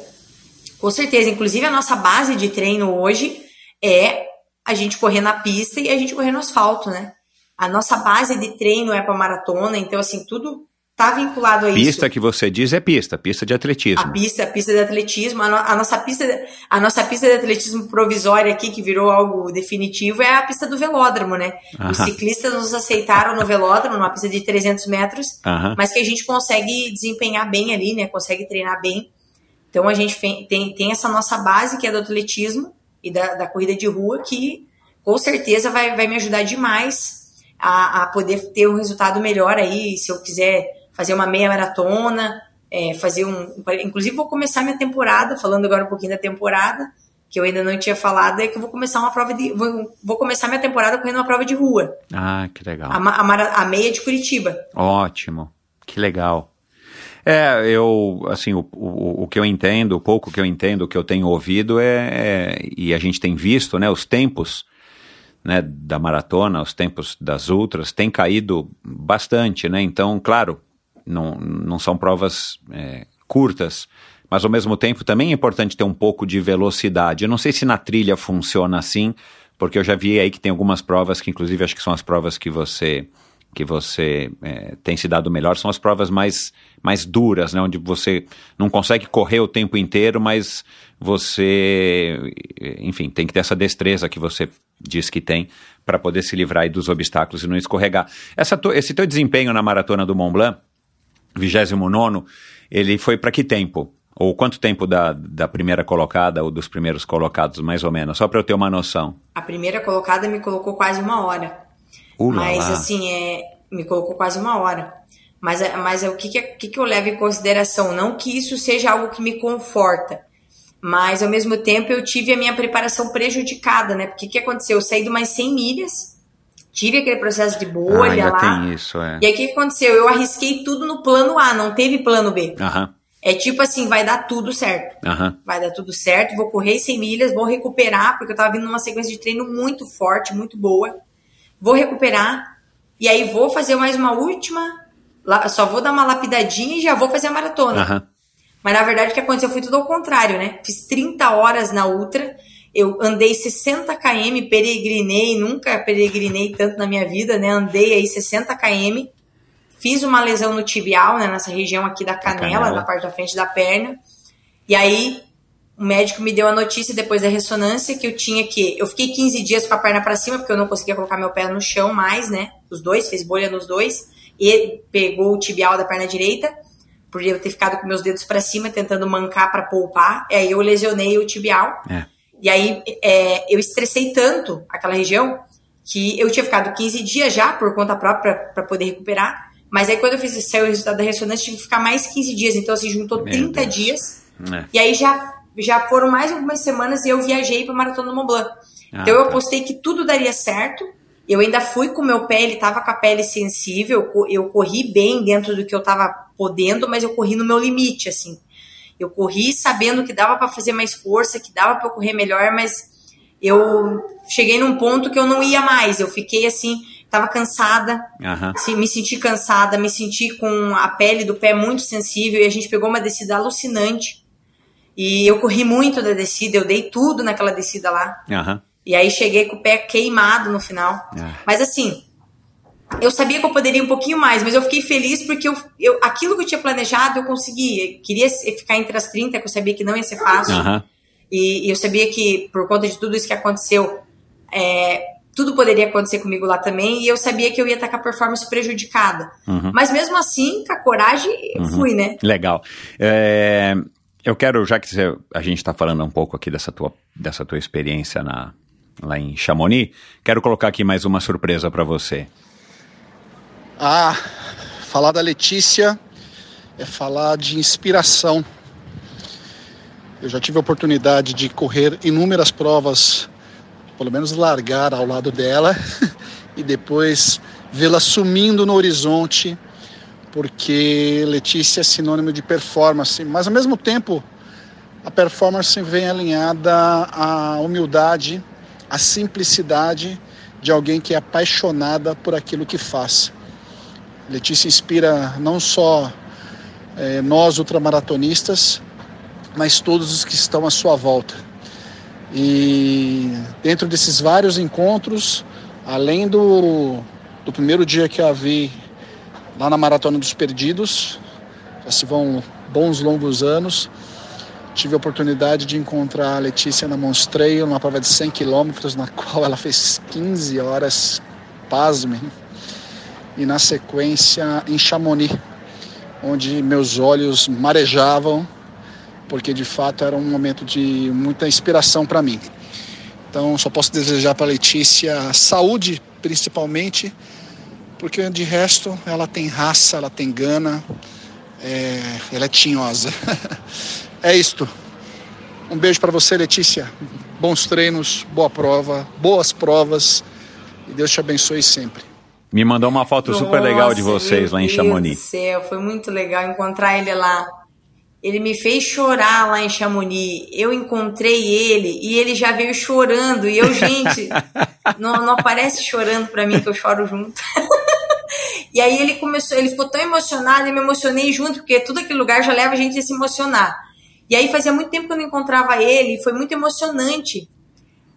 Com certeza. Inclusive a nossa base de treino hoje é a gente correr na pista e a gente correr no asfalto, né? A nossa base de treino é para maratona, então assim, tudo tá vinculado a pista isso. Pista que você diz é pista, pista de atletismo. A pista, a pista de atletismo, a, no, a, nossa pista, a nossa pista de atletismo provisória aqui que virou algo definitivo é a pista do velódromo, né? Aham. Os ciclistas nos aceitaram no velódromo, numa pista de 300 metros, Aham. mas que a gente consegue desempenhar bem ali, né? Consegue treinar bem. Então a gente tem, tem essa nossa base que é do atletismo e da, da corrida de rua que com certeza vai, vai me ajudar demais a, a poder ter um resultado melhor aí, se eu quiser fazer uma meia maratona, é, fazer um. Inclusive, vou começar minha temporada, falando agora um pouquinho da temporada, que eu ainda não tinha falado, é que eu vou começar uma prova de. Vou, vou começar minha temporada correndo uma prova de rua. Ah, que legal. A, a, a meia de Curitiba. Ótimo, que legal. É, eu, assim, o, o, o, que eu entendo, o pouco que eu entendo, o que eu tenho ouvido é, é e a gente tem visto, né, os tempos, né, da maratona, os tempos das ultras, tem caído bastante, né, então, claro, não, não são provas é, curtas, mas ao mesmo tempo também é importante ter um pouco de velocidade. Eu não sei se na trilha funciona assim, porque eu já vi aí que tem algumas provas que, inclusive, acho que são as provas que você que você é, tem se dado melhor são as provas mais, mais duras, né, onde você não consegue correr o tempo inteiro, mas você, enfim, tem que ter essa destreza que você diz que tem para poder se livrar dos obstáculos e não escorregar. Essa, esse teu desempenho na maratona do Mont Blanc 29, ele foi para que tempo? Ou quanto tempo da, da primeira colocada ou dos primeiros colocados, mais ou menos? Só para eu ter uma noção. A primeira colocada me colocou quase uma hora. Ula mas, lá. assim, é, me colocou quase uma hora. Mas, é, mas é, o que, que, que, que eu levo em consideração? Não que isso seja algo que me conforta, mas ao mesmo tempo eu tive a minha preparação prejudicada, né? Porque o que aconteceu? Eu saí de umas 100 milhas, tive aquele processo de bolha ah, lá. Tem isso, é. E aí o que aconteceu? Eu arrisquei tudo no plano A, não teve plano B. Aham. É tipo assim, vai dar tudo certo. Aham. Vai dar tudo certo, vou correr 100 milhas, vou recuperar, porque eu tava vindo numa sequência de treino muito forte, muito boa. Vou recuperar, e aí vou fazer mais uma última, só vou dar uma lapidadinha e já vou fazer a maratona. Aham. Mas na verdade o que aconteceu foi tudo ao contrário, né? Fiz 30 horas na Ultra, eu andei 60 km, peregrinei, nunca peregrinei tanto na minha vida, né? Andei aí 60 km, fiz uma lesão no tibial, né? Nessa região aqui da canela, canela. na parte da frente da perna. E aí o médico me deu a notícia depois da ressonância que eu tinha que. Eu fiquei 15 dias com a perna para cima, porque eu não conseguia colocar meu pé no chão mais, né? Os dois, fez bolha nos dois. E pegou o tibial da perna direita, por eu ter ficado com meus dedos para cima, tentando mancar para poupar. E aí eu lesionei o tibial. É. E aí é, eu estressei tanto aquela região que eu tinha ficado 15 dias já por conta própria para poder recuperar. Mas aí quando eu fiz saiu o resultado da ressonância, tive que ficar mais 15 dias. Então, assim, juntou Meu 30 Deus. dias. É. E aí já, já foram mais algumas semanas e eu viajei para Maratona do Mont Blanc. Ah, então eu tá. apostei que tudo daria certo. Eu ainda fui com meu pé, ele tava com a pele sensível. eu co- Eu corri bem dentro do que eu tava podendo, mas eu corri no meu limite, assim. Eu corri sabendo que dava para fazer mais força, que dava para correr melhor, mas eu cheguei num ponto que eu não ia mais. Eu fiquei assim, tava cansada, Aham. se- me senti cansada, me senti com a pele do pé muito sensível e a gente pegou uma descida alucinante. E eu corri muito da descida, eu dei tudo naquela descida lá. Aham. E aí cheguei com o pé queimado no final. É. Mas assim, eu sabia que eu poderia um pouquinho mais, mas eu fiquei feliz porque eu, eu- aquilo que eu tinha planejado eu consegui. Eu queria ficar entre as 30, que eu sabia que não ia ser fácil. Aham. E, e eu sabia que, por conta de tudo isso que aconteceu, é, tudo poderia acontecer comigo lá também. E eu sabia que eu ia estar com a performance prejudicada. Uhum. Mas mesmo assim, com a coragem, eu fui, né? Legal. É, eu quero, já que você- a gente está falando um pouco aqui dessa tua, dessa tua experiência na, lá em Chamonix, quero colocar aqui mais uma surpresa para você. Ah, falar da Letícia é falar de inspiração. Eu já tive a oportunidade de correr inúmeras provas, pelo menos largar ao lado dela <laughs> e depois vê-la sumindo no horizonte, porque Letícia é sinônimo de performance, mas ao mesmo tempo a performance vem alinhada à humildade, à simplicidade de alguém que é apaixonada por aquilo que faz. Letícia inspira não só eh, nós ultramaratonistas, mas todos os que estão à sua volta. E dentro desses vários encontros, além do, do primeiro dia que a vi lá na Maratona dos Perdidos. Já se vão bons longos anos. Tive a oportunidade de encontrar a Letícia na Monstreio, numa prova de 100 quilômetros, na <laughs> qual ela fez 15 horas, pasmem. E na sequência em Chamonix, onde meus olhos marejavam, porque de fato era um momento de muita inspiração para mim. Então só posso desejar para Letícia saúde, principalmente, porque de resto ela tem raça, ela tem gana, é, ela é tinhosa. <laughs> é isto. Um beijo para você, Letícia. Bons treinos, boa prova, boas provas e Deus te abençoe sempre. Me mandou uma foto Nossa, super legal de vocês lá em Chamonix. Meu Deus do céu, foi muito legal encontrar ele lá. Ele me fez chorar lá em Chamonix. Eu encontrei ele e ele já veio chorando. E eu, gente, <laughs> não, não aparece chorando para mim que eu choro junto. <laughs> e aí ele começou, ele ficou tão emocionado e me emocionei junto, porque todo aquele lugar já leva a gente a se emocionar. E aí fazia muito tempo que eu não encontrava ele, e foi muito emocionante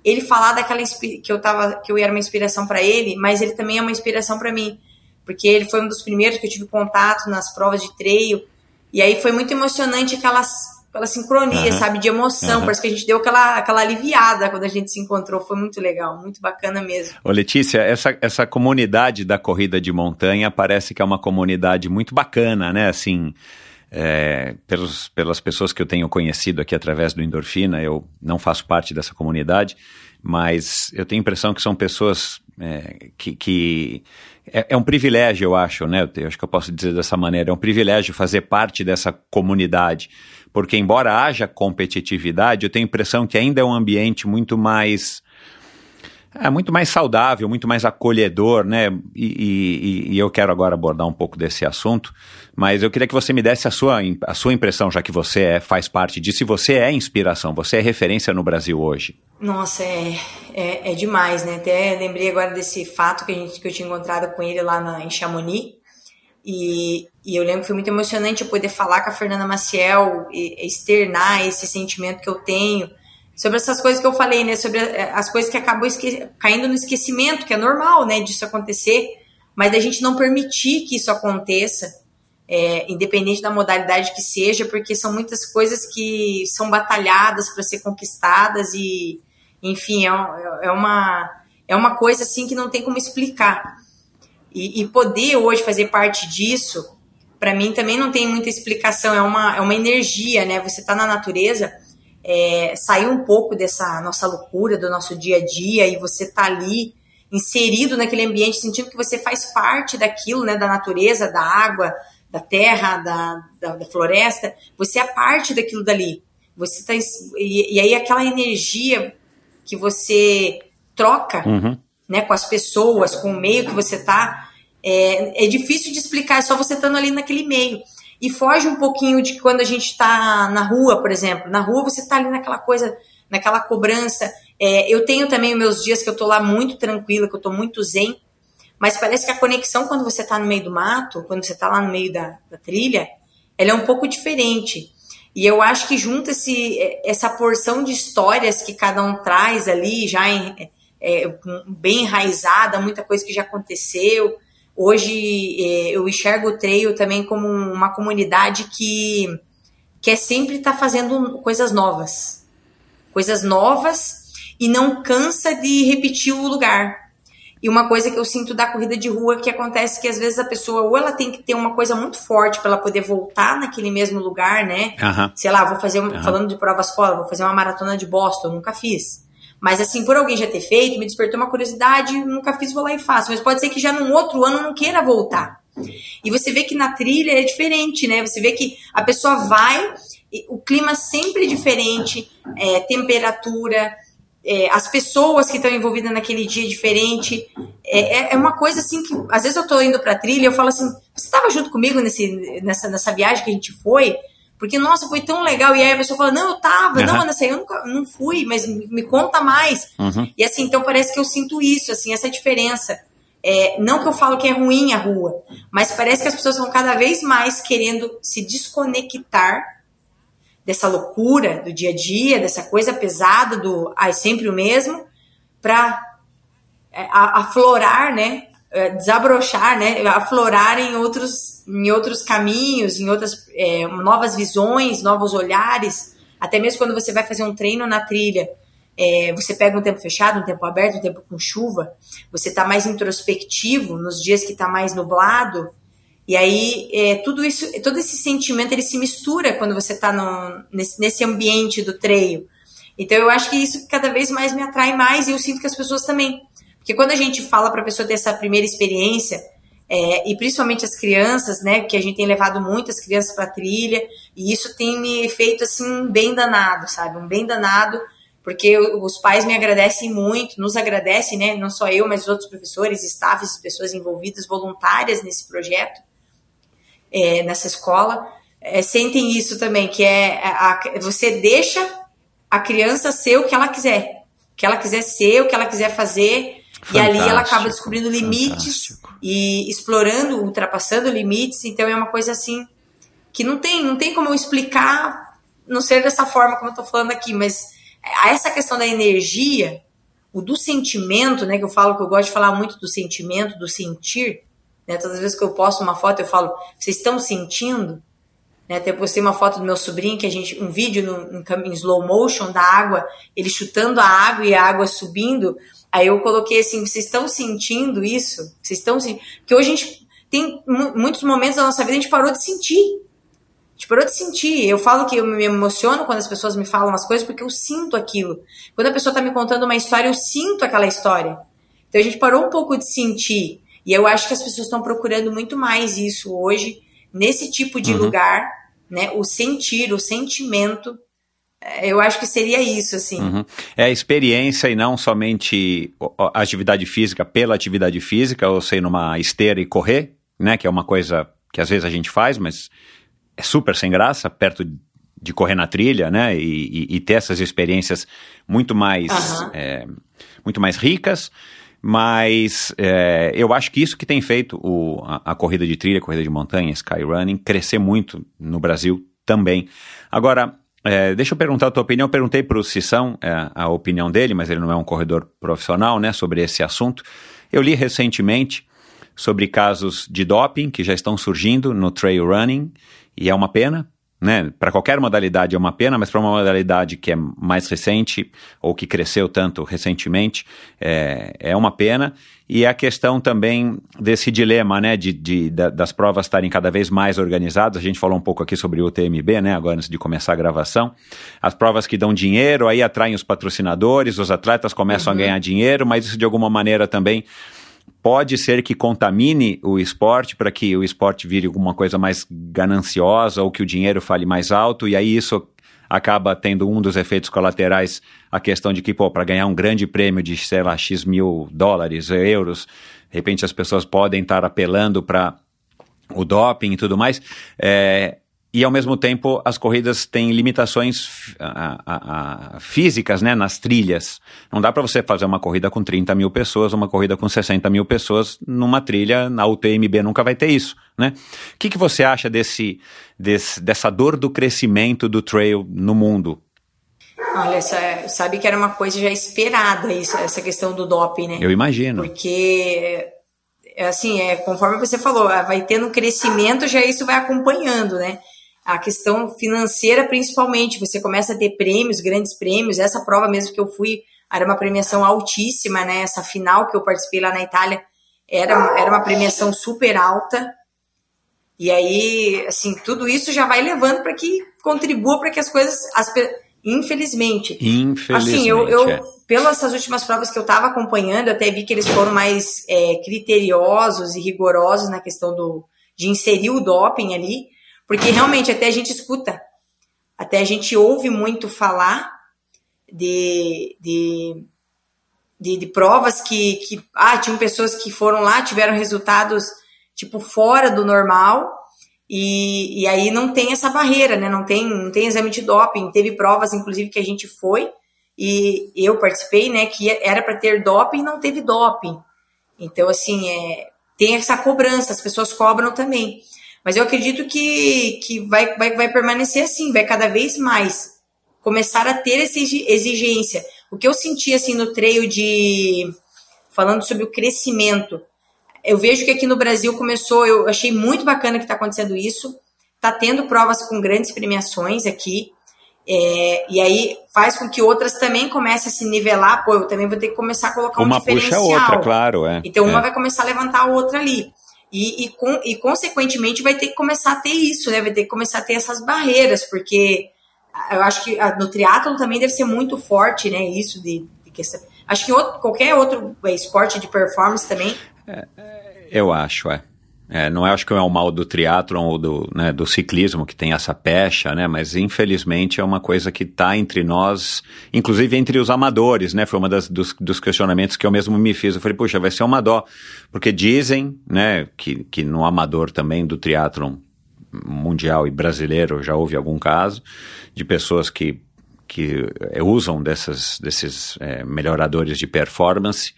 ele falar daquela que eu tava que eu era uma inspiração para ele, mas ele também é uma inspiração para mim, porque ele foi um dos primeiros que eu tive contato nas provas de treino, e aí foi muito emocionante aquelas aquela sincronia, uhum. sabe, de emoção, uhum. parece que a gente deu aquela, aquela aliviada quando a gente se encontrou, foi muito legal, muito bacana mesmo. Ô Letícia, essa, essa comunidade da corrida de montanha parece que é uma comunidade muito bacana, né, assim, é, pelos, pelas pessoas que eu tenho conhecido aqui através do Endorfina, eu não faço parte dessa comunidade, mas eu tenho a impressão que são pessoas é, que, que é, é, um privilégio, eu acho, né? Eu acho que eu posso dizer dessa maneira, é um privilégio fazer parte dessa comunidade, porque embora haja competitividade, eu tenho a impressão que ainda é um ambiente muito mais é muito mais saudável, muito mais acolhedor, né? E, e, e, eu quero agora abordar um pouco desse assunto, mas eu queria que você me desse a sua, a sua impressão, já que você é, faz parte disso, e você é inspiração, você é referência no Brasil hoje. Nossa, é, é, é demais, né? Até lembrei agora desse fato que, a gente, que eu tinha encontrado com ele lá na, em Chamonix, e, e eu lembro que foi muito emocionante eu poder falar com a Fernanda Maciel, e, externar esse sentimento que eu tenho, sobre essas coisas que eu falei, né? Sobre eh, as coisas que acabam caindo no esquecimento, que é normal, né? Disso acontecer, mas a gente não permitir que isso aconteça, é, independente da modalidade que seja, porque são muitas coisas que são batalhadas para ser conquistadas e, enfim, é, é, uma é uma coisa assim que não tem como explicar. E, e poder hoje fazer parte disso, para mim também não tem muita explicação. É uma é uma energia, né? Você está na natureza é, sair um pouco dessa nossa loucura, do nosso dia a dia, e você tá ali inserido naquele ambiente, sentindo que você faz parte daquilo, né, da natureza, da água, da terra, da, da, da floresta, você é parte daquilo dali. Você tá, e, e aí aquela energia que você troca uhum. Né, com as pessoas, com o meio que você tá, é, é difícil de explicar, é só você estando ali naquele meio e foge um pouquinho de quando a gente está na rua, por exemplo. Na rua você está ali naquela coisa, naquela cobrança. É, eu tenho também meus dias que eu estou lá muito tranquila, que eu estou muito zen, mas parece que a conexão quando você está no meio do mato, quando você está lá no meio da, da, trilha, ela é um pouco diferente. E eu acho que junta esse, essa porção de histórias que cada um traz ali, já em, é, bem enraizada, muita coisa que já aconteceu, Hoje é, eu enxergo o trail também como uma comunidade que quer sempre estar tá fazendo coisas novas. Coisas novas e não cansa de repetir o lugar. E uma coisa que eu sinto da corrida de rua que acontece que às vezes a pessoa ou ela tem que ter uma coisa muito forte para ela poder voltar naquele mesmo lugar, né? Uhum. Sei lá, vou fazer, uhum. falando de provas fora, vou fazer uma maratona de Boston, nunca fiz. Mas assim, por alguém já ter feito, me despertou uma curiosidade, nunca fiz, vou lá e faço. Mas pode ser que já num outro ano não queira voltar. E você vê que na trilha é diferente, né? Você vê que a pessoa vai, o clima sempre é diferente, é, temperatura, é, as pessoas que estão envolvidas naquele dia é diferente. É, é, uma coisa assim que, às vezes eu tô indo pra trilha, eu falo assim, você estava junto comigo nesse, nessa, nessa viagem que a gente foi? Porque, nossa, foi tão legal. E aí a pessoa fala, não, eu tava, uhum. não, Ana, eu nunca, não fui, mas me, me conta mais. Uhum. E assim, então parece que eu sinto isso, assim, essa diferença. É, não que eu falo que é ruim a rua, mas parece que as pessoas vão cada vez mais querendo se desconectar dessa loucura do dia a dia, dessa coisa pesada do ah, é sempre o mesmo, para é, aflorar, né, desabrochar, né, aflorar em outros, em outros caminhos, em outras é, novas visões, novos olhares. Até mesmo quando você vai fazer um treino na trilha, é, você pega um tempo fechado, um tempo aberto, um tempo com chuva, você está mais introspectivo nos dias que está mais nublado, e aí é, tudo isso, todo esse sentimento ele se mistura quando você está nesse, nesse ambiente do treino. Então eu acho que isso cada vez mais me atrai mais e eu sinto que as pessoas também. Porque quando a gente fala para a pessoa ter essa primeira experiência, é, e principalmente as crianças, né, que a gente tem levado muitas crianças para trilha, e isso tem me feito assim um bem danado, sabe? Um bem danado, porque os pais me agradecem muito, nos agradecem, né? Não só eu, mas os outros professores, staffs, pessoas envolvidas, voluntárias nesse projeto, é, nessa escola, é, sentem isso também, que é a, a, você deixa a criança ser o que ela quiser, o que ela quiser ser, o que ela quiser fazer, Fantástico, e ali ela acaba descobrindo limites fantástico. e explorando, ultrapassando limites. Então é uma coisa assim que não tem, não tem como eu explicar, não ser dessa forma como eu tô falando aqui, mas essa questão da energia, o do sentimento, né, que eu falo que eu gosto de falar muito do sentimento, do sentir, né, todas as vezes que eu posto uma foto eu falo, vocês estão sentindo? Né, até postei uma foto do meu sobrinho, que a gente, um vídeo no, em, em slow motion da água, ele chutando a água e a água subindo, aí eu coloquei assim, vocês estão sentindo isso? Vocês estão sentindo? Porque hoje a gente tem muitos momentos da nossa vida a gente parou de sentir, gente parou de sentir. Eu falo que eu me emociono quando as pessoas me falam as coisas porque eu sinto aquilo. Quando a pessoa está me contando uma história, eu sinto aquela história. Então a gente parou um pouco de sentir. E eu acho que as pessoas estão procurando muito mais isso hoje, nesse tipo de uhum. lugar, né? O sentir, o sentimento. É, eu acho que seria isso, assim. Uhum. É a experiência e não somente a atividade física pela atividade física, ou sei, numa esteira e correr, né? Que é uma coisa que às vezes a gente faz, mas é super sem graça, perto de correr na trilha, né? E, e, e ter essas experiências muito mais, uhum. é, muito mais ricas. Mas é, eu acho que isso que tem feito o, a, a, corrida de trilha, a corrida de montanha, skyrunning, crescer muito no Brasil também. Agora, é, deixa eu perguntar a tua opinião. Eu perguntei para o Cissão é, a opinião dele, mas ele não é um corredor profissional, né, sobre esse assunto. Eu li recentemente sobre casos de doping que já estão surgindo no trail running e é uma pena, né? Para qualquer modalidade é uma pena, mas para uma modalidade que é mais recente ou que cresceu tanto recentemente é, é uma pena. E a questão também desse dilema, né, de, de das provas estarem cada vez mais organizadas. A gente falou um pouco aqui sobre o UTMB, né, agora antes de começar a gravação. As provas que dão dinheiro, aí atraem os patrocinadores, os atletas começam uhum. a ganhar dinheiro, mas isso de alguma maneira também pode ser que contamine o esporte para que o esporte vire alguma coisa mais gananciosa ou que o dinheiro fale mais alto, e aí isso acaba tendo um dos efeitos colaterais, a questão de que, pô, para ganhar um grande prêmio de, sei lá, X mil dólares, euros, de repente as pessoas podem estar apelando para o doping e tudo mais. É, e ao mesmo tempo as corridas têm limitações a, a, a, físicas né, nas trilhas. Não dá para você fazer uma corrida com 30 mil pessoas, uma corrida com 60 mil pessoas numa trilha, na UTMB nunca vai ter isso. Né? O que, que você acha desse, desse, dessa dor do crescimento do trail no mundo? Olha, essa, sabe que era uma coisa já esperada isso, essa questão do doping, né? Eu imagino. Porque assim, é, conforme você falou, vai tendo um crescimento, já isso vai acompanhando, né? A questão financeira principalmente. Você começa a ter prêmios, grandes prêmios. Essa prova mesmo que eu fui era uma premiação altíssima, né? Essa final que eu participei lá na Itália era, era uma premiação super alta. E aí, assim, tudo isso já vai levando para que contribua para que as coisas. As, infelizmente. Infelizmente. Assim, eu, eu é. pelas últimas provas que eu estava acompanhando, eu até vi que eles foram mais é, criteriosos e rigorosos na questão do, de inserir o doping ali. Porque realmente até a gente escuta, até a gente ouve muito falar de, de, de, de provas que, que ah, tinham pessoas que foram lá, tiveram resultados tipo fora do normal. E, e aí não tem essa barreira, né? Não tem, não tem exame de doping. Teve provas, inclusive, que a gente foi e eu participei, né? Que era para ter doping e não teve doping. Então, assim, é, tem essa cobrança, as pessoas cobram também. Mas eu acredito que, que vai, vai, vai permanecer assim, vai cada vez mais começar a ter essa exigência. O que eu senti assim no treino de falando sobre o crescimento, eu vejo que aqui no Brasil começou, eu achei muito bacana que está acontecendo isso. Está tendo provas com grandes premiações aqui. É, e aí faz com que outras também comecem a se nivelar. Pô, eu também vou ter que começar a colocar uma um diferencial. Uma puxa a outra, claro. É, então uma é. vai começar a levantar a outra ali. E, e, com, e, consequentemente, vai ter que começar a ter isso, né? Vai ter que começar a ter essas barreiras, porque eu acho que no triatlo também deve ser muito forte, né? Isso de, de acho que outro, qualquer outro é, esporte de performance também. É, eu acho, é. É, não é, acho que é o mal do triatlon ou do, né, do ciclismo que tem essa pecha, né? Mas infelizmente é uma coisa que está entre nós, inclusive entre os amadores, né? Foi uma das, dos, dos, questionamentos que eu mesmo me fiz. Eu falei, puxa, vai ser uma dó. Porque dizem, né, que, que no amador também do triatlon mundial e brasileiro já houve algum caso de pessoas que, que usam dessas, desses é, melhoradores de performance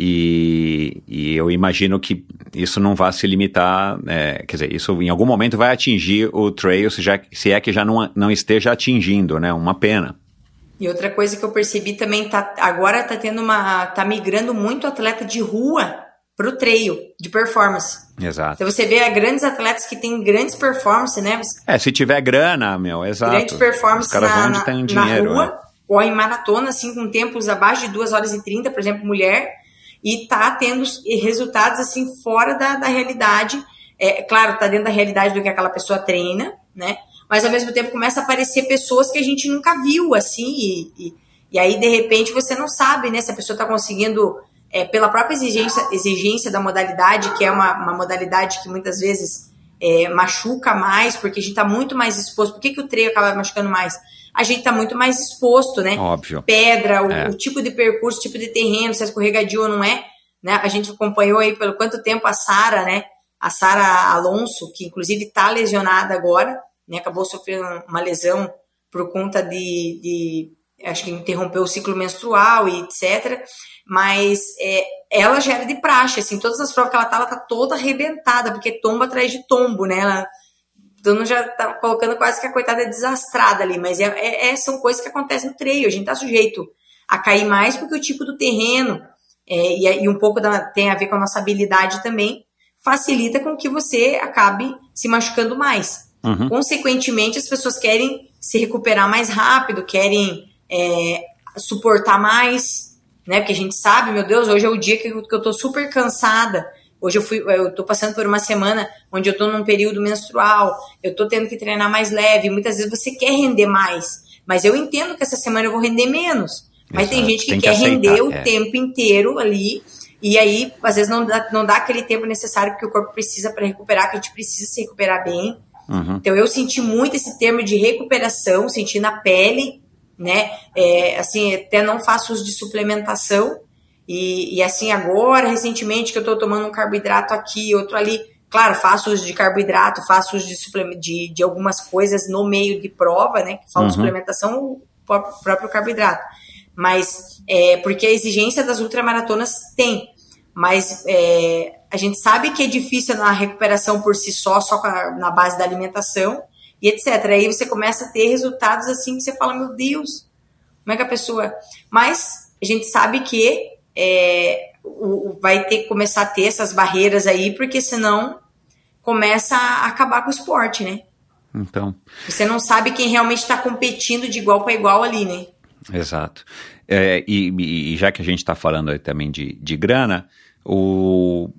e, e, eu imagino que isso não vai se limitar, é, quer dizer, isso em algum momento vai atingir o trail, se, já, se é que já não, não esteja atingindo, né? Uma pena. E outra coisa que eu percebi também, tá, agora tá tendo uma. tá migrando muito atleta de rua pro trail, de performance. Exato. Então você vê grandes atletas que têm grandes performances, né? É, se tiver grana, meu, exato. Grandes performances na, na, dinheiro, na rua, né? ou em maratona, assim, com tempos abaixo de 2 horas e 30, por exemplo, mulher e tá tendo resultados assim fora da, da realidade. É, claro, tá dentro da realidade do que aquela pessoa treina, né? Mas ao mesmo tempo começa a aparecer pessoas que a gente nunca viu, assim, e, e, e aí de repente você não sabe, né, se a pessoa está conseguindo, é, pela própria exigência, exigência da modalidade, que é uma, uma modalidade que muitas vezes é, machuca mais, porque a gente está muito mais exposto. Por que, que o treino acaba machucando mais? A gente está muito mais exposto, né? Óbvio. Pedra, o, é. o, tipo de percurso, o tipo de terreno, se é escorregadio ou não é. Né? A gente acompanhou aí pelo quanto tempo a Sara, né? A Sara Alonso, que inclusive está lesionada agora, né? Acabou sofrendo uma lesão por conta de, de acho que interrompeu o ciclo menstrual e etc. Mas é, ela já era de praxe, assim, todas as provas que ela tá, ela tá toda arrebentada, porque tomba atrás de tombo, né? Ela Bruno já tá colocando quase que a coitada é desastrada ali, mas é, é, é, são coisas que acontecem no treino. A gente tá sujeito a cair mais porque o tipo do terreno é, e, e, um pouco da, tem a ver com a nossa habilidade também, facilita com que você acabe se machucando mais. Uhum. Consequentemente, as pessoas querem se recuperar mais rápido, querem é, suportar mais, né? Porque a gente sabe, meu Deus, hoje é o dia que eu, que eu tô super cansada. Hoje eu fui, eu tô passando por uma semana onde eu tô num período menstrual, eu tô tendo que treinar mais leve, muitas vezes você quer render mais, mas eu entendo que essa semana eu vou render menos. Mas Exato. tem gente que tem quer render o é. tempo inteiro ali, e aí, às vezes, não dá, não dá aquele tempo necessário que o corpo precisa para recuperar, que a gente precisa se recuperar bem. Uhum. Então, eu senti muito esse termo de recuperação, senti na pele, né? É, assim, até não faço uso de suplementação, e, e assim, agora, recentemente, que eu estou tomando um carboidrato aqui, outro ali, claro, faço uso de carboidrato, faço uso de, de, de algumas coisas no meio de prova, né? Que falo uhum. suplementação, o próprio carboidrato. Mas, é, porque a exigência das ultramaratonas tem. Mas é, a gente sabe que é difícil na recuperação por si só, só a, na base da alimentação e etc. Aí você começa a ter resultados assim que você fala, meu Deus, como é que a pessoa. Mas a gente sabe que é, o, vai ter que começar a ter essas barreiras aí, porque senão começa a acabar com o esporte, né? Então. Você não sabe quem realmente está competindo de igual para igual ali, né? Exato. É, e, e, já que a gente está falando aí também de, de grana, o,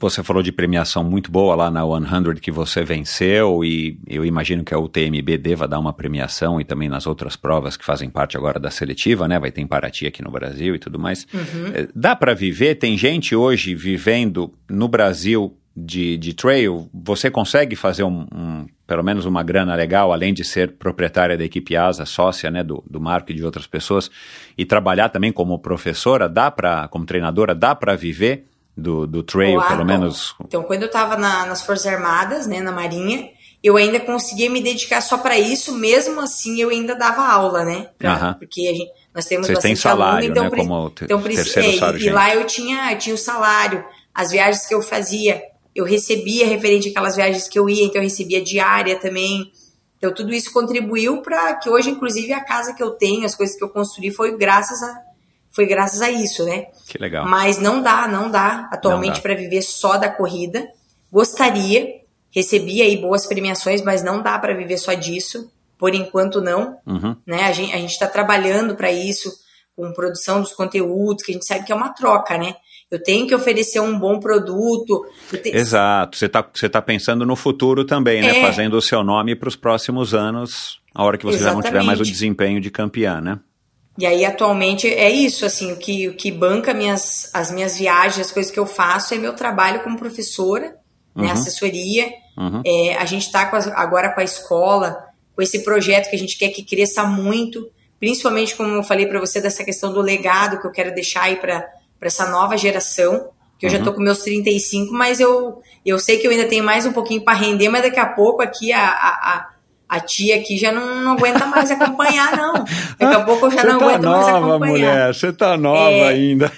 você falou de premiação muito boa lá na 100 que você venceu e eu imagino que a UTMB deva dar uma premiação e também nas outras provas que fazem parte agora da seletiva, né? Vai ter em Paraty aqui no Brasil e tudo mais. Uhum. É, dá para viver? Tem gente hoje vivendo no Brasil de, de trail? Você consegue fazer um, um, pelo menos uma grana legal, além de ser proprietária da equipe ASA, sócia né, do, do Marco e de outras pessoas, e trabalhar também como professora? Dá para, como treinadora, dá para viver? Do, do trail, pelo menos? Então, quando eu estava na, nas Forças Armadas, né, na Marinha, eu ainda conseguia me dedicar só para isso, mesmo assim eu ainda dava aula, né? Pra, Porque a gente, nós temos Vocês têm salário, aluno, então, né? Como então, terceiro é, E lá eu tinha, tinha o salário, as viagens que eu fazia, eu recebia referente àquelas viagens que eu ia, então eu recebia diária também. Então tudo isso contribuiu para que hoje, inclusive, a casa que eu tenho, as coisas que eu construí, foi graças a foi graças a isso, né? Que legal. Mas não dá, não dá atualmente para viver só da corrida. Gostaria, recebi aí boas premiações, mas não dá para viver só disso. Por enquanto não, uhum. né? A gente a está trabalhando para isso com produção dos conteúdos, que a gente sabe que é uma troca, né? Eu tenho que oferecer um bom produto. Te... Exato. Você está você tá pensando no futuro também, né? É. Fazendo o seu nome para os próximos anos, a hora que você Exatamente. já não tiver mais o desempenho de campeã, né? E aí, atualmente, é isso, assim, o que, o que banca minhas, as minhas viagens, as coisas que eu faço, é meu trabalho como professora, né, uhum. né, assessoria. Uhum. É, a gente está agora com a escola, com esse projeto que a gente quer que cresça muito, principalmente, como eu falei para você, dessa questão do legado que eu quero deixar aí para essa nova geração, que eu uhum. já tô com meus 35, mas eu, eu sei que eu ainda tenho mais um pouquinho para render, mas daqui a pouco aqui a, a a tia aqui já não, não aguenta mais acompanhar, não. Daqui a pouco eu já não tá aguento nova, mais acompanhar. mulher, você tá nova é, ainda.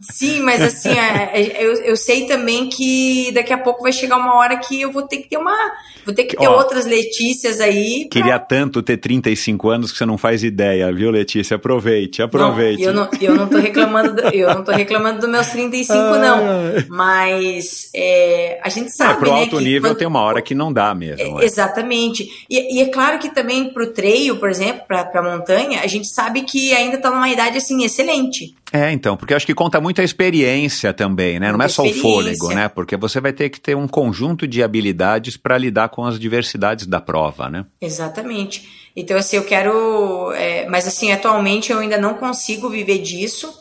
Sim, mas assim, é, é, eu, eu sei também que daqui a pouco vai chegar uma hora que eu vou ter que ter uma. Vou ter que ter Ó, outras Letícias aí. Pra... Queria tanto ter 35 anos que você não faz ideia, viu, Letícia? Aproveite, aproveite. Não, eu, não, eu não tô reclamando, do, eu não tô reclamando dos meus 35, ah, não. <laughs> Mas é, a gente sabe. É, pro né, alto nível quando... tem uma hora que não dá mesmo. É, exatamente. E, e, é claro que também para o trail, por exemplo, para a montanha, a gente sabe que ainda está numa idade assim excelente. É, então, porque eu acho que conta muito a experiência também, né? Não é só o fôlego, né? Porque você vai ter que ter um conjunto de habilidades para lidar com as diversidades da prova, né? Exatamente. Então, assim, eu quero. É, mas, assim, atualmente eu ainda não consigo viver disso.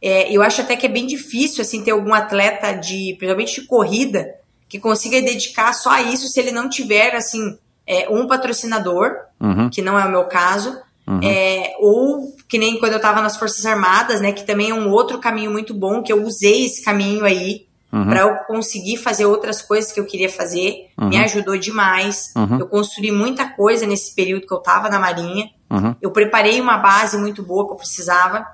É, eu acho até que é bem difícil, assim, ter algum atleta de, principalmente de corrida, que consiga dedicar só a isso se ele não tiver, assim, é, um patrocinador, uhum. que não é o meu caso, uhum. é, ou que nem quando eu estava nas Forças Armadas, né, que também é um outro caminho muito bom, que eu usei esse caminho aí uhum. para eu conseguir fazer outras coisas que eu queria fazer, me uhum. ajudou demais. Uhum. Eu construí muita coisa nesse período que eu estava na Marinha. Uhum. Eu preparei uma base muito boa que eu precisava,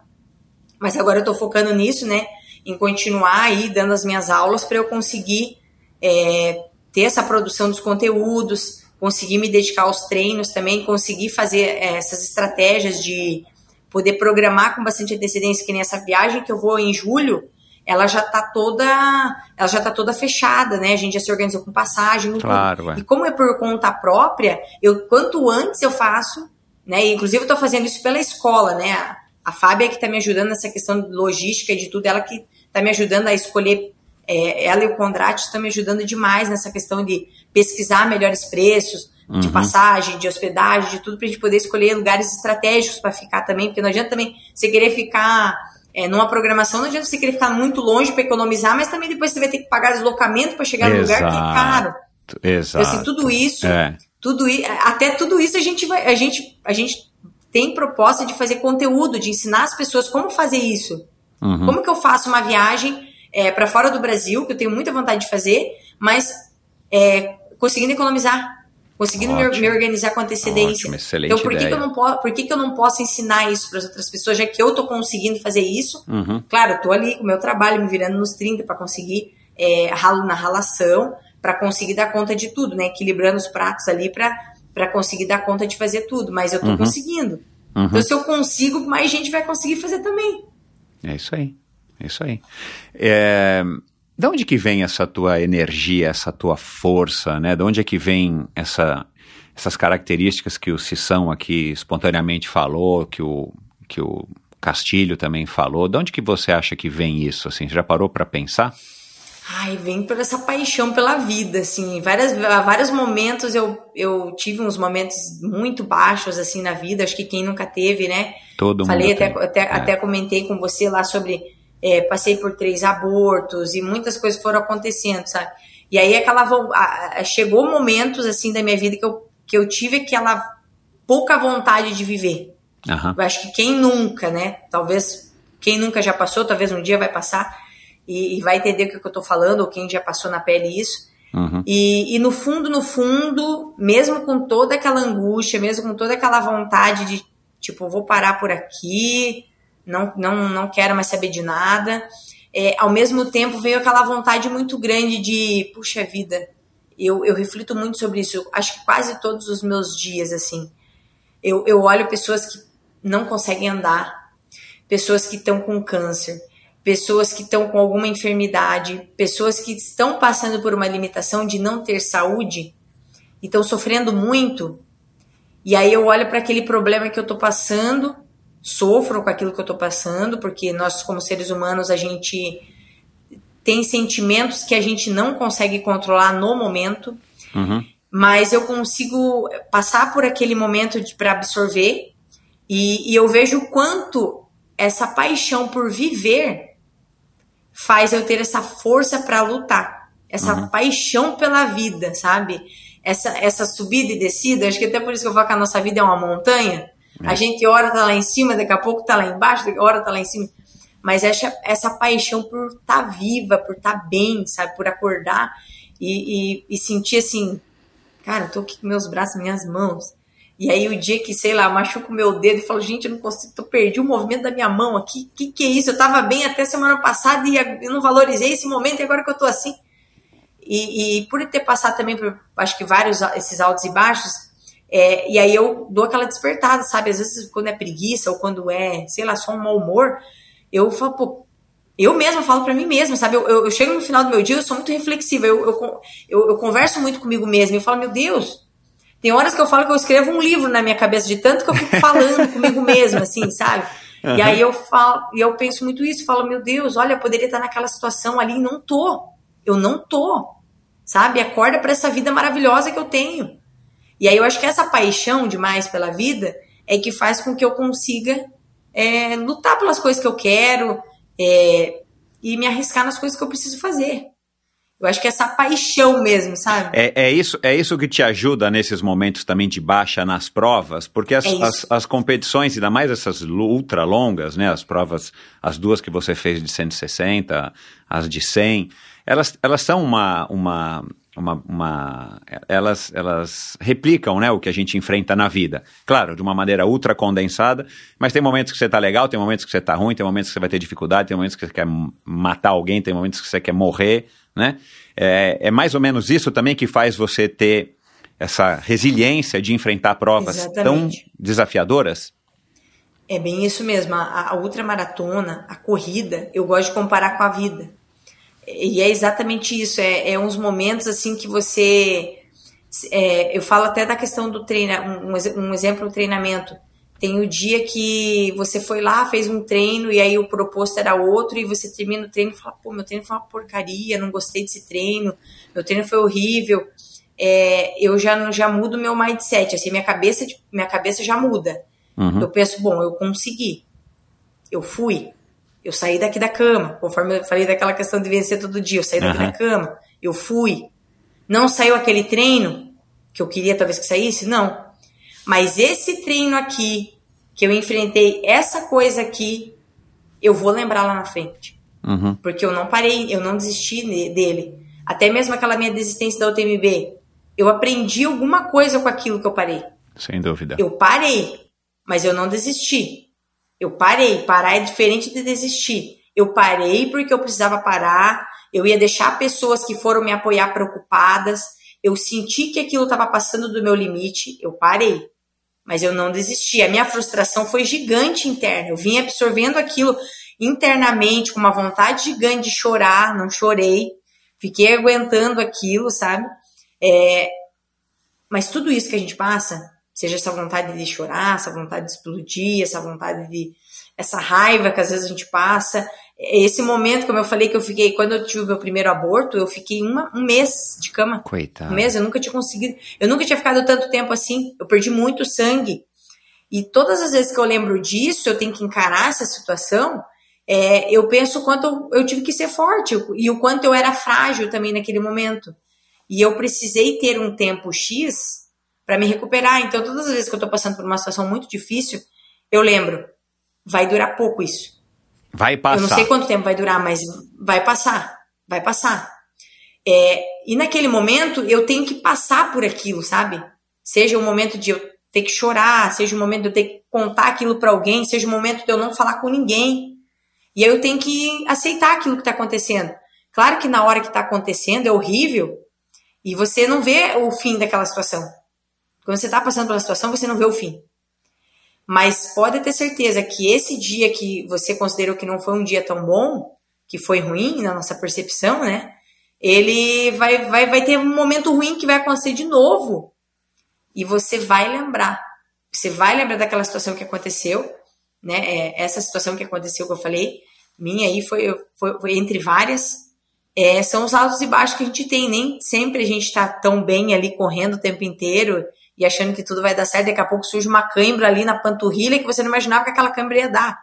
mas agora eu estou focando nisso, né, em continuar aí dando as minhas aulas para eu conseguir é, ter essa produção dos conteúdos, conseguir me dedicar aos treinos também, conseguir fazer é, essas estratégias de poder programar com bastante antecedência, que nem essa viagem que eu vou em julho, ela já tá toda, ela já tá toda fechada, né? A gente já se organizou com passagem, claro, e como é por conta própria, eu quanto antes eu faço, né? E, inclusive eu tô fazendo isso pela escola, né? A, a Fábia que tá me ajudando nessa questão de logística e de tudo, ela que tá me ajudando a escolher é, ela e o Condrati estão me ajudando demais nessa questão de pesquisar melhores preços uhum. de passagem, de hospedagem, de tudo, para a gente poder escolher lugares estratégicos para ficar também, porque não adianta também você querer ficar é, numa programação, não adianta você querer ficar muito longe para economizar, mas também depois você vai ter que pagar deslocamento para chegar no lugar que é caro. Exato. Então, assim, tudo isso, é. tudo até tudo isso a gente vai, a gente, a gente tem proposta de fazer conteúdo, de ensinar as pessoas como fazer isso. Uhum. Como que eu faço uma viagem é, para fora do Brasil, que eu tenho muita vontade de fazer, mas é, conseguindo economizar, conseguindo me, me, organizar com antecedência. Ótimo, excelente então, por que, que eu não posso, por que, que eu não posso ensinar isso para as outras pessoas, já que eu estou conseguindo fazer isso? Uhum. Claro, eu estou ali com o meu trabalho, me virando nos 30 para conseguir é, ralo na ralação, para conseguir dar conta de tudo, né? Equilibrando os pratos ali para conseguir dar conta de fazer tudo, mas eu estou uhum. conseguindo. Uhum. Então, se eu consigo, mais gente vai conseguir fazer também. É isso aí. É isso aí. É, de onde que vem essa tua energia, essa tua força, né? De onde é que vem essa, essas características que o Sissão aqui espontaneamente falou, que o, que o Castilho também falou? De onde que você acha que vem isso? Assim, já parou para pensar? Ai, vem por essa paixão pela vida, assim, várias, vários momentos eu, eu tive uns momentos muito baixos, assim, na vida, acho que quem nunca teve, né? Todo Falei, mundo até, tem. até, é. até comentei com você lá sobre é, passei por três abortos e muitas coisas foram acontecendo, sabe? E aí aquela chegou momentos assim da minha vida que eu, que eu tive aquela pouca vontade de viver. Uhum. Eu acho que quem nunca, né? Talvez quem nunca já passou, talvez um dia vai passar e, e vai entender o que eu estou falando, ou quem já passou na pele isso. Uhum. E, e no fundo, no fundo, mesmo com toda aquela angústia, mesmo com toda aquela vontade de, tipo, vou parar por aqui, não, não, não quero mais saber de nada. É, ao mesmo tempo veio aquela vontade muito grande de, puxa vida, eu, eu reflito muito sobre isso, acho que quase todos os meus dias, assim. Eu, eu olho pessoas que não conseguem andar, pessoas que estão com câncer, pessoas que estão com alguma enfermidade, pessoas que estão passando por uma limitação de não ter saúde e estão sofrendo muito. E aí eu olho para aquele problema que eu estou passando, sofro com aquilo que eu estou passando, porque nós, como seres humanos, a gente tem sentimentos que a gente não consegue controlar no momento, uhum. mas eu consigo passar por aquele momento para absorver e, e eu vejo o quanto essa paixão por viver faz eu ter essa força para lutar, essa uhum. paixão pela vida, sabe? Essa, essa subida e descida, acho que até por isso que eu falo que a nossa vida é uma montanha. É. A gente hora tá lá em cima, daqui a pouco tá lá embaixo, daqui a hora tá lá em cima. Mas essa, essa paixão por estar tá viva, por estar tá bem, sabe? Por acordar e, e, e sentir assim, cara, eu tô aqui com meus braços, minhas mãos. E aí o dia que, sei lá, machuco o meu dedo e falo, gente, eu não consigo, tô perdi o movimento da minha mão aqui. Que que é isso? Eu tava bem até semana passada e eu não valorizei esse momento e agora que eu tô assim. E, e por ter passado também por, acho que vários esses altos e baixos, é, e aí eu dou aquela despertada, sabe? Às vezes quando é preguiça ou quando é, sei lá, só um mau humor, eu falo, pô, eu mesma falo para mim mesma, sabe? Eu, eu, eu, chego no final do meu dia, eu sou muito reflexiva, eu, eu, eu, eu converso muito comigo mesma, eu falo, meu Deus, tem horas que eu falo que eu escrevo um livro na minha cabeça de tanto que eu fico falando <laughs> comigo mesma, assim, sabe? Uhum. E aí eu falo, e eu penso muito isso, falo, meu Deus, olha, eu poderia estar naquela situação ali e não tô. Eu não tô. Sabe? Acorda para essa vida maravilhosa que eu tenho. E aí eu acho que essa paixão demais pela vida é que faz com que eu consiga é, lutar pelas coisas que eu quero é, e me arriscar nas coisas que eu preciso fazer. Eu acho que é essa paixão mesmo, sabe? É, é, isso, é isso que te ajuda nesses momentos também de baixa nas provas, porque as, é as, as, competições, ainda mais essas ultra longas, né? As provas, as duas que você fez de 160, as de 100, elas, elas são uma, uma, uma, uma, elas, elas replicam né, o que a gente enfrenta na vida. Claro, de uma maneira ultra condensada, mas tem momentos que você está legal, tem momentos que você está ruim, tem momentos que você vai ter dificuldade, tem momentos que você quer matar alguém, tem momentos que você quer morrer, né? É, é mais ou menos isso também que faz você ter essa resiliência de enfrentar provas Exatamente. tão desafiadoras? É bem isso mesmo. A, a ultramaratona, a corrida, eu gosto de comparar com a vida. E é exatamente isso. É, é uns momentos assim que você. É, eu falo até da questão do treino, um, um exemplo do treinamento. Tem o dia que você foi lá, fez um treino e aí o proposto era outro e você termina o treino e fala, pô, meu treino foi uma porcaria, não gostei desse treino, meu treino foi horrível. É, eu já já mudo meu mindset, assim, minha cabeça minha cabeça já muda. Uhum. Eu penso, bom, eu consegui, eu fui, eu saí daqui da cama, conforme eu falei daquela questão de vencer todo dia, eu saí daqui uhum. da cama, eu fui. Não saiu aquele treino que eu queria talvez que saísse, não. Mas esse treino aqui que eu enfrentei essa coisa aqui, eu vou lembrar lá na frente. Uhum. Porque eu não parei, eu não desisti dele. Até mesmo aquela minha desistência da UTMB, eu aprendi alguma coisa com aquilo que eu parei. Sem dúvida. Eu parei, mas eu não desisti. Eu parei. Parar é diferente de desistir. Eu parei porque eu precisava parar. Eu ia deixar pessoas que foram me apoiar preocupadas. Eu senti que aquilo estava passando do meu limite. Eu parei mas eu não desisti. A minha frustração foi gigante interna. Eu vim absorvendo aquilo internamente, com uma vontade gigante de chorar, não chorei, fiquei aguentando aquilo, sabe? É, mas tudo isso que a gente passa, seja essa vontade de chorar, essa vontade de explodir, essa vontade de. essa raiva que às vezes a gente passa, esse momento, como eu falei, que eu fiquei, quando eu tive o meu primeiro aborto, eu fiquei uma, um mês de cama. Coitado. Um mês, eu nunca tinha conseguido. Eu nunca tinha ficado tanto tempo assim. Eu perdi muito sangue. E todas as vezes que eu lembro disso, eu tenho que encarar essa situação. É, eu penso o quanto eu, eu tive que ser forte e o quanto eu era frágil também naquele momento. E eu precisei ter um tempo X para me recuperar. Então, todas as vezes que eu tô passando por uma situação muito difícil, eu lembro, vai durar pouco isso Vai passar. Eu não sei quanto tempo vai durar, mas vai passar. Vai passar. É, e naquele momento eu tenho que passar por aquilo, sabe? Seja o momento de eu ter que chorar, seja o momento de eu ter que contar aquilo para alguém, seja o momento de eu não falar com ninguém. E aí eu tenho que aceitar aquilo que está acontecendo. Claro que na hora que está acontecendo é horrível e você não vê o fim daquela situação. Quando você está passando pela situação, você não vê o fim. Mas pode ter certeza que esse dia que você considerou que não foi um dia tão bom, que foi ruim na nossa percepção, né? Ele vai, vai, vai ter um momento ruim que vai acontecer de novo. E você vai lembrar. Você vai lembrar daquela situação que aconteceu, né? É, essa situação que aconteceu que eu falei, minha aí foi, foi, foi entre várias. É, são os altos e baixos que a gente tem. Nem sempre a gente está tão bem ali correndo o tempo inteiro e achando que tudo vai dar certo, daqui a pouco surge uma cãibra ali na panturrilha que você não imaginava que aquela cãibra ia dar.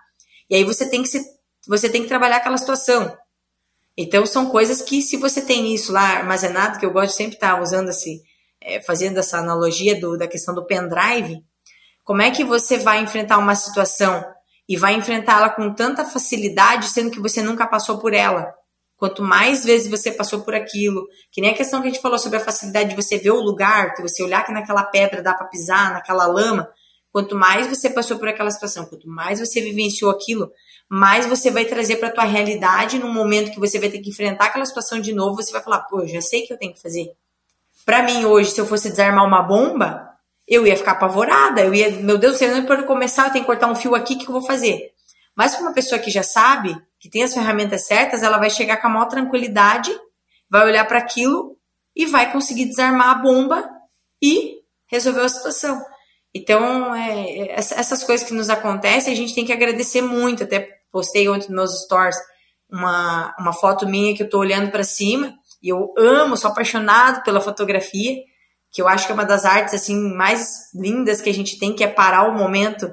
E aí você tem que se, você tem que trabalhar aquela situação. Então são coisas que se você tem isso lá armazenado, que eu gosto sempre estar usando esse, é, fazendo essa analogia do, da questão do pendrive, como é que você vai enfrentar uma situação e vai enfrentá-la com tanta facilidade, sendo que você nunca passou por ela? Quanto mais vezes você passou por aquilo, que nem a questão que a gente falou sobre a facilidade de você ver o lugar, que você olhar que naquela pedra dá para pisar, naquela lama, quanto mais você passou por aquela situação, quanto mais você vivenciou aquilo, mais você vai trazer para tua realidade no momento que você vai ter que enfrentar aquela situação de novo, você vai falar, pô, já sei o que eu tenho que fazer. Para mim hoje, se eu fosse desarmar uma bomba, eu ia ficar apavorada, eu ia, meu Deus do céu, para começar, eu tenho que cortar um fio aqui, o que eu vou fazer? Mas para uma pessoa que já sabe, que tem as ferramentas certas, ela vai chegar com a maior tranquilidade, vai olhar para aquilo e vai conseguir desarmar a bomba e resolver a situação. Então, é, é essas coisas que nos acontecem, a gente tem que agradecer muito. Até postei ontem nos meus stories uma, uma foto minha que eu estou olhando para cima e eu amo, sou apaixonado pela fotografia, que eu acho que é uma das artes assim mais lindas que a gente tem, que é parar o momento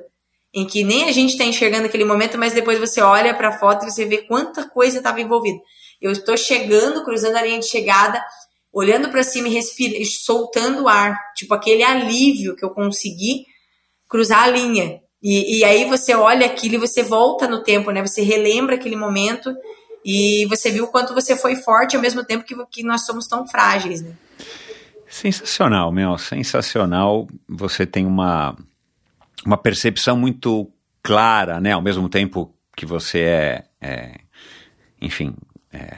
em que nem a gente está enxergando aquele momento, mas depois você olha para a foto e você vê quanta coisa estava envolvida. Eu estou chegando, cruzando a linha de chegada, olhando para cima e respirando, soltando o ar, tipo aquele alívio que eu consegui cruzar a linha. E, e aí você olha aquilo e você volta no tempo, né? Você relembra aquele momento e você viu o quanto você foi forte ao mesmo tempo que, que nós somos tão frágeis, né? Sensacional, Mel, sensacional. Você tem uma uma percepção muito clara, né? Ao mesmo tempo que você é, é enfim, é,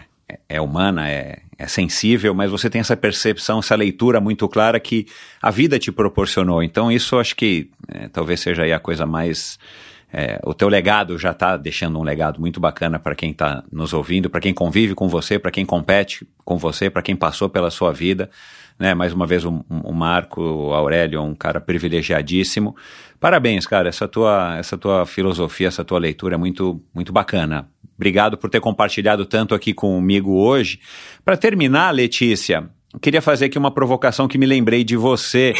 é humana, é, é, sensível, mas você tem essa percepção, essa leitura muito clara que a vida te proporcionou. Então isso acho que é, talvez seja aí a coisa mais é, o teu legado já está deixando um legado muito bacana para quem está nos ouvindo, para quem convive com você, para quem compete com você, para quem passou pela sua vida. Né? Mais uma vez, o, Marco o Aurélio, um cara privilegiadíssimo. Parabéns, cara. Essa tua, essa tua filosofia, essa tua leitura é muito, muito bacana. Obrigado por ter compartilhado tanto aqui comigo hoje. Para terminar, Letícia, queria fazer aqui uma provocação que me lembrei de você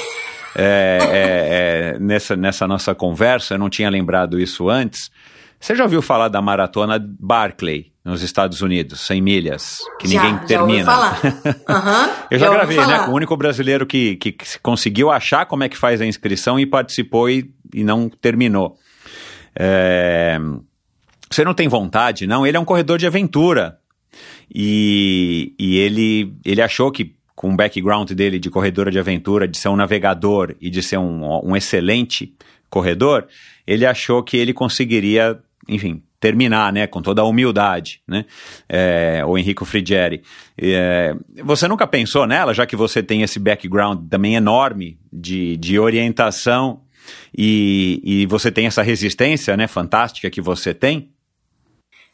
é, é, é, nessa, nessa nossa conversa, eu não tinha lembrado isso antes. Você já ouviu falar da maratona Barclay nos Estados Unidos, 100 milhas, que já, ninguém termina? Já falar. <laughs> Uhum, eu já, já gravei, né? Com o único brasileiro que, que conseguiu achar como é que faz a inscrição e participou e, e não terminou. É... Você não tem vontade, não? Ele é um corredor de aventura. E, e ele, ele achou que com o background dele de corredor de aventura, de ser um navegador e de ser um, um excelente corredor, ele achou que ele conseguiria, enfim, terminar, né, com toda a humildade, né, é, o Henrico Frigieri. É, você nunca pensou nela, já que você tem esse background também enorme de, de orientação e, e você tem essa resistência, né, fantástica que você tem?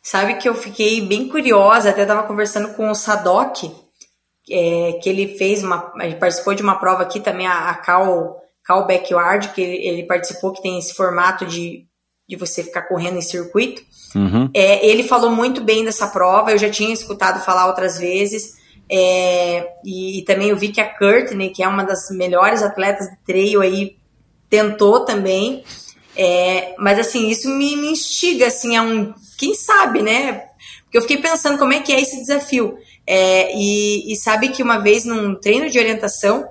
Sabe que eu fiquei bem curiosa, até estava conversando com o Sadok, é, que ele fez uma, ele participou de uma prova aqui também, a, a Cal, Cal Backyard, que ele, ele, participou, que tem esse formato de, de você ficar correndo em circuito. Uhum. É, ele falou muito bem dessa prova, eu já tinha escutado falar outras vezes. É, e, e, também eu vi que a Courtney, que é uma das melhores atletas de trail aí, tentou também. É, mas assim, isso me, me instiga assim a um. Quem sabe, né? Porque eu fiquei pensando como é que é esse desafio. É, e, e, sabe que uma vez num treino de orientação,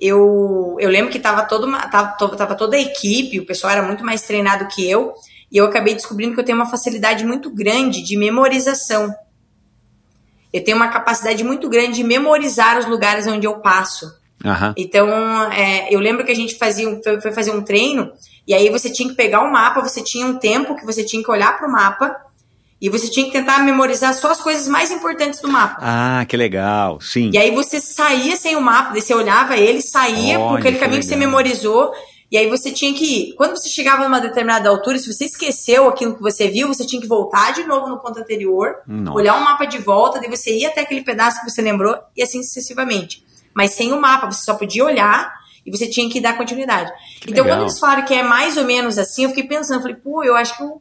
eu, eu lembro que estava uma, tava, tava toda a equipe, o pessoal era muito mais treinado que eu, e eu acabei descobrindo que eu tenho uma facilidade muito grande de memorização. Eu tenho uma capacidade muito grande de memorizar os lugares onde eu passo. Uhum. Então, é, eu lembro que a gente fazia, foi, foi fazer um treino, e aí você tinha que pegar o mapa, você tinha um tempo que você tinha que olhar para o mapa, e você tinha que tentar memorizar só as coisas mais importantes do mapa. Ah, que legal, sim. E aí você saía sem o mapa, você olhava ele, saía Olha, por aquele caminho que, que você memorizou, E aí você tinha que ir. Quando você chegava numa determinada altura, se você esqueceu aquilo que você viu, você tinha que voltar de novo no ponto anterior, Nossa. olhar o mapa de volta, daí você ia até aquele pedaço que você lembrou e assim sucessivamente. Mas sem o mapa, você só podia olhar e você tinha que dar continuidade. Que então, legal. quando eles falaram que é mais ou menos assim, eu fiquei pensando, falei, pô, eu acho que eu...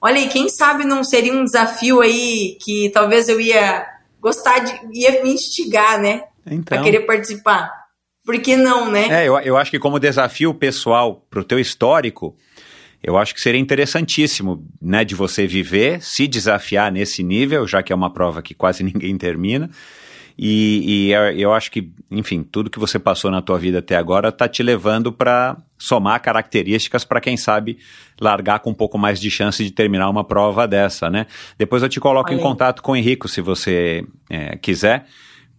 Olha aí, quem sabe não seria um desafio aí que talvez eu ia gostar de... ia me instigar, né? Então. Pra querer participar. Por que não, né? É, eu, eu acho que como desafio pessoal pro teu histórico, eu acho que seria interessantíssimo, né, de você viver, se desafiar nesse nível, já que é uma prova que quase <laughs> ninguém termina. E, e eu, eu acho que, enfim, tudo que você passou na tua vida até agora tá te levando para somar características para quem sabe largar com um pouco mais de chance de terminar uma prova dessa, né? Depois eu te coloco em Olha contato com o Henrico, se você é, quiser,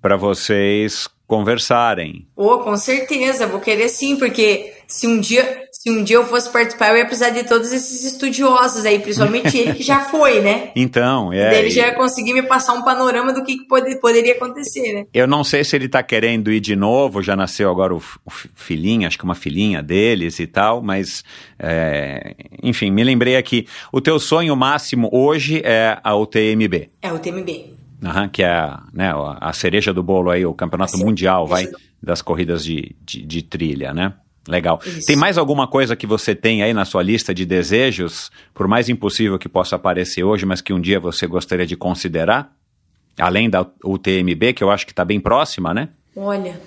para vocês conversarem. Pô, com certeza, vou querer sim, porque se um dia, se um dia eu fosse participar, eu ia precisar de todos esses estudiosos aí, principalmente ele que já <laughs> foi, né? Então, é. Ele já ia conseguir me passar um panorama do que, pode- poderia acontecer, né? Eu não sei se ele tá querendo ir de novo, já nasceu agora o, o filhinho, acho que uma filhinha deles e tal, mas, é, enfim, me lembrei aqui. O teu sonho máximo hoje é a UTMB, É o TMB. aham, que é a, né, a a cereja do bolo aí, o campeonato A mundial, vai, das corridas de, de, de trilha, né? Legal. Isso. Tem mais alguma coisa que você tem aí na sua lista de desejos, por mais impossível que possa parecer hoje, mas que um dia você gostaria de considerar? Além da UTMB, que eu acho que está bem próxima, né? Olha,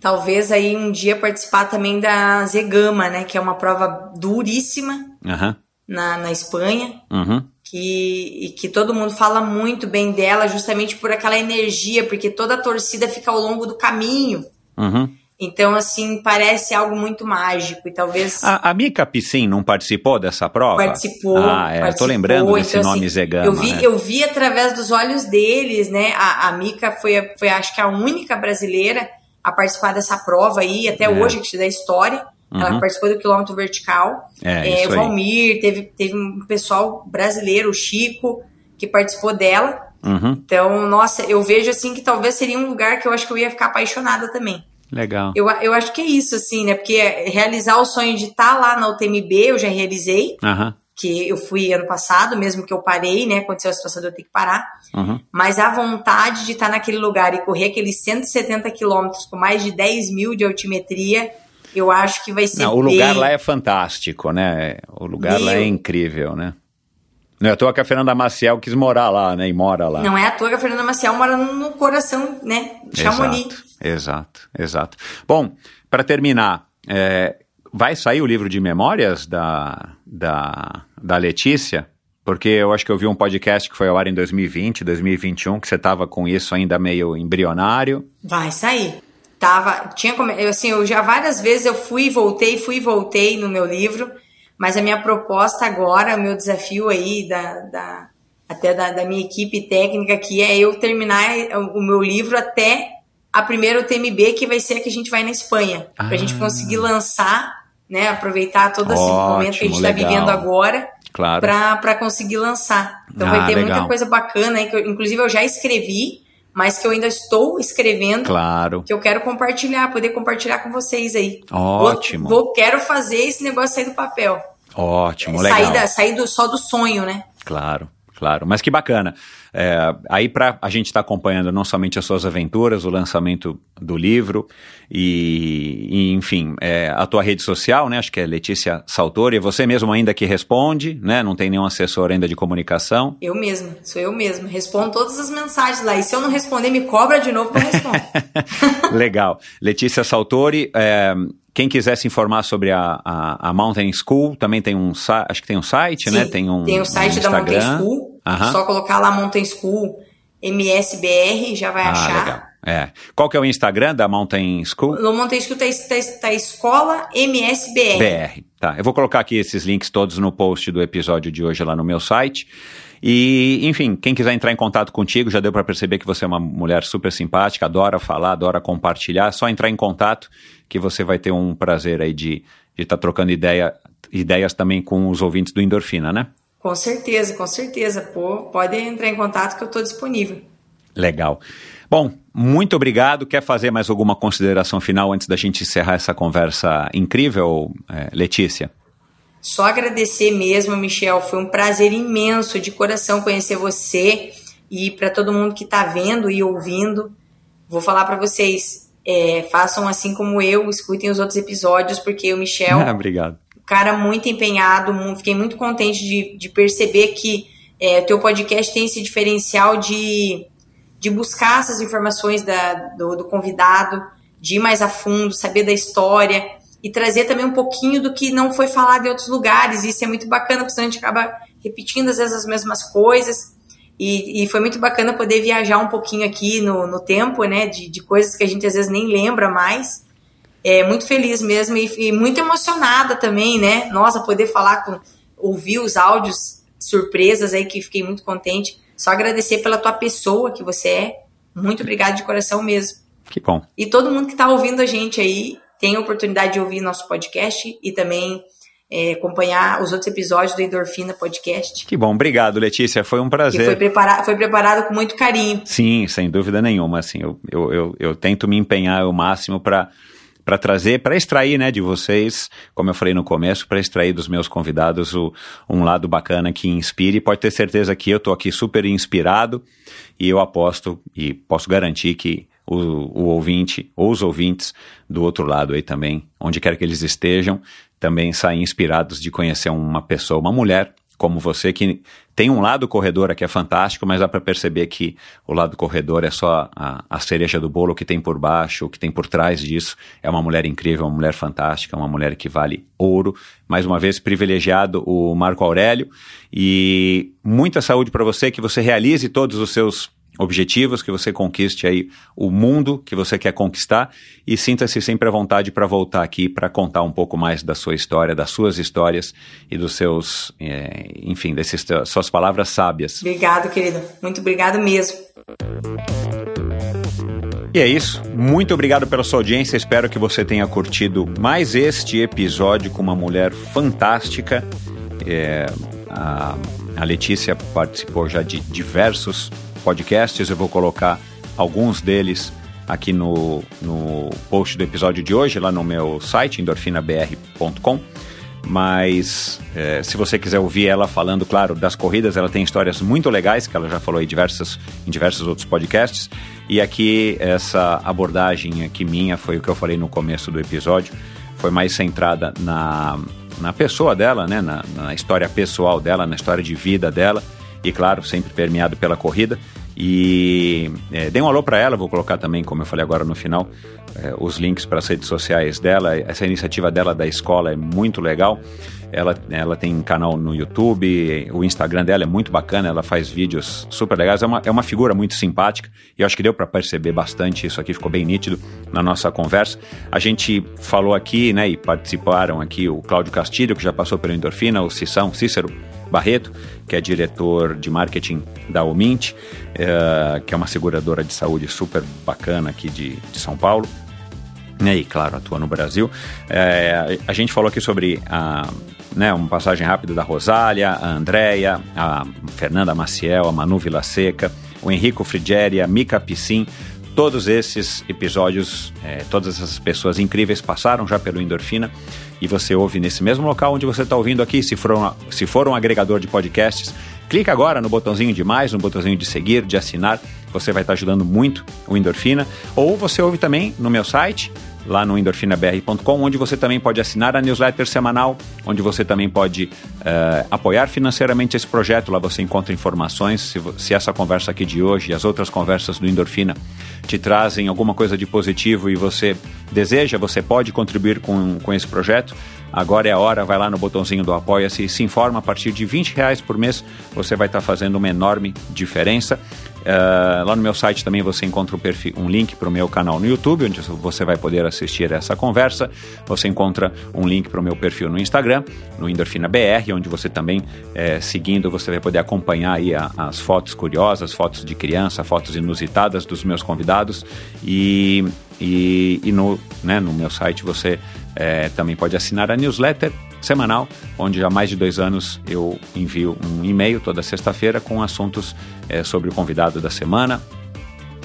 talvez aí um dia participar também da Zegama, né? Que é uma prova duríssima Aham. na, na Espanha. Uhum. que, e que todo mundo fala muito bem dela justamente por aquela energia, porque toda a torcida fica ao longo do caminho. Uhum. Então, assim, parece algo muito mágico e talvez A, a Mika Piscin não participou dessa prova? participou. Ah, é, eu tô participou. lembrando desse Então, nome assim, Zegama. Eu vi, né? eu vi através dos olhos deles, né? A, a Mika foi, foi, acho que, a única brasileira a participar dessa prova aí, até É. hoje, que dá história. Uhum. Ela participou do quilômetro vertical. É, É, o. Valmir, teve, teve um pessoal brasileiro, o Chico, que participou dela. Uhum. Então, nossa, eu vejo assim que talvez seria um lugar que eu acho que eu ia ficar apaixonada também. Legal. Eu, eu acho que é isso, assim, né? Porque realizar o sonho de estar lá na UTMB, eu já realizei, Aham. que eu fui ano passado, mesmo que eu parei, né? Aconteceu a situação de eu ter que parar. Uhum. Mas a vontade de estar naquele lugar e correr aqueles 170 quilômetros com mais de 10 mil de altimetria, eu acho que vai ser. Não, o lugar bem- lá é fantástico, né? O lugar lá é Meu. incrível, né? Não é à toa que a Fernanda Maciel quis morar lá, né? E mora lá. Não é à toa que a Fernanda Maciel mora no coração, né? Chamonix. Exato, exato. Bom, para terminar, é, vai sair o livro de memórias da, da, da Letícia? Porque eu acho que eu vi um podcast que foi ao ar em 2020, 2021, que você estava com isso ainda meio embrionário. Vai sair. Tava, tinha assim, eu já várias vezes eu fui e voltei, fui e voltei no meu livro, mas a minha proposta agora, o meu desafio aí da, da até da, da minha equipe técnica aqui é eu terminar o meu livro até a primeira UTMB, que vai ser a que a gente vai na Espanha, pra Ah. gente conseguir lançar, né, aproveitar todo esse momento que a gente Ótimo, tá legal. vivendo agora Claro. pra, pra conseguir lançar. Então Ah, vai ter legal. muita coisa bacana aí, que eu- inclusive eu já escrevi, mas que eu ainda estou escrevendo Claro. que eu quero compartilhar, poder compartilhar com vocês aí. Ótimo. Vou, vou- quero fazer esse negócio sair do papel. Ótimo, sair legal. da, sair do, só do sonho, né? Claro, claro. Mas que bacana. É, aí para a gente estar acompanhando não somente as suas aventuras, o lançamento do livro e, e, enfim, é, a tua rede social, né? Acho que é Letícia Saltori, é você mesmo ainda que responde, né? Não tem nenhum assessor ainda de comunicação. Eu mesma, sou eu mesma. Respondo todas as mensagens lá. E se eu não responder, me cobra de novo que eu respondo. <laughs> Legal. Letícia Saltori, é, quem quiser se informar sobre a, a, a Mountain School, também tem um site, acho que tem um site, né? Sim, Tem um tem o site um da Mountain. School. Aham. Só colocar lá Mountain School MSBR, já vai Ah, achar. legal. É. Qual que é o Instagram da Mountain School? No Mountain School tá, tá, tá escola MSBR. BR. Tá, eu vou colocar aqui esses links todos no post do episódio de hoje lá no meu site. E, enfim, quem quiser entrar em contato contigo, já deu para perceber que você é uma mulher super simpática, adora falar, adora compartilhar. É só entrar em contato que você vai ter um prazer aí de estar trocando ideia, ideias também com os ouvintes do Endorfina, né? Com certeza, com certeza. Pô, pode entrar em contato que eu tô disponível. Legal. Bom, muito obrigado. Quer fazer mais alguma consideração final antes da gente encerrar essa conversa incrível, é, Letícia? Só agradecer mesmo, Michel. Foi um prazer imenso, de coração, conhecer você e para todo mundo que está vendo e ouvindo. Vou falar para vocês, é, façam assim como eu, escutem os outros episódios, porque o Michel. <laughs> Obrigado. Cara muito empenhado, fiquei muito contente de, de perceber que é, o teu podcast tem esse diferencial de, de buscar essas informações da, do, do convidado, de ir mais a fundo, saber da história e trazer também um pouquinho do que não foi falado em outros lugares. Isso é muito bacana, porque a gente acaba repetindo às vezes as mesmas coisas. E, e foi muito bacana poder viajar um pouquinho aqui no, no tempo, né? De, de coisas que a gente às vezes nem lembra mais. É muito feliz mesmo e, e muito emocionada também, né? Nossa, poder falar com, ouvir os áudios surpresas aí que fiquei muito contente. Só agradecer pela tua pessoa que você é. Muito obrigada de coração mesmo. Que bom. E todo mundo que está ouvindo a gente aí tem a oportunidade de ouvir nosso podcast e também é, acompanhar os outros episódios do Endorfina Podcast. Que bom, obrigado, Letícia. Foi um prazer. Foi, prepara foi preparado com muito carinho. Sim, sem dúvida nenhuma. Assim, eu, eu, eu, eu tento me empenhar o máximo para para trazer, para extrair, né, de vocês, como eu falei no começo, para extrair dos meus convidados o, um lado bacana que inspire. Pode ter certeza que eu estou aqui super inspirado e eu aposto e posso garantir que o, o ouvinte ou os ouvintes do outro lado aí também, onde quer que eles estejam, também saem inspirados de conhecer uma pessoa, uma mulher como você, que tem um lado corredor que é fantástico, mas dá para perceber que o lado corredor é só a, a, cereja do bolo que tem por baixo, o que tem por trás disso. É uma mulher incrível, uma mulher fantástica, uma mulher que vale ouro. Mais uma vez, privilegiado o Marco Aurélio. E muita saúde para você, que você realize todos os seus objetivos, que você conquiste aí o mundo que você quer conquistar e sinta-se sempre à vontade para voltar aqui para contar um pouco mais da sua história, das suas histórias e dos seus, é, enfim, dessas suas palavras sábias. Obrigado, querido. Muito obrigado mesmo. E é isso. Muito obrigado pela sua audiência. Espero que você tenha curtido mais este episódio com uma mulher fantástica. É, a, a Letícia participou já de diversos podcasts. Eu vou colocar alguns deles aqui no, no post do episódio de hoje, lá no meu site, endorfinabr.com. Mas é, se você quiser ouvir ela falando, claro, das corridas, ela tem histórias muito legais, que ela já falou em diversos, em diversos outros podcasts. E aqui, essa abordagem aqui minha foi o que eu falei no começo do episódio, foi mais centrada na, na pessoa dela, né? na, na história pessoal dela, na história de vida dela e claro, sempre permeado pela corrida. E é, dê um alô para ela, vou colocar também, como eu falei agora no final, é, os links para as redes sociais dela. Essa iniciativa dela da escola é muito legal. Ela, ela tem canal no YouTube, o Instagram dela é muito bacana, ela faz vídeos super legais, é uma, é uma figura muito simpática e eu acho que deu para perceber bastante isso aqui, ficou bem nítido na nossa conversa. A gente falou aqui, né, e participaram aqui o Cláudio Castilho, que já passou pelo Endorfina, o Cissão, Cícero Barreto, que é diretor de marketing da Omint, é, que é uma seguradora de saúde super bacana aqui de, de São Paulo. E, claro, atua no Brasil. É, a gente falou aqui sobre a, né, uma passagem rápida da Rosália, a Andréia, a Fernanda Maciel, a Manu Vila Seca, o Henrico Frigeri, a Mica Piscin. Todos esses episódios, é, todas essas pessoas incríveis passaram já pelo Endorfina e você ouve nesse mesmo local onde você está ouvindo aqui. Se for, um, se for um agregador de podcasts, clica agora no botãozinho de mais, no botãozinho de seguir, de assinar. Você vai estar ajudando muito o Endorfina. Ou você ouve também no meu site, lá no endorfinabr.com, onde você também pode assinar a newsletter semanal, onde você também pode uh, apoiar financeiramente esse projeto. Lá você encontra informações. Se, se, essa conversa aqui de hoje e as outras conversas do Endorfina te trazem alguma coisa de positivo e você deseja, você pode contribuir com, com esse projeto. Agora é a hora, vai lá no botãozinho do Apoia-se e se informa. A partir de 20 reais por mês você vai estar fazendo uma enorme diferença. Uh, lá no meu site também você encontra um, perfil, um link para o meu canal no YouTube, onde você vai poder assistir essa conversa. Você encontra um link para o meu perfil no Instagram, no Endorfina BR, onde você também, é, seguindo, você vai poder acompanhar aí a, as fotos curiosas, fotos de criança, fotos inusitadas dos meus convidados. E, e, e no, né, no meu site você é, também pode assinar a newsletter semanal, onde há mais de dois anos eu envio um e-mail toda sexta-feira com assuntos é, sobre o convidado da semana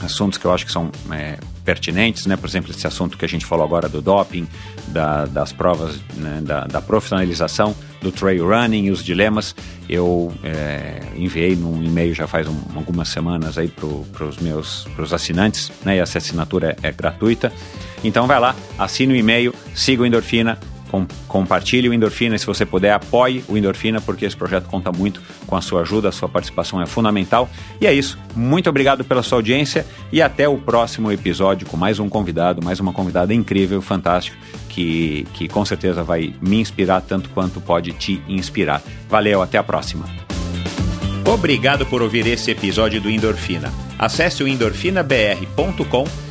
assuntos que eu acho que são é, pertinentes, né? Por exemplo, esse assunto que a gente falou agora do doping, da, das provas, né? da, da, profissionalização do trail running e os dilemas. Eu é, enviei num e-mail já faz um, algumas semanas aí para os meus pros assinantes, né? E essa assinatura é, é gratuita. Então vai lá, assine o e-mail, siga o Endorfina, com, compartilhe o Endorfina, se você puder, apoie o Endorfina, porque esse projeto conta muito com a sua ajuda, a sua participação é fundamental. E é isso. Muito obrigado pela sua audiência e até o próximo episódio com mais um convidado, mais uma convidada incrível, fantástico, que, que com certeza vai me inspirar tanto quanto pode te inspirar. Valeu, até a próxima. Obrigado por ouvir esse episódio do Endorfina. Acesse o endorfinabr.com